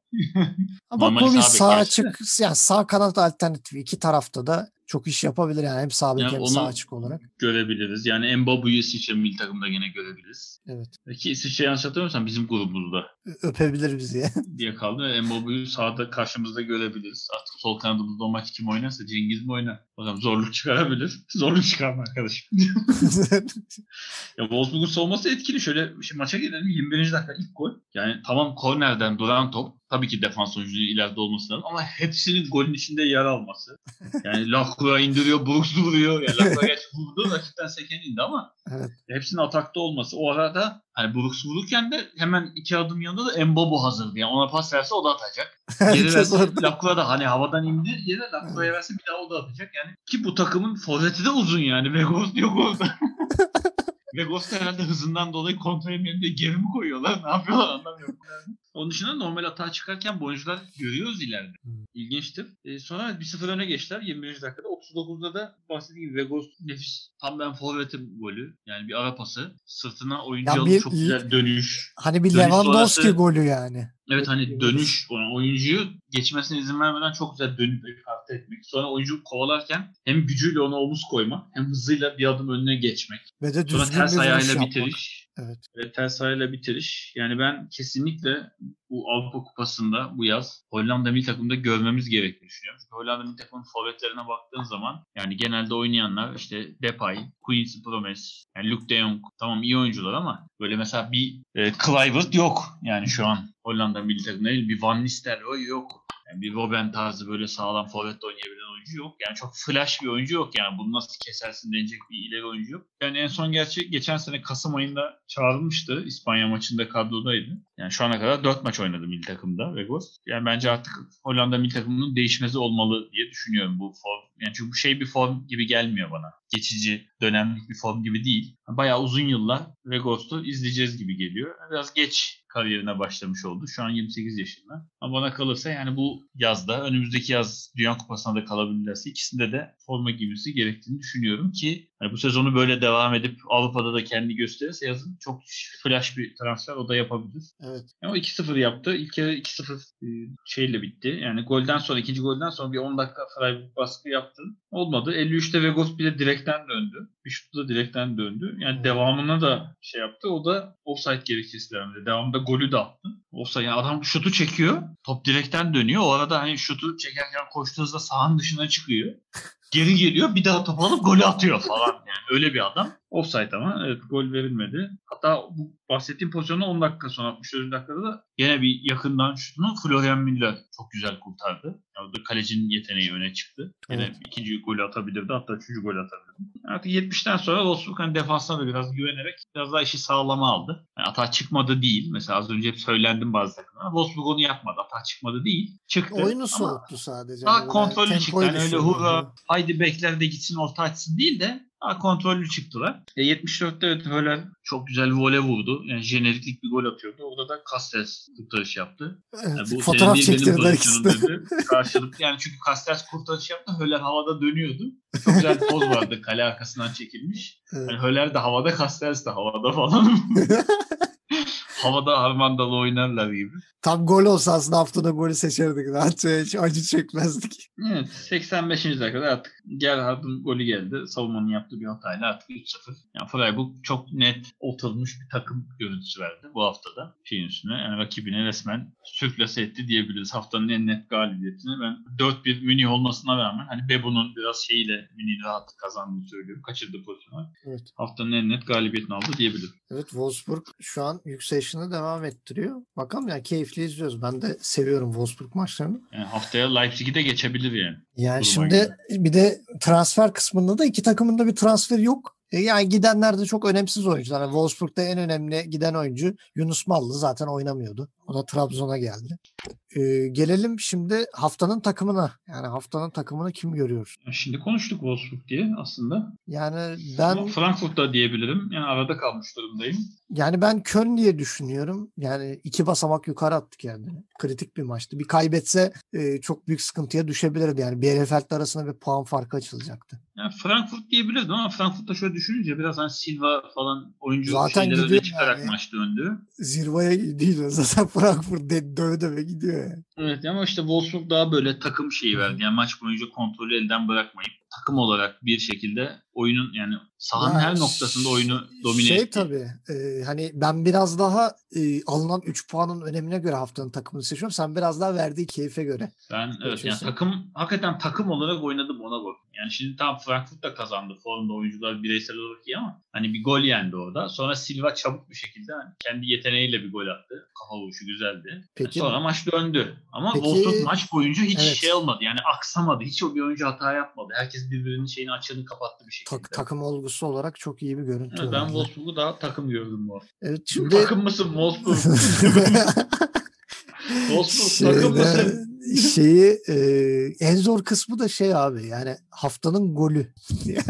Ama bu bir sağ açık yani sağ kanat alternatifi iki tarafta da çok iş yapabilir yani hem sağ bek yani hem sağ açık olarak. Görebiliriz. Yani Mbabu'yu İsviçre milli takımda yine görebiliriz. Evet. Peki İsviçre yanlış hatırlamıyorsam bizim grubumuzda. Öpebilir bizi. diye kaldı. Mbabu'yu sağda karşımızda görebiliriz. Artık sol kanadımızda o maç kim oynarsa Cengiz mi oynar? Zaman zorluk çıkarabilir. zorluk çıkarma arkadaşım. ya Wolfsburg'un savunması etkili. Şöyle şimdi maça gelelim. 21. dakika ilk gol. Yani tamam kornerden duran top. Tabii ki defans oyuncusu ileride olması lazım ama hepsinin golün içinde yer alması. Yani Lacroix indiriyor, Brooks vuruyor. Yani Lacroix geç vurdu, rakipten seken indi ama evet. hepsinin atakta olması. O arada hani Brooks vururken de hemen iki adım yanında da Mbobo hazırdı. Yani ona pas verse o da atacak. Geri verse Lacroix da hani havadan indi. Yere Lacroix'a verse bir daha o da atacak. Yani ki bu takımın forveti de uzun yani. Vegos yok orada. Vegos herhalde hızından dolayı kontrol yerinde geri mi koyuyorlar? Ne yapıyorlar anlamıyorum. Onun dışında normal hata çıkarken bu oyuncular görüyoruz ileride. Hmm. İlginçtir. E, sonra 1-0 öne geçtiler 21. dakikada. 39'da da bahsettiğim gibi Vegos nefis tam ben forvetim golü. Yani bir ara pası. Sırtına oyuncu alıp çok güzel dönüş. Hani bir dönüş Lewandowski sonrası, golü yani. Evet hani dönüş oyuncuyu geçmesine izin vermeden çok güzel dönüp ekarte etmek. Sonra oyuncu kovalarken hem gücüyle ona omuz koymak hem hızıyla bir adım önüne geçmek. Ve de Sonra ters ayağıyla bitiriş. Evet. Ve ters ayağıyla bitiriş. Yani ben kesinlikle bu Avrupa Kupası'nda bu yaz Hollanda milli takımda görmemiz gerektiğini düşünüyorum. Çünkü Hollanda milli takımın forvetlerine baktığın zaman yani genelde oynayanlar işte Depay, Quincy Promes, yani Luke de Jong tamam iyi oyuncular ama böyle mesela bir e, Kluivert yok yani şu an Hollanda milli takımında bir Van Nistelrooy yok. Yani bir Robben tarzı böyle sağlam forvet oynayabilen oyuncu yok. Yani çok flash bir oyuncu yok yani. Bunu nasıl kesersin denecek bir ileri oyuncu yok. Yani en son gerçi geçen sene Kasım ayında çağrılmıştı. İspanya maçında kadrodaydı. Yani şu ana kadar 4 maç oynadı milli takımda Vegos. Yani bence artık Hollanda milli takımının değişmesi olmalı diye düşünüyorum bu form. Yani çünkü bu şey bir form gibi gelmiyor bana. Geçici dönemlik bir form gibi değil. Bayağı uzun yıllar Vegos'u izleyeceğiz gibi geliyor. Biraz geç kariyerine başlamış oldu. Şu an 28 yaşında. Ama bana kalırsa yani bu yazda, önümüzdeki yaz Dünya Kupası'na da kalabilirlerse ikisinde de forma giymesi gerektiğini düşünüyorum ki yani bu sezonu böyle devam edip Avrupa'da da kendi gösterirse yazın çok flash bir transfer o da yapabilir. Evet. Ama 2-0 yaptı. İlk kere 2-0 e, şeyle bitti. Yani golden sonra, ikinci golden sonra bir 10 dakika Freiburg baskı yaptı. Olmadı. 53'te Vegos bir de direkten döndü. Bir şutla da direkten döndü. Yani evet. devamına da şey yaptı. O da offside gerekçesi vermedi. Devamında golü de attı. Offside yani adam şutu çekiyor. Top direkten dönüyor. O arada hani şutu çekerken koştuğu hızla sahanın dışına çıkıyor. Geri geliyor bir daha top alıp golü atıyor falan. Yani öyle bir adam. Offside ama evet gol verilmedi. Hatta bu bahsettiğim pozisyonu 10 dakika sonra 64. dakikada da yine bir yakından şutunu Florian Müller çok güzel kurtardı. Yani da kalecinin yeteneği öne çıktı. Yine evet. ikinci golü atabilirdi hatta üçüncü golü atabilirdi. Artık 70'ten sonra Wolfsburg hani defansına da biraz güvenerek biraz daha işi sağlama aldı. Yani hata çıkmadı değil. Mesela az önce hep söylendim bazı takımlar. Wolfsburg onu yapmadı. Hata çıkmadı değil. Çıktı. Oyunu soğuttu sadece. Daha kontrollü çıktı. Yani öyle hurra haydi bekler de gitsin orta açsın değil de daha kontrollü çıktılar. E, 74'te evet Höller çok güzel vole vurdu. Yani jeneriklik bir gol atıyordu. Orada da Castells kurtarış yaptı. Evet, yani bu fotoğraf çektirdiler ikisi. Karşılık yani çünkü Castells kurtarış yaptı. Höller havada dönüyordu. Çok güzel bir poz vardı. Kale arkasından çekilmiş. Evet. Yani Höller de havada, Castells de havada falan. havada Armandalı oynarlar gibi. Tam gol olsa aslında haftada golü seçerdik. Rahatça hiç acı çekmezdik. Evet 85. dakikada artık Gerhard'ın golü geldi. Savunmanın yaptığı bir hatayla artık 3-0. Yani Freiburg çok net oturmuş bir takım görüntüsü verdi bu haftada şeyin üstüne. Yani rakibine resmen sürklase etti diyebiliriz. Haftanın en net galibiyetini ben 4-1 Münih olmasına rağmen hani Bebu'nun biraz şeyiyle Münih rahat kazandığını söylüyorum. Kaçırdı pozisyonu. Evet. Haftanın en net galibiyetini aldı diyebilirim. Evet Wolfsburg şu an yükselişini devam ettiriyor. Bakalım ya keyifli izliyoruz. Ben de seviyorum Wolfsburg maçlarını. Yani haftaya Leipzig'i de geçebilir yani. Yani şimdi gibi. bir de transfer kısmında da iki takımın da bir transfer yok. E yani gidenler de çok önemsiz oyuncular. Yani Wolfsburg'da en önemli giden oyuncu Yunus Mallı zaten oynamıyordu. O da Trabzon'a geldi. E, gelelim şimdi haftanın takımına. Yani haftanın takımını kim görüyoruz? Şimdi konuştuk Wolfsburg diye aslında. Yani ben Ama Frankfurt'ta diyebilirim. Yani arada kalmış durumdayım. yani ben Köln diye düşünüyorum. Yani iki basamak yukarı attık kendini. Kritik bir maçtı. Bir kaybetse e, çok büyük sıkıntıya düşebilirdi. Yani Bielefeld arasında bir puan farkı açılacaktı. Yani Frankfurt diyebilirdim ama Frankfurt'ta şöyle düşününce biraz hani Silva falan oyuncu Zaten şeyleri öne gidiyor çıkarak yani. maç döndü. Zirveye değil. Zaten Frankfurt döve döve gidiyor yani. Evet ama işte Wolfsburg daha böyle takım şeyi verdi. Yani maç boyunca kontrolü elden bırakmayıp takım olarak bir şekilde oyunun yani sahanın Ya her noktasında oyunu domine Şey etti. tabii e, hani ben biraz daha e, alınan 3 puanın önemine göre haftanın takımını seçiyorum. Sen biraz daha verdiği keyfe göre. Ben evet yani takım hakikaten takım olarak oynadım ona bak. Yani şimdi tam Frankfurt da kazandı. Formda oyuncular bireysel olarak iyi ama hani bir gol yendi orada. Sonra Silva çabuk bir şekilde hani kendi yeteneğiyle bir gol attı. Kafa vuruşu güzeldi. Peki Sonra maç döndü. Ama Peki- Wolfsburg maç boyunca hiç Evet. şey olmadı. Yani aksamadı. Hiç o bir oyuncu hata yapmadı. Herkes birbirinin şeyini açığını kapattı bir şekilde. tak- takım olgusu olarak çok iyi bir görüntü. Evet, ben. Wolfsburg'u daha takım gördüm bu. hafta. Evet şimdi Takım mısın Wolfsburg? Wolfsburg takım mısın? Şeyi e, en zor kısmı da şey abi yani haftanın golü.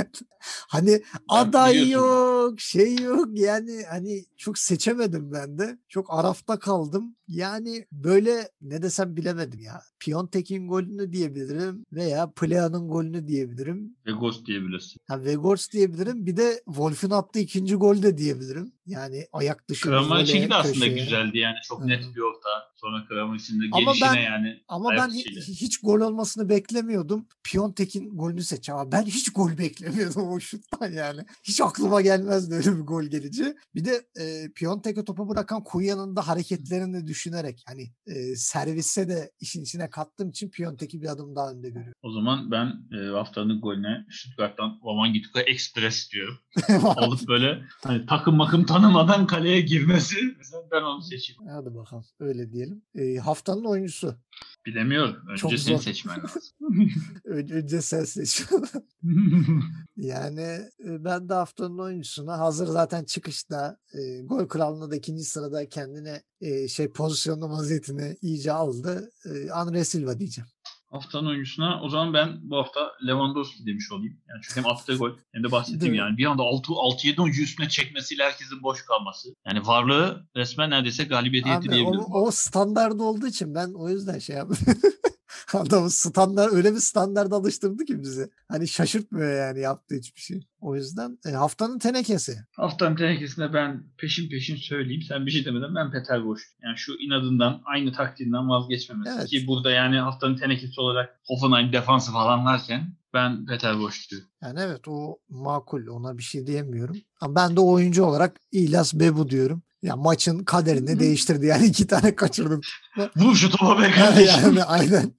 Hani aday biliyorsun. yok, şey yok yani hani çok seçemedim ben de. Çok arafta kaldım. Yani böyle ne desem bilemedim ya. Piontek'in golünü diyebilirim veya Plea'nın golünü diyebilirim. Ve Ghost diyebilirsin. Ha, Vegors diyebilirim. Bir de Wolf'un attığı ikinci gol de diyebilirim. Yani ayak dışı bir Kramariç'inki voley de aslında köşeye. güzeldi yani çok Hı. net bir orta. Sonra Kramariç'in de Ama gelişine ben- yani Ama ben içiyle. hiç gol olmasını beklemiyordum. Piontek'in golünü seçeceğim. Ama ben hiç gol beklemiyordum o şuttan yani. Hiç aklıma gelmezdi öyle bir gol geleceği. Bir de e, Piontek'e topu bırakan Kuya'nın da hareketlerini de düşünerek hani e, servise de işin içine kattığım için Piontek'i bir adım daha önde görüyorum. O zaman ben e, haftanın golüne Stuttgart'tan Roman Gituka Express diyorum. Alıp böyle hani takım makım tanımadan kaleye girmesi. Mesela ben onu seçeyim. Hadi bakalım öyle diyelim. E, haftanın oyuncusu. Bilemiyorum. Önce Çok seni zor. seçmen lazım. Önce, önce sen seç. Yani e, ben de haftanın oyuncusuna hazır zaten çıkışta e, gol kralına da ikinci sırada kendine e, şey pozisyonlu vaziyetini iyice aldı. E, Andre Silva diyeceğim. Haftanın oyuncusuna o zaman ben bu hafta Lewandowski demiş olayım. Yani çünkü hem attığı gol hem de bahsettiğim yani bir anda 6-7 oyuncu üstüne çekmesiyle herkesin boş kalması. Yani varlığı resmen neredeyse galibiyet Abi, diyebilirim. o, o standart olduğu için ben o yüzden şey yaptım. Adamı standart öyle bir standart alıştırdı ki bizi. Hani şaşırtmıyor yani yaptığı hiçbir şey. O yüzden e, haftanın tenekesi. Haftanın tenekesinde ben peşin peşin söyleyeyim. Sen bir şey demeden ben Peter Boş. Yani şu inadından, aynı taktiğinden vazgeçmemesi. Evet. Ki burada yani haftanın tenekesi olarak Hoffenheim defansı falan varken ben Peter Boş diyorum. Yani evet o makul ona bir şey diyemiyorum. Ama ben de oyuncu olarak İlyas Bebu diyorum. Ya maçın kaderini değiştirdi yani iki tane kaçırdım. Vur şu topa be kardeşim. yani aynen.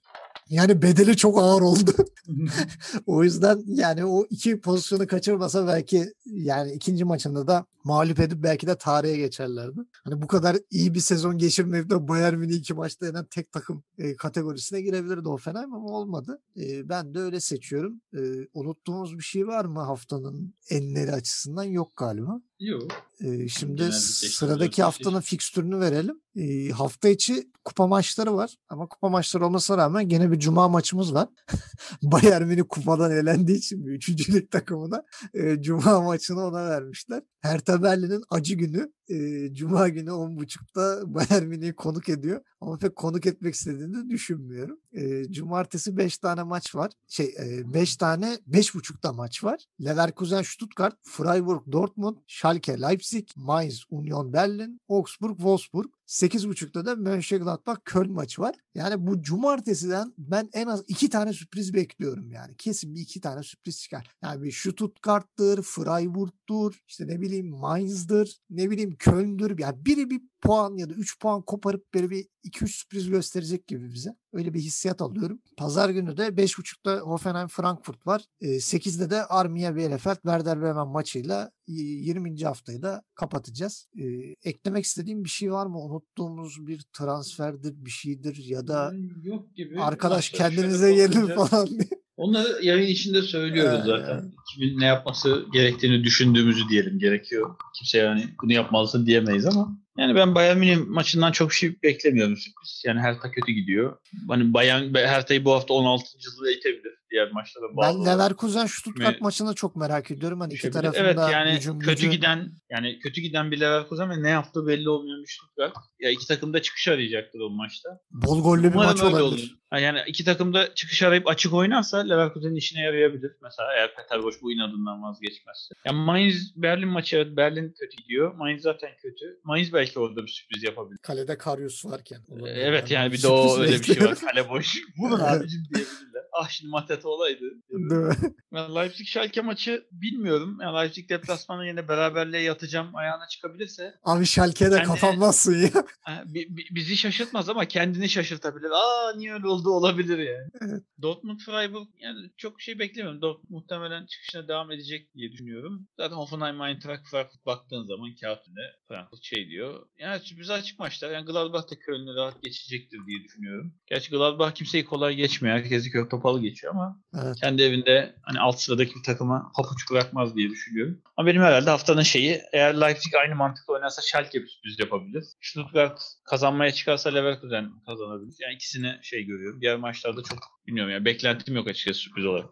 Yani bedeli çok ağır oldu. o yüzden yani o iki pozisyonu kaçırmasa belki yani ikinci maçında da mağlup edip belki de tarihe geçerlerdi. Hani bu kadar iyi bir sezon geçirmeyip de Bayern Münih iki maçta yenen tek takım e, kategorisine girebilirdi Hoffenheim ama olmadı. E, ben de öyle seçiyorum. E, unuttuğumuz bir şey var mı haftanın enleri açısından? Yok galiba. Yok. Ee, şimdi genelde sıradaki haftanın fikstürünü verelim. Ee, hafta içi kupa maçları var. Ama kupa maçları olmasına rağmen gene bir cuma maçımız var. Bayern Münih kupadan elendiği için bir üçüncülük takımına e, cuma maçını ona vermişler. Hertha Berlin'in acı günü e, cuma günü 10.30'da Bayern Münih'i konuk ediyor. Ama pek konuk etmek istediğini düşünmüyorum. E, cumartesi 5 tane maç var. Şey 5 tane 5.30'da maç var. Leverkusen Stuttgart, Freiburg Dortmund, Schalke Leipzig, Mainz Union Berlin, Augsburg Wolfsburg. 8.30'da da Mönchengladbach Köln maçı var. Yani bu cumartesiden ben en az iki tane sürpriz bekliyorum yani. Kesin bir iki tane sürpriz çıkar. Yani bir Stuttgart'tır, Freiburg'tur, işte ne bileyim Mainz'dır, ne bileyim Köln'dür. Yani biri bir puan ya da 3 puan koparıp böyle bir 2-3 sürpriz gösterecek gibi bize. Öyle bir hissiyat alıyorum. Pazar günü de 5.30'da Hoffenheim Frankfurt var. E, 8'de de Armiya Bielefeld Werder Bremen maçıyla e, 20. haftayı da kapatacağız. E, eklemek istediğim bir şey var mı? Unuttuğumuz bir transferdir, bir şeydir ya da Yok gibi. arkadaş şöyle kendinize gelin falan diye. Onları yayın içinde söylüyoruz Ee, zaten. Kimin ne yapması gerektiğini düşündüğümüzü diyelim gerekiyor. Kimse yani bunu yapmalısın diyemeyiz ama yani ben Bayern Münih maçından çok şey beklemiyorum sürpriz. Yani Hertha kötü gidiyor. Hani Bayern Hertha'yı bu hafta 16. yılı itebilir. Diğer maçlara bağlı. Ben Leverkusen Stuttgart maçını çok merak ediyorum. Hani iki tarafında evet yani hücum kötü gücü- giden yani kötü giden bir Leverkusen ve ne yaptığı belli olmayan bir Stuttgart. Ya iki takım da çıkış arayacaktır o maçta. bol gollü bir maç olabilir. olur. Yani iki takım da çıkış arayıp açık oynarsa Leverkusen'in işine yarayabilir. Mesela eğer Peter Boş bu inadından vazgeçmezse. Yani Mainz Berlin maçı evet Berlin kötü gidiyor. Mainz zaten kötü. Mainz belki orada bir sürpriz yapabilir. Kalede Karius varken. olabilir. Evet Ben yani bir de o öyle bir şey var. Kale boş. Vurun abicim diyebilirler. Ah şimdi Mateta olaydı. Ben Leipzig Schalke maçı bilmiyorum. Yani Leipzig deplasmanı yine beraberliğe yatacağım ayağına çıkabilirse Abi Schalke'ye de kapanmazsın ya. bizi şaşırtmaz ama kendini şaşırtabilir. Aa niye öyle oldu olabilir yani. Evet. Dortmund Freiburg yani çok şey beklemiyorum. Dortmund muhtemelen çıkışına devam edecek diye düşünüyorum. Zaten Hoffenheim Eintracht Frankfurt baktığın zaman kağıt önünde Frankfurt şey diyor. Yani sürpriz açık maçlar. Yani Gladbach da Köln'ü rahat geçecektir diye düşünüyorum. Gerçi Gladbach kimseyi kolay geçmiyor. Herkesi kök topalı geçiyor ama Evet. kendi evinde hani alt sıradaki bir takıma papuç bırakmaz diye düşünüyorum. Ama benim herhalde haftanın şeyi eğer Leipzig aynı mantıkla oynarsa Schalke bir sürpriz yapabilir. Stuttgart kazanmaya çıkarsa Leverkusen kazanabilir. Yani ikisini şey görüyorum. Diğer maçlarda çok bilmiyorum ya beklentim yok açıkçası sürpriz olarak.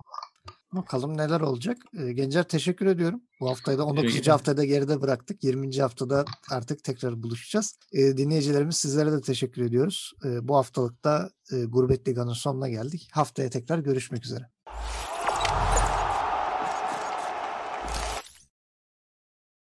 Bakalım neler olacak. Ee, Gencer teşekkür ediyorum. Bu haftayı da 19. ederim. haftayı da geride bıraktık. 20. haftada artık tekrar buluşacağız. Ee, dinleyicilerimiz sizlere de teşekkür ediyoruz. Ee, bu haftalıkta e, Gurbet Liga'nın sonuna geldik. Haftaya tekrar görüşmek üzere.